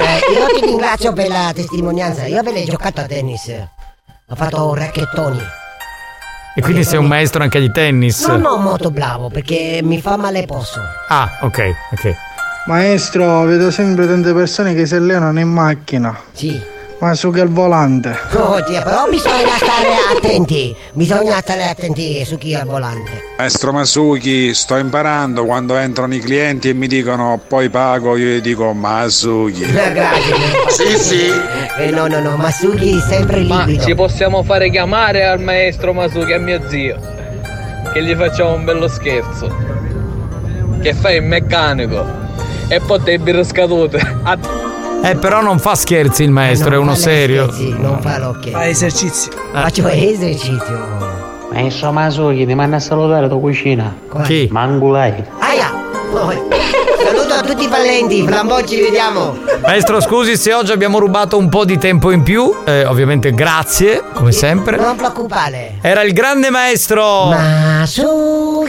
Eh, io ti ringrazio per la testimonianza. Io l'ho giocato a tennis. Ho fatto racchettoni. E quindi sei un maestro anche di tennis? Non ho molto bravo perché mi fa male posso. Ah, ok, ok. Maestro, vedo sempre tante persone che si allenano in macchina. Sì. Ma su che al volante. Oh, Dio, però bisogna stare attenti. Bisogna stare attenti su chi è al volante. Maestro Masuki, sto imparando quando entrano i clienti e mi dicono poi pago, io gli dico Masuki. Eh, Grazie. Sì, sì. Eh, no, no, no, Masuki sempre Ma liquido. ci possiamo fare chiamare al maestro Masuki, a mio zio. Che gli facciamo un bello scherzo. Che fai il meccanico. E poi te birre scadute. A- Eh, però non fa scherzi il maestro, è uno serio. Sì, non fa l'occhio. Fa esercizi. Faccio esercizio. Maestro Masuki, ti manda a salutare tua cucina. Chi? Mangulai. Aia! Saluto a tutti i valenti, fra un po' ci vediamo. Maestro, scusi se oggi abbiamo rubato un po' di tempo in più. eh, ovviamente grazie, come sempre. Non preoccupare. Era il grande maestro. Masuki.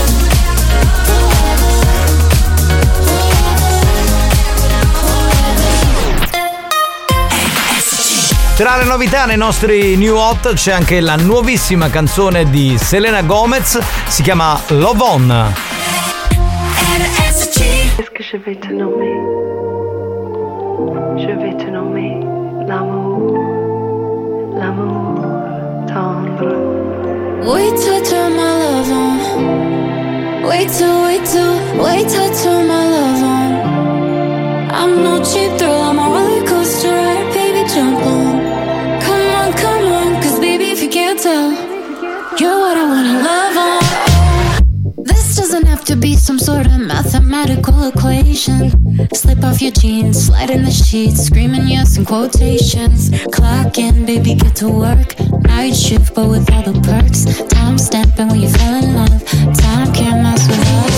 Tra le novità nei nostri new hot c'è anche la nuovissima canzone di Selena Gomez, si chiama Love On. Est-ce que je vais te nommer Je vais te nommer l'amour. Wait till turn my love on. Wait till, wait till, wait till turn my love on. I'm no cheap thrill, I'm a roller tell, you're what I wanna love on. This doesn't have to be some sort of mathematical equation. Slip off your jeans, slide in the sheets, screaming yes in quotations. Clock in, baby, get to work. Night shift, but with all the perks. Time stamping when you fell in love. Time can't mess with us.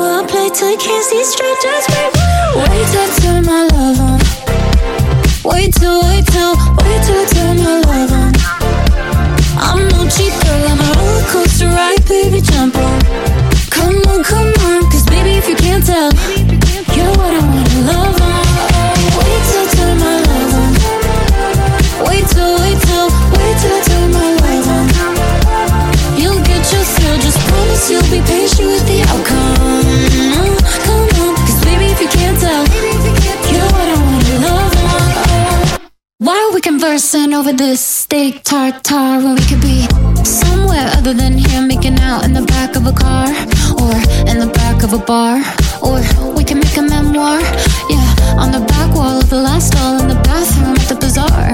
Late till you can't see straight. Just wait, wait till turn my love on. Wait till, wait till, wait I turn my love on. I'm no cheap girl, I'm a roller coaster ride, baby, jump on. Come on, come on, cause baby, if you can't tell, you're what I wanna love on. Wait I turn my love on. Wait till, wait till, wait I turn my love on. You'll get your thrill, just promise you'll be patient with the outcome. Why are we conversing over this steak tartare when we could be somewhere other than here making out in the back of a car or in the back of a bar or we can make a memoir yeah on the back wall of the last stall in the bathroom at the bazaar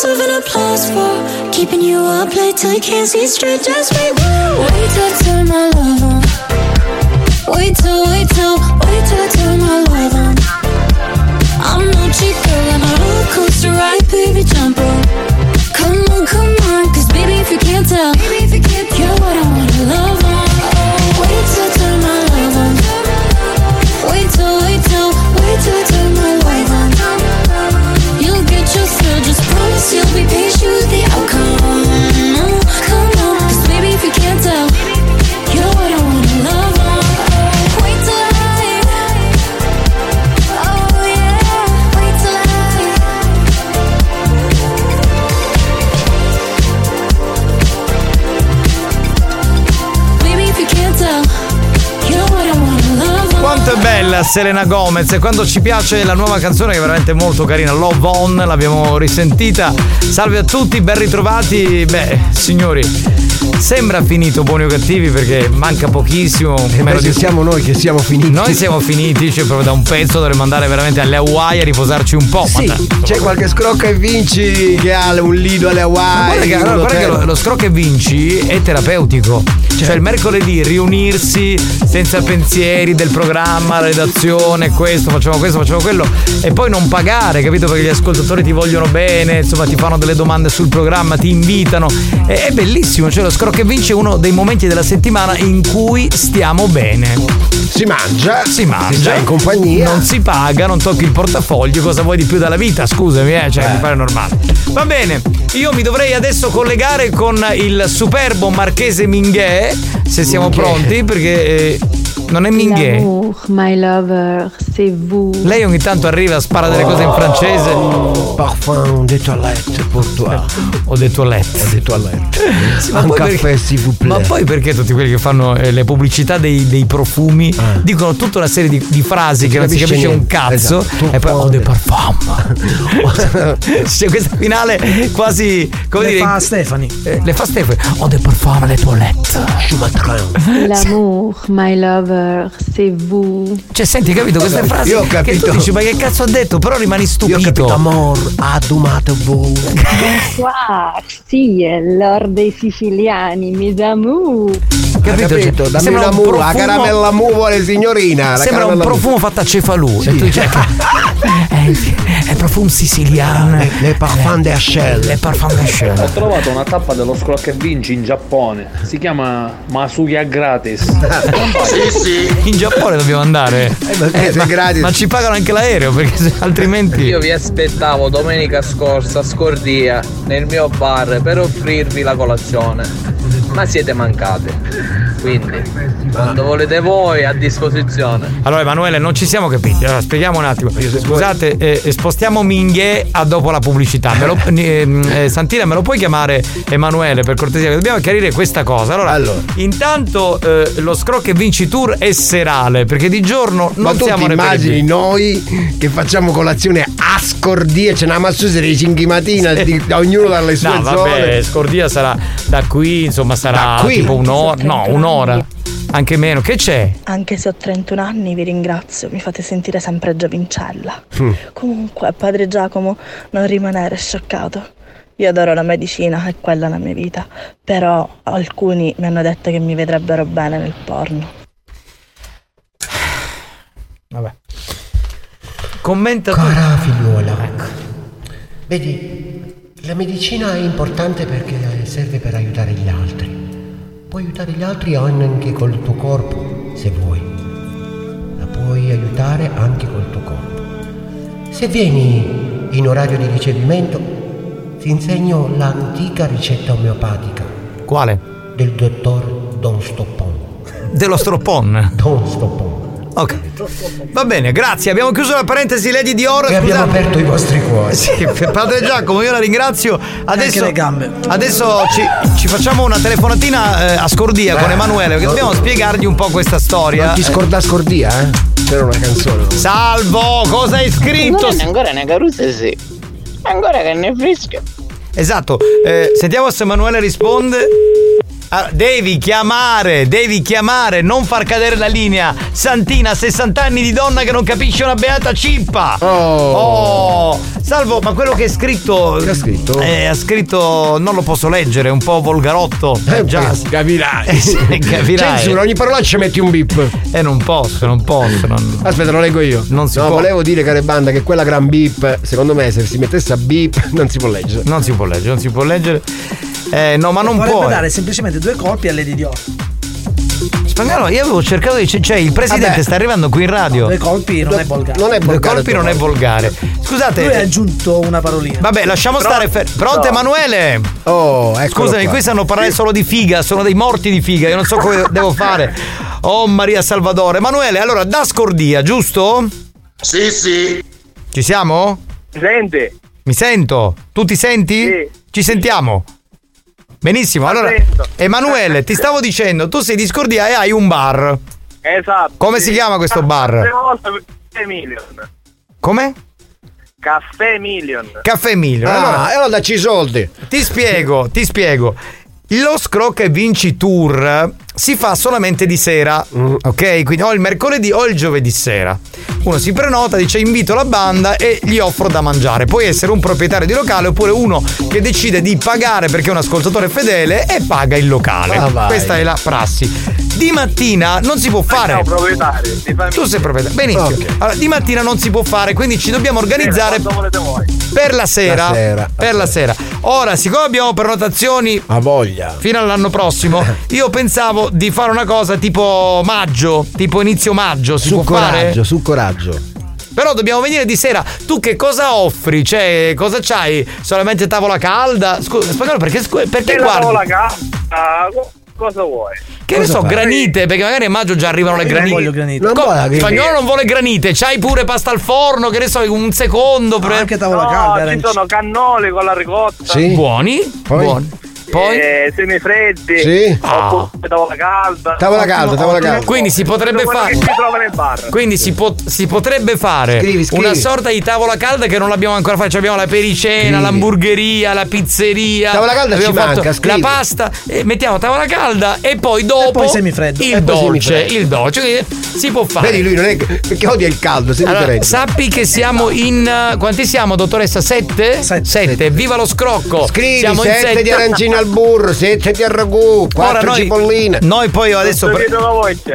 deserve an applause for keeping you up late till you can't see straight. Just wait, wait till I turn my love on. Wait till, wait till, wait till I turn my love on. I'm no cheap girl, I'm a roller coaster ride, baby, jump on. Come on, come on, cause baby, if you can't tell, you're what I wanna love on. we paid you the outcome. Bella Selena Gomez e quando ci piace la nuova canzone che è veramente molto carina, Love On, l'abbiamo risentita. Salve a tutti, ben ritrovati. Beh, signori, sembra finito buoni o cattivi perché manca pochissimo. meno beh, siamo noi che siamo finiti. Noi siamo finiti, cioè proprio da un pezzo dovremmo andare veramente alle Hawaii a riposarci un po'. Sì, ma c'è qualche scrocca e vinci che ha un lido alle Ma Hawaii. guarda che, guarda che lo, lo scrocco e vinci è terapeutico. Cioè il mercoledì riunirsi senza pensieri del programma, la redazione, questo, facciamo questo, facciamo quello e poi non pagare, capito? Perché gli ascoltatori ti vogliono bene, insomma ti fanno delle domande sul programma, ti invitano. È, è bellissimo, cioè lo scrocco e vinci è uno dei momenti della settimana in cui stiamo bene. Si mangia, si mangia, si in compagnia. non si paga, non tocchi il portafoglio, cosa vuoi di più dalla vita? Scusami, eh, cioè mi pare normale. Va bene, io mi dovrei adesso collegare con il superbo marchese Minghè, se siamo Minghè. pronti, perché eh, non è Minghè. L'amour, my lover, c'est vous. Lei ogni tanto arriva, spara delle cose in francese. Parfum de toilette pour toi. Ho detto letto. Ho detto letto. Sì, ma Un poi caffè, perché- s'il vous plaît. Ma poi perché tutti quelli che fanno eh, le pubblicità dei, dei profumi dicono tutta una serie di, di frasi che non si capisce capisce un niente. cazzo Esatto. e poi ho dei parfum. C'è questa finale quasi come Le dire fa Stefani. eh, le fa Stefani. Ho dei parfum alle toilette. L'amour, my lover, c'est vous. Cioè, senti, capito queste frasi? Io ho Che capito. tu dici, ma che cazzo ha detto? Però rimani Io ho stupito. capito amor, adumato voi. Bonsoir, sì, è Lord dei siciliani, mes amours. Capito? Capito? Cioè, Dammi sembra una un mu, la profumo- caramella mu vuole signorina. la Sembra un profumo fatto a cefalù. E ecco, è, è profumo siciliano. Le, le parfum de Hachel. Le parfum de Ho Hachel. trovato una tappa dello scrocco e vinci in Giappone. Si chiama Masuya Gratis. In Giappone dobbiamo andare. perché se è gratis. ma ci pagano anche l'aereo perché se- altrimenti. Io vi aspettavo domenica scorsa a Scordia nel mio bar per offrirvi la colazione. Ma siete mancate. Quindi, quando volete voi, a disposizione. Allora Emanuele non ci siamo capiti, allora spieghiamo un attimo. Scusate, eh, spostiamo Minghie a dopo la pubblicità. Me lo- ehm, eh, Santina me lo puoi chiamare Emanuele per cortesia? Dobbiamo chiarire questa cosa. Allora, intanto eh, lo scroc e vinci tour è serale perché di giorno non Ma tu siamo ti immagini noi che facciamo colazione a scordia, ce n'ha massusa alle 5 mattina, di- ognuno dalle sue No, vabbè, zone. Scordia sarà da qui, insomma, sarà Da qui? tipo un'ora. No, un'ora. Anche meno. Che c'è? Anche se ho 31 anni vi ringrazio, mi fate sentire sempre giovincella. Mm. Comunque, padre Giacomo, non rimanere scioccato. Io adoro la medicina, è quella la mia vita. Però alcuni mi hanno detto che mi vedrebbero bene nel porno. Vabbè. Commenta Cara figliuola, vedi, la medicina è importante perché serve per aiutare gli altri. Puoi aiutare gli altri anche col tuo corpo, se vuoi. La puoi aiutare anche col tuo corpo. Se vieni in orario di ricevimento, ti insegno l'antica ricetta omeopatica. Quale? Del dottor Don Stoppon. Dello stropon. Don Stoppon. Ok. Va bene, grazie. Abbiamo chiuso la parentesi Lady di Oro. E abbiamo aperto i vostri cuori. Sì, padre Giacomo, io la ringrazio. Adesso, le gambe. adesso ci, ci facciamo una telefonatina eh, a scordia con Emanuele perché dobbiamo spiegargli un po' questa storia. Non ti scorda scordia, eh? C'era una canzone. Salvo, cosa hai scritto? Ancora, ancora una carusa sì. Ancora che ne fresca. Esatto, eh, sentiamo se Emanuele risponde. Ah, devi chiamare, devi chiamare, non far cadere la linea. Santina, 60 anni di donna che non capisce una beata cippa. Oh. Salvo, ma quello che è scritto. Che ha scritto? ha scritto. Non lo posso leggere, è un po' volgarotto. Eh, già. capirai. Eh, capirai. Censura, ogni parola ci metti un bip. Eh, non posso, non posso. non- Aspetta, lo leggo io. Non si no, può. volevo dire, care banda, che quella gran bip, secondo me, se si mettesse a bip, non si può leggere. Non si può leggere, non si può leggere. Eh, no, ma non Vorrebbe può. dare semplicemente due colpi a Lady Dior. Spagnolo, io avevo cercato di. Cioè, il presidente Vabbè. sta arrivando qui in radio. Due colpi non è volgare. Non è Due volgare, colpi due non è colpi. volgare. Scusate. Lui ha aggiunto una parolina. Vabbè, lasciamo stare. fer- Pronto, Emanuele? Oh, eccolo Scusami, qua. qui sanno parlare solo di figa, sono dei morti di figa, io non so come devo fare. Oh Maria Salvatore. Emanuele, allora da Scordia, giusto? Sì, sì. Ci siamo? Senti? Mi sento? Tu ti senti? Sì. Ci sentiamo. Benissimo, allora Sento. Emanuele, ti stavo dicendo, tu sei di Scordia e hai un bar. Esatto. Come sì. si chiama questo bar? Caffè Million. Come? Caffè Million. Caffè Emilio. Ah, Allora, e allora dacci i soldi. Ti spiego, ti spiego. Lo Scroc e Vinci Tour si fa solamente di sera, ok? Quindi o il mercoledì o il giovedì sera. Uno si prenota, dice invito la banda e gli offro da mangiare. Puoi essere un proprietario di locale oppure uno che decide di pagare perché è un ascoltatore fedele e paga il locale. Ah. Questa è la prassi. Di mattina non si può fare. Siamo proprietari di famiglia. Tu sei proprietario. Benissimo. Ok. Allora, di mattina non si può fare, quindi ci dobbiamo organizzare per la sera. La sera. Per la sera. Ora, siccome abbiamo prenotazioni A voglia. fino all'anno prossimo, io pensavo di fare una cosa tipo maggio, tipo inizio maggio. Si Su può fare? coraggio, su coraggio. Però dobbiamo venire di sera. Tu che cosa offri? Cioè, cosa c'hai? Solamente tavola calda? Scusa, spagnolo, perché, scu- perché guardi? tavola calda, cosa vuoi? Che ne so, granite, perché magari a maggio già arrivano le Io non granite. voglio granite. Non Co- granite. Spagnolo non vuole granite, c'hai pure pasta al forno, che ne so, un secondo. per- Anche tavola No, calda, ci sono cannoli con la ricotta. Sì. Buoni? Poi? Buoni. Poi? eh, semifreddi. Sì. Ah. Tavola calda. Tavola calda, tavola calda. Quindi si potrebbe fare. che si trova nel bar. Quindi si, pot- si potrebbe fare Scrivi, scrivi. una sorta di tavola calda che non l'abbiamo ancora fatta. Cioè abbiamo la pericena, Scrivi. l'hamburgeria, la pizzeria. Tavola calda abbiamo ci fatto manca. La pasta. e mettiamo tavola calda e poi dopo E poi semifreddo. il E dolce. Il dolce. Quindi si può fare. Vedi, lui non è perché odia il caldo, Allora, sappi che siamo in. Quanti siamo, dottoressa? Sette? Sette. Viva lo scrocco! Scrivi siamo in 7 sette. di arancine al burro, 7 di ragù, 4 Ora noi, cipolline. noi poi adesso pre-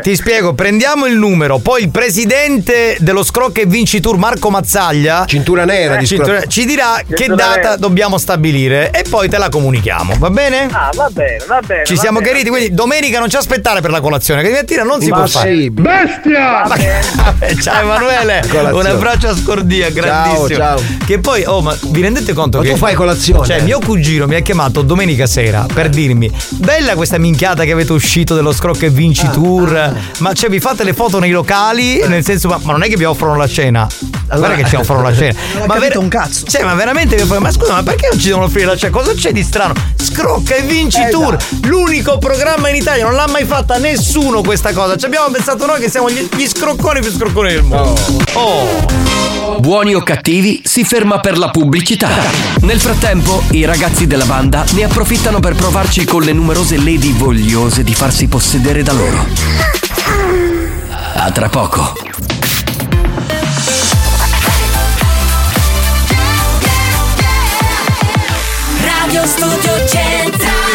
ti spiego, prendiamo il numero, poi il presidente dello Scroc e Vinci Tour Marco Mazzaglia Cintura nera di cintura- scro- ci dirà che Cintura data nera. dobbiamo stabilire e poi te la comunichiamo, va bene? Ah, va bene, va bene. Ci va siamo bene. chiariti, quindi domenica non ci aspettare per la colazione, che di mattina non si Ma può fare. sì. Va bene. Ciao Emanuele, Colazione. un abbraccio a Scordia, grandissimo. ciao. Che poi, oh, ma vi rendete conto Ma che. tu fai colazione? Cioè, mio cugino mi ha chiamato domenica sera per dirmi bella questa minchiata che avete uscito dello Scrocco e Vinci Tour, ma cioè vi fate le foto nei locali, nel senso ma, ma non è che vi offrono la cena. Guarda che ci offrono la cena. Ma capito un cazzo. Cioè, ma veramente ma scusa, ma perché non ci devono offrire la cena? Cosa c'è di strano? Scrocca e Vinci Tour, l'unico programma in Italia, non l'ha mai fatta nessuno questa cosa. Ci abbiamo pensato noi che siamo gli, gli scrocconi più scrocconi del mondo. Oh. Buoni o cattivi si ferma per la pubblicità. Nel frattempo, i ragazzi della banda ne approfittano per provarci con le numerose lady vogliose di farsi possedere da loro. A tra poco. Radio Studio Centrale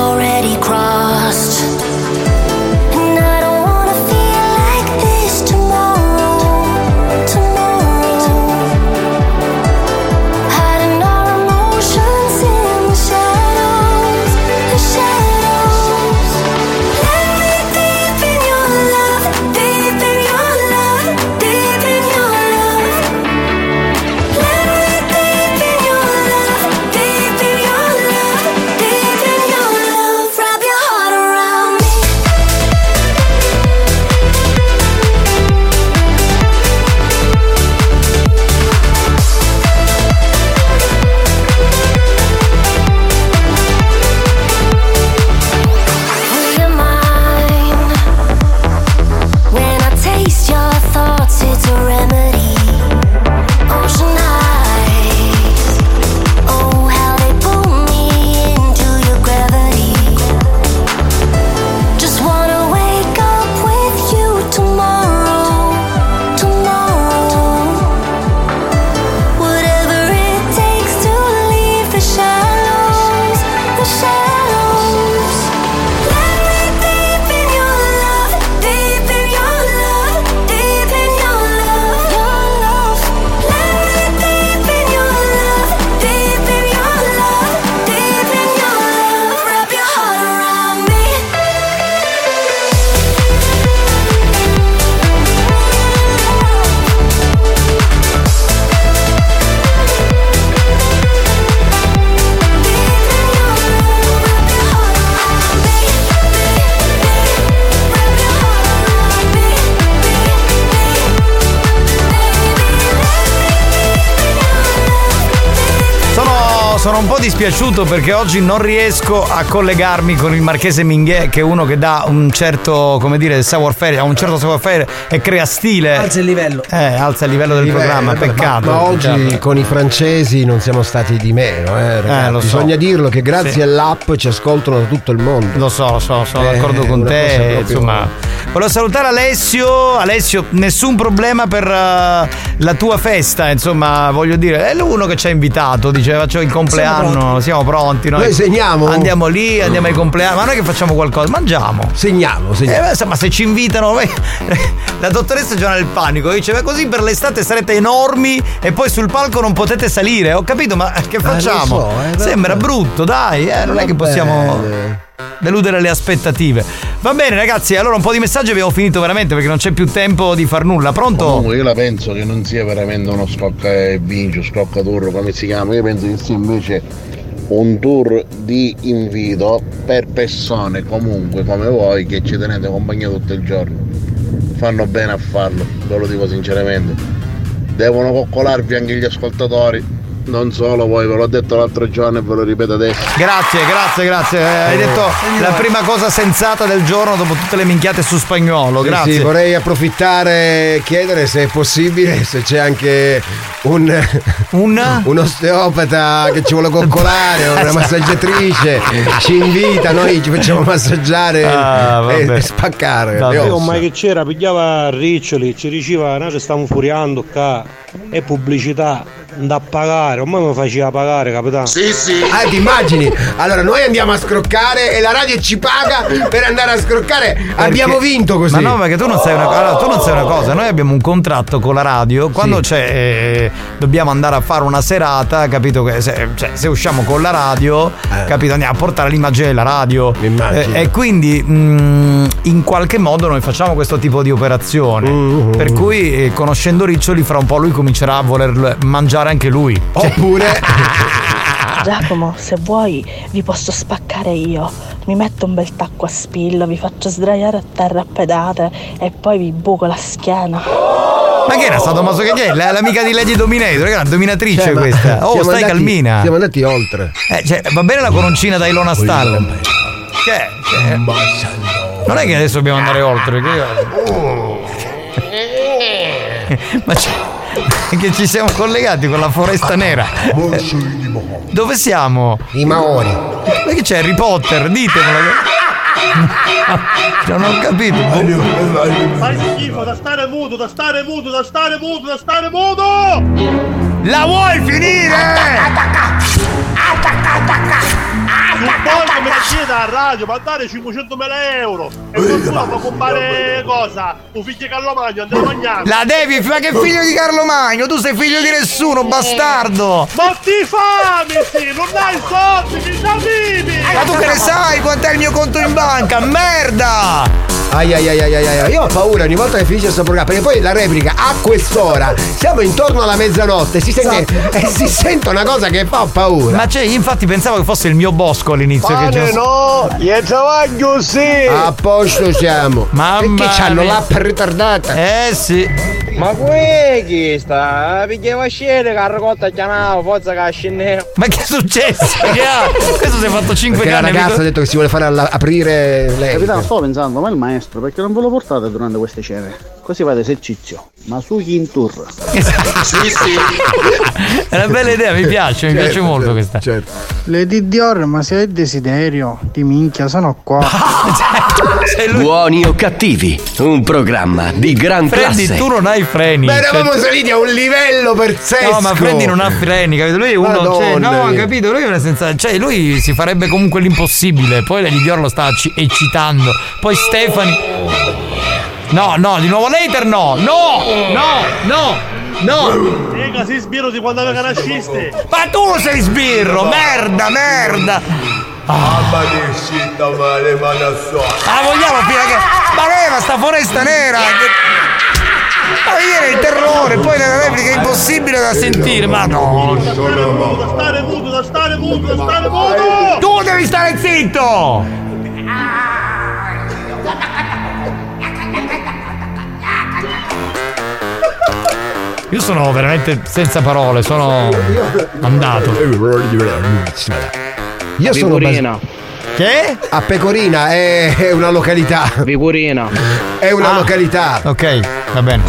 your dispiaciuto perché oggi non riesco a collegarmi con il Marchese Minghè, che è uno che dà un certo, come dire, savoir-faire, ha un certo savoir-faire e crea stile. Alza il livello. Eh, alza il livello del Livello, programma, eh, ma- peccato. Ma, oggi peccato. con i francesi non siamo stati di meno, eh, ragazzi. lo so. Bisogna dirlo che grazie Sì. all'app ci ascoltano da tutto il mondo. Lo so, lo so, sono Eh, d'accordo con te. Insomma, volevo salutare Alessio. Alessio, nessun problema per eh, la tua festa. Insomma, voglio dire, è l'uno che ci ha invitato. Dice, faccio il compleanno, siamo pronti. noi. Noi segniamo? Andiamo lì, andiamo ai compleanni. Ma noi che facciamo qualcosa? Mangiamo. Segniamo, segniamo. Eh, ma se- ci invitano, la dottoressa Giovanna del Panico dice: Ma così per l'estate sarete enormi e poi sul palco non potete salire. Ho capito, ma che lo facciamo? so, eh. Sembra brutto, dai, eh, non è che possiamo deludere le aspettative. Va bene, ragazzi, allora un po' di messaggi abbiamo finito veramente perché non c'è più tempo di far nulla. Pronto? Comunque io la penso che non sia veramente uno scocca e vince, scocca tour come si chiama, io penso che sia invece un tour di invito per persone comunque come voi che ci tenete compagnia tutto il giorno. Fanno bene a farlo, ve lo dico sinceramente. Devono coccolarvi anche gli ascoltatori. Non solo voi, ve l'ho detto l'altro giorno e ve lo ripeto adesso. Grazie, grazie, grazie. Eh, Hai detto la prima cosa sensata del giorno dopo tutte le minchiate su spagnolo. Eh Grazie. sì, vorrei approfittare e chiedere se è possibile, se c'è anche un, un? osteopata che ci vuole coccolare, o una massaggiatrice, ci invita, noi ci facciamo massaggiare Ah, e, e spaccare. Io mai che c'era, pigliava riccioli, ci diceva, noi ci stiamo furiando qua, è pubblicità, da pagare, ormai mi faceva pagare, capitano. Sì, sì. Ah, ti immagini? Allora, noi andiamo a scroccare e la radio ci paga per andare a scroccare. Abbiamo Perché- vinto così. Ma no, perché tu non sai una, allora, tu non sai una cosa. Noi abbiamo un contratto con la radio. Quando c'è, eh, dobbiamo andare a fare una serata, capito? Che se, cioè, se usciamo con la radio, capito? Andiamo a portare l'immagine della radio. Eh, e quindi mh, in qualche modo noi facciamo questo tipo di operazione. Per cui, eh, conoscendo Riccioli, fra un po' lui comincerà a voler mangiare anche lui. Oppure. Giacomo, se vuoi vi posso spaccare io. Mi metto un bel tacco a spillo, vi faccio sdraiare a terra a pedate e poi vi buco la schiena. Ma che era stato maso che è? La- L'amica di Lady Dominator, che era una dominatrice Cioè, ma questa. Oh, siamo stai andati- calmina. Siamo andati oltre. Eh, cioè, va bene la coroncina da Ilona Stall. Che è? Che è? Non è che adesso dobbiamo andare oltre. Che... Ma c'è... che ci siamo collegati con la foresta nera. Dove siamo? I Maori. Ma che c'è Harry Potter? Ditemelo. Non ho capito. Fai schifo da stare muto, da stare muto, da stare muto, da stare muto! La vuoi finire? Non puoi come decide dalla radio, mandare 500.000 euro e qualcuno può comprare cosa? Un figlio Carlomagno, andare a mangiare. La devi, ma che figlio di Carlo Magno? Tu sei figlio di nessuno, bastardo! Ma ti fami, sì, non hai soldi, mi da vivi! Ma tu che ne sai quant'è il mio conto in banca? Merda! Ai ai ai ai ai ai. Io ho paura ogni volta che finisce questo programma, perché poi la replica a quest'ora, siamo intorno alla mezzanotte, si sente, e si sente una cosa che fa paura. Ma cioè, infatti pensavo che fosse il mio bosco all'inizio. che già- no, gli travaglio sì! A posto siamo. Mamma Perché c'hanno mia. l'app ritardata? Eh sì. Ma qui chi sta? Pigliava scene che ha raccolta chiamava, forza che scendeva. Ma che è successo? Che ha? Questo si è fatto 5 Perché la anni. ragazza ha detto che si vuole fare alla- aprire lei. Capitano, stavo pensando, ma il maestro, perché non ve lo portate durante queste cene? Così fate esercizio. Ma su chi in tour? Sì, sì. È una bella idea, mi piace, mi piace molto questa. Certo. Lady Dior, ma se hai desiderio, di minchia, sono qua. Buoni o cattivi, un programma di gran Freddy, classe. tu non hai freni. Ma eravamo Cioè- saliti a un livello pazzesco. No, ma Freddy non ha freni, capito? Lui è uno. Cioè, no, mia. capito? Lui è una senza. Cioè, lui si farebbe comunque l'impossibile. Poi Lady Dior lo sta ci- eccitando. Poi Stefani. No, no, di nuovo later no! No! No! No! No! Mica si sbirro di quando aveva nasciste! Ma tu sei sbirro! Merda, merda! Mamma mia, uscita male, ma non so! Ah, vogliamo fino a che. Ma leva sta foresta nera! Che... Ma viene il terrore, poi nella replica è impossibile da sentire, ma no! Da stare muto, da stare muto, da stare muto! Tu devi stare zitto! Io sono veramente senza parole, sono andato. Io sono Pecorina. bas- Che? A Pecorina è, è una località. Pecorina. È una località. Ok, va bene.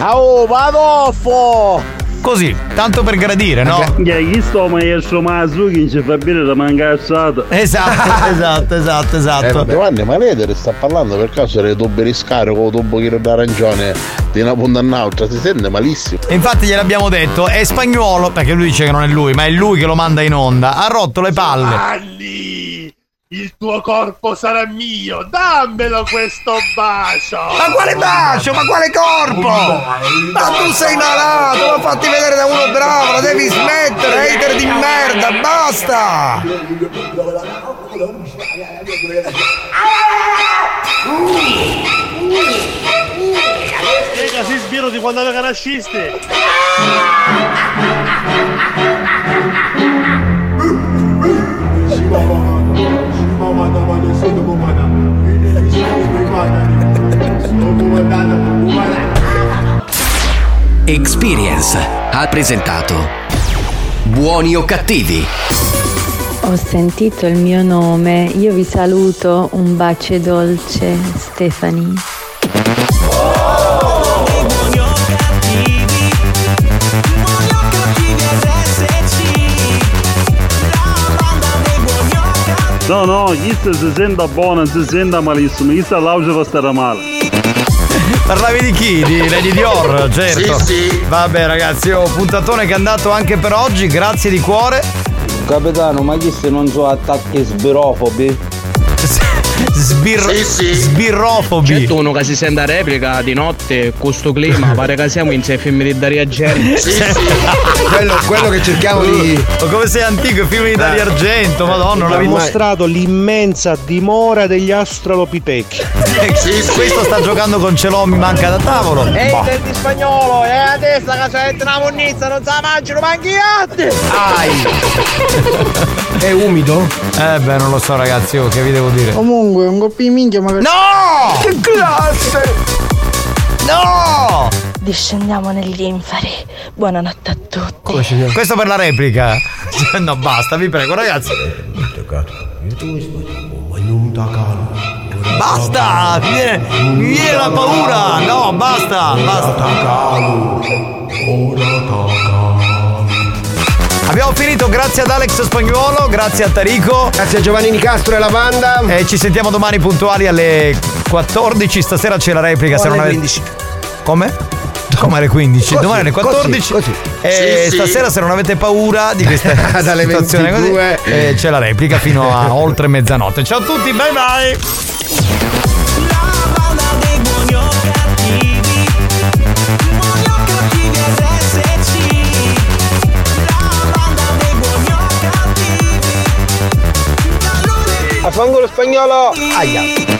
Oh, padoffo! Così, tanto per gradire, no? Chi sto maestro Masuki ci fa bene da mancazzata. Esatto, esatto, esatto, esatto. Giovanni, ma lei te ne sta parlando per caso delle tubo di scarico o tubo chilo d'arancione di una punta all'altra? Si sente malissimo. E infatti gliel'abbiamo detto, è spagnolo, perché lui dice che non è lui, ma è lui che lo manda in onda. Ha rotto le palle. Anni! Il tuo corpo sarà mio! Dammelo questo bacio! Ma quale bacio? Ma quale corpo? Ma tu sei malato, l'ho fatti vedere da uno bravo, la devi smettere, hater di merda, basta! Mica si sbirro di quando aveva nasciste! Experience ha presentato Buoni o cattivi? Ho sentito il mio nome, io vi saluto, un bacio dolce, Stefani. No, no, questo si sente buono, si sente malissimo, questa l'auge va stare male. Parlavi di chi? Di Lady Dior, certo. Sì, sì. Vabbè ragazzi, ho puntatone che è andato anche per oggi, grazie di cuore. Capitano, ma questi non sono attacchi sbirofobi? Sbir- Sbirrofobi. C'è uno che si sente a replica di notte, con sto clima, pare che siamo in sei film di Dario Argento. quello, quello che cerchiamo di. Ma come sei antico, i film di Dario Argento, madonna, non ha mostrato l'immensa dimora degli astralopitechi. Questo sta giocando con Celomi, manca da tavolo. Ehi, Boh. del di spagnolo, è a destra che c'è una monnizza, non sa mangiare, manchiate! È umido? Eh beh, non lo so ragazzi, io che vi devo dire. Comunque, un coppio di minchia magari. No! Che classe! No! Discendiamo negli inferi. Buonanotte a tutti. Questo per la replica. No, basta, vi prego, ragazzi. Basta! Mi viene, mi viene la paura! No, basta, basta. Abbiamo finito, grazie ad Alex Spagnuolo, grazie a Tarico. Grazie a Giovanni Nicastro e la banda. E ci sentiamo domani puntuali alle 14. Stasera c'è la replica. O se non alle avete... 15. Come? Come alle 15? Così, domani alle così, 14. così. E Sì, sì. stasera, se non avete paura di questa Dalle situazione 22. così, eh, c'è la replica fino a oltre mezzanotte. Ciao a tutti, bye bye! A fango lo spagnolo! Aia.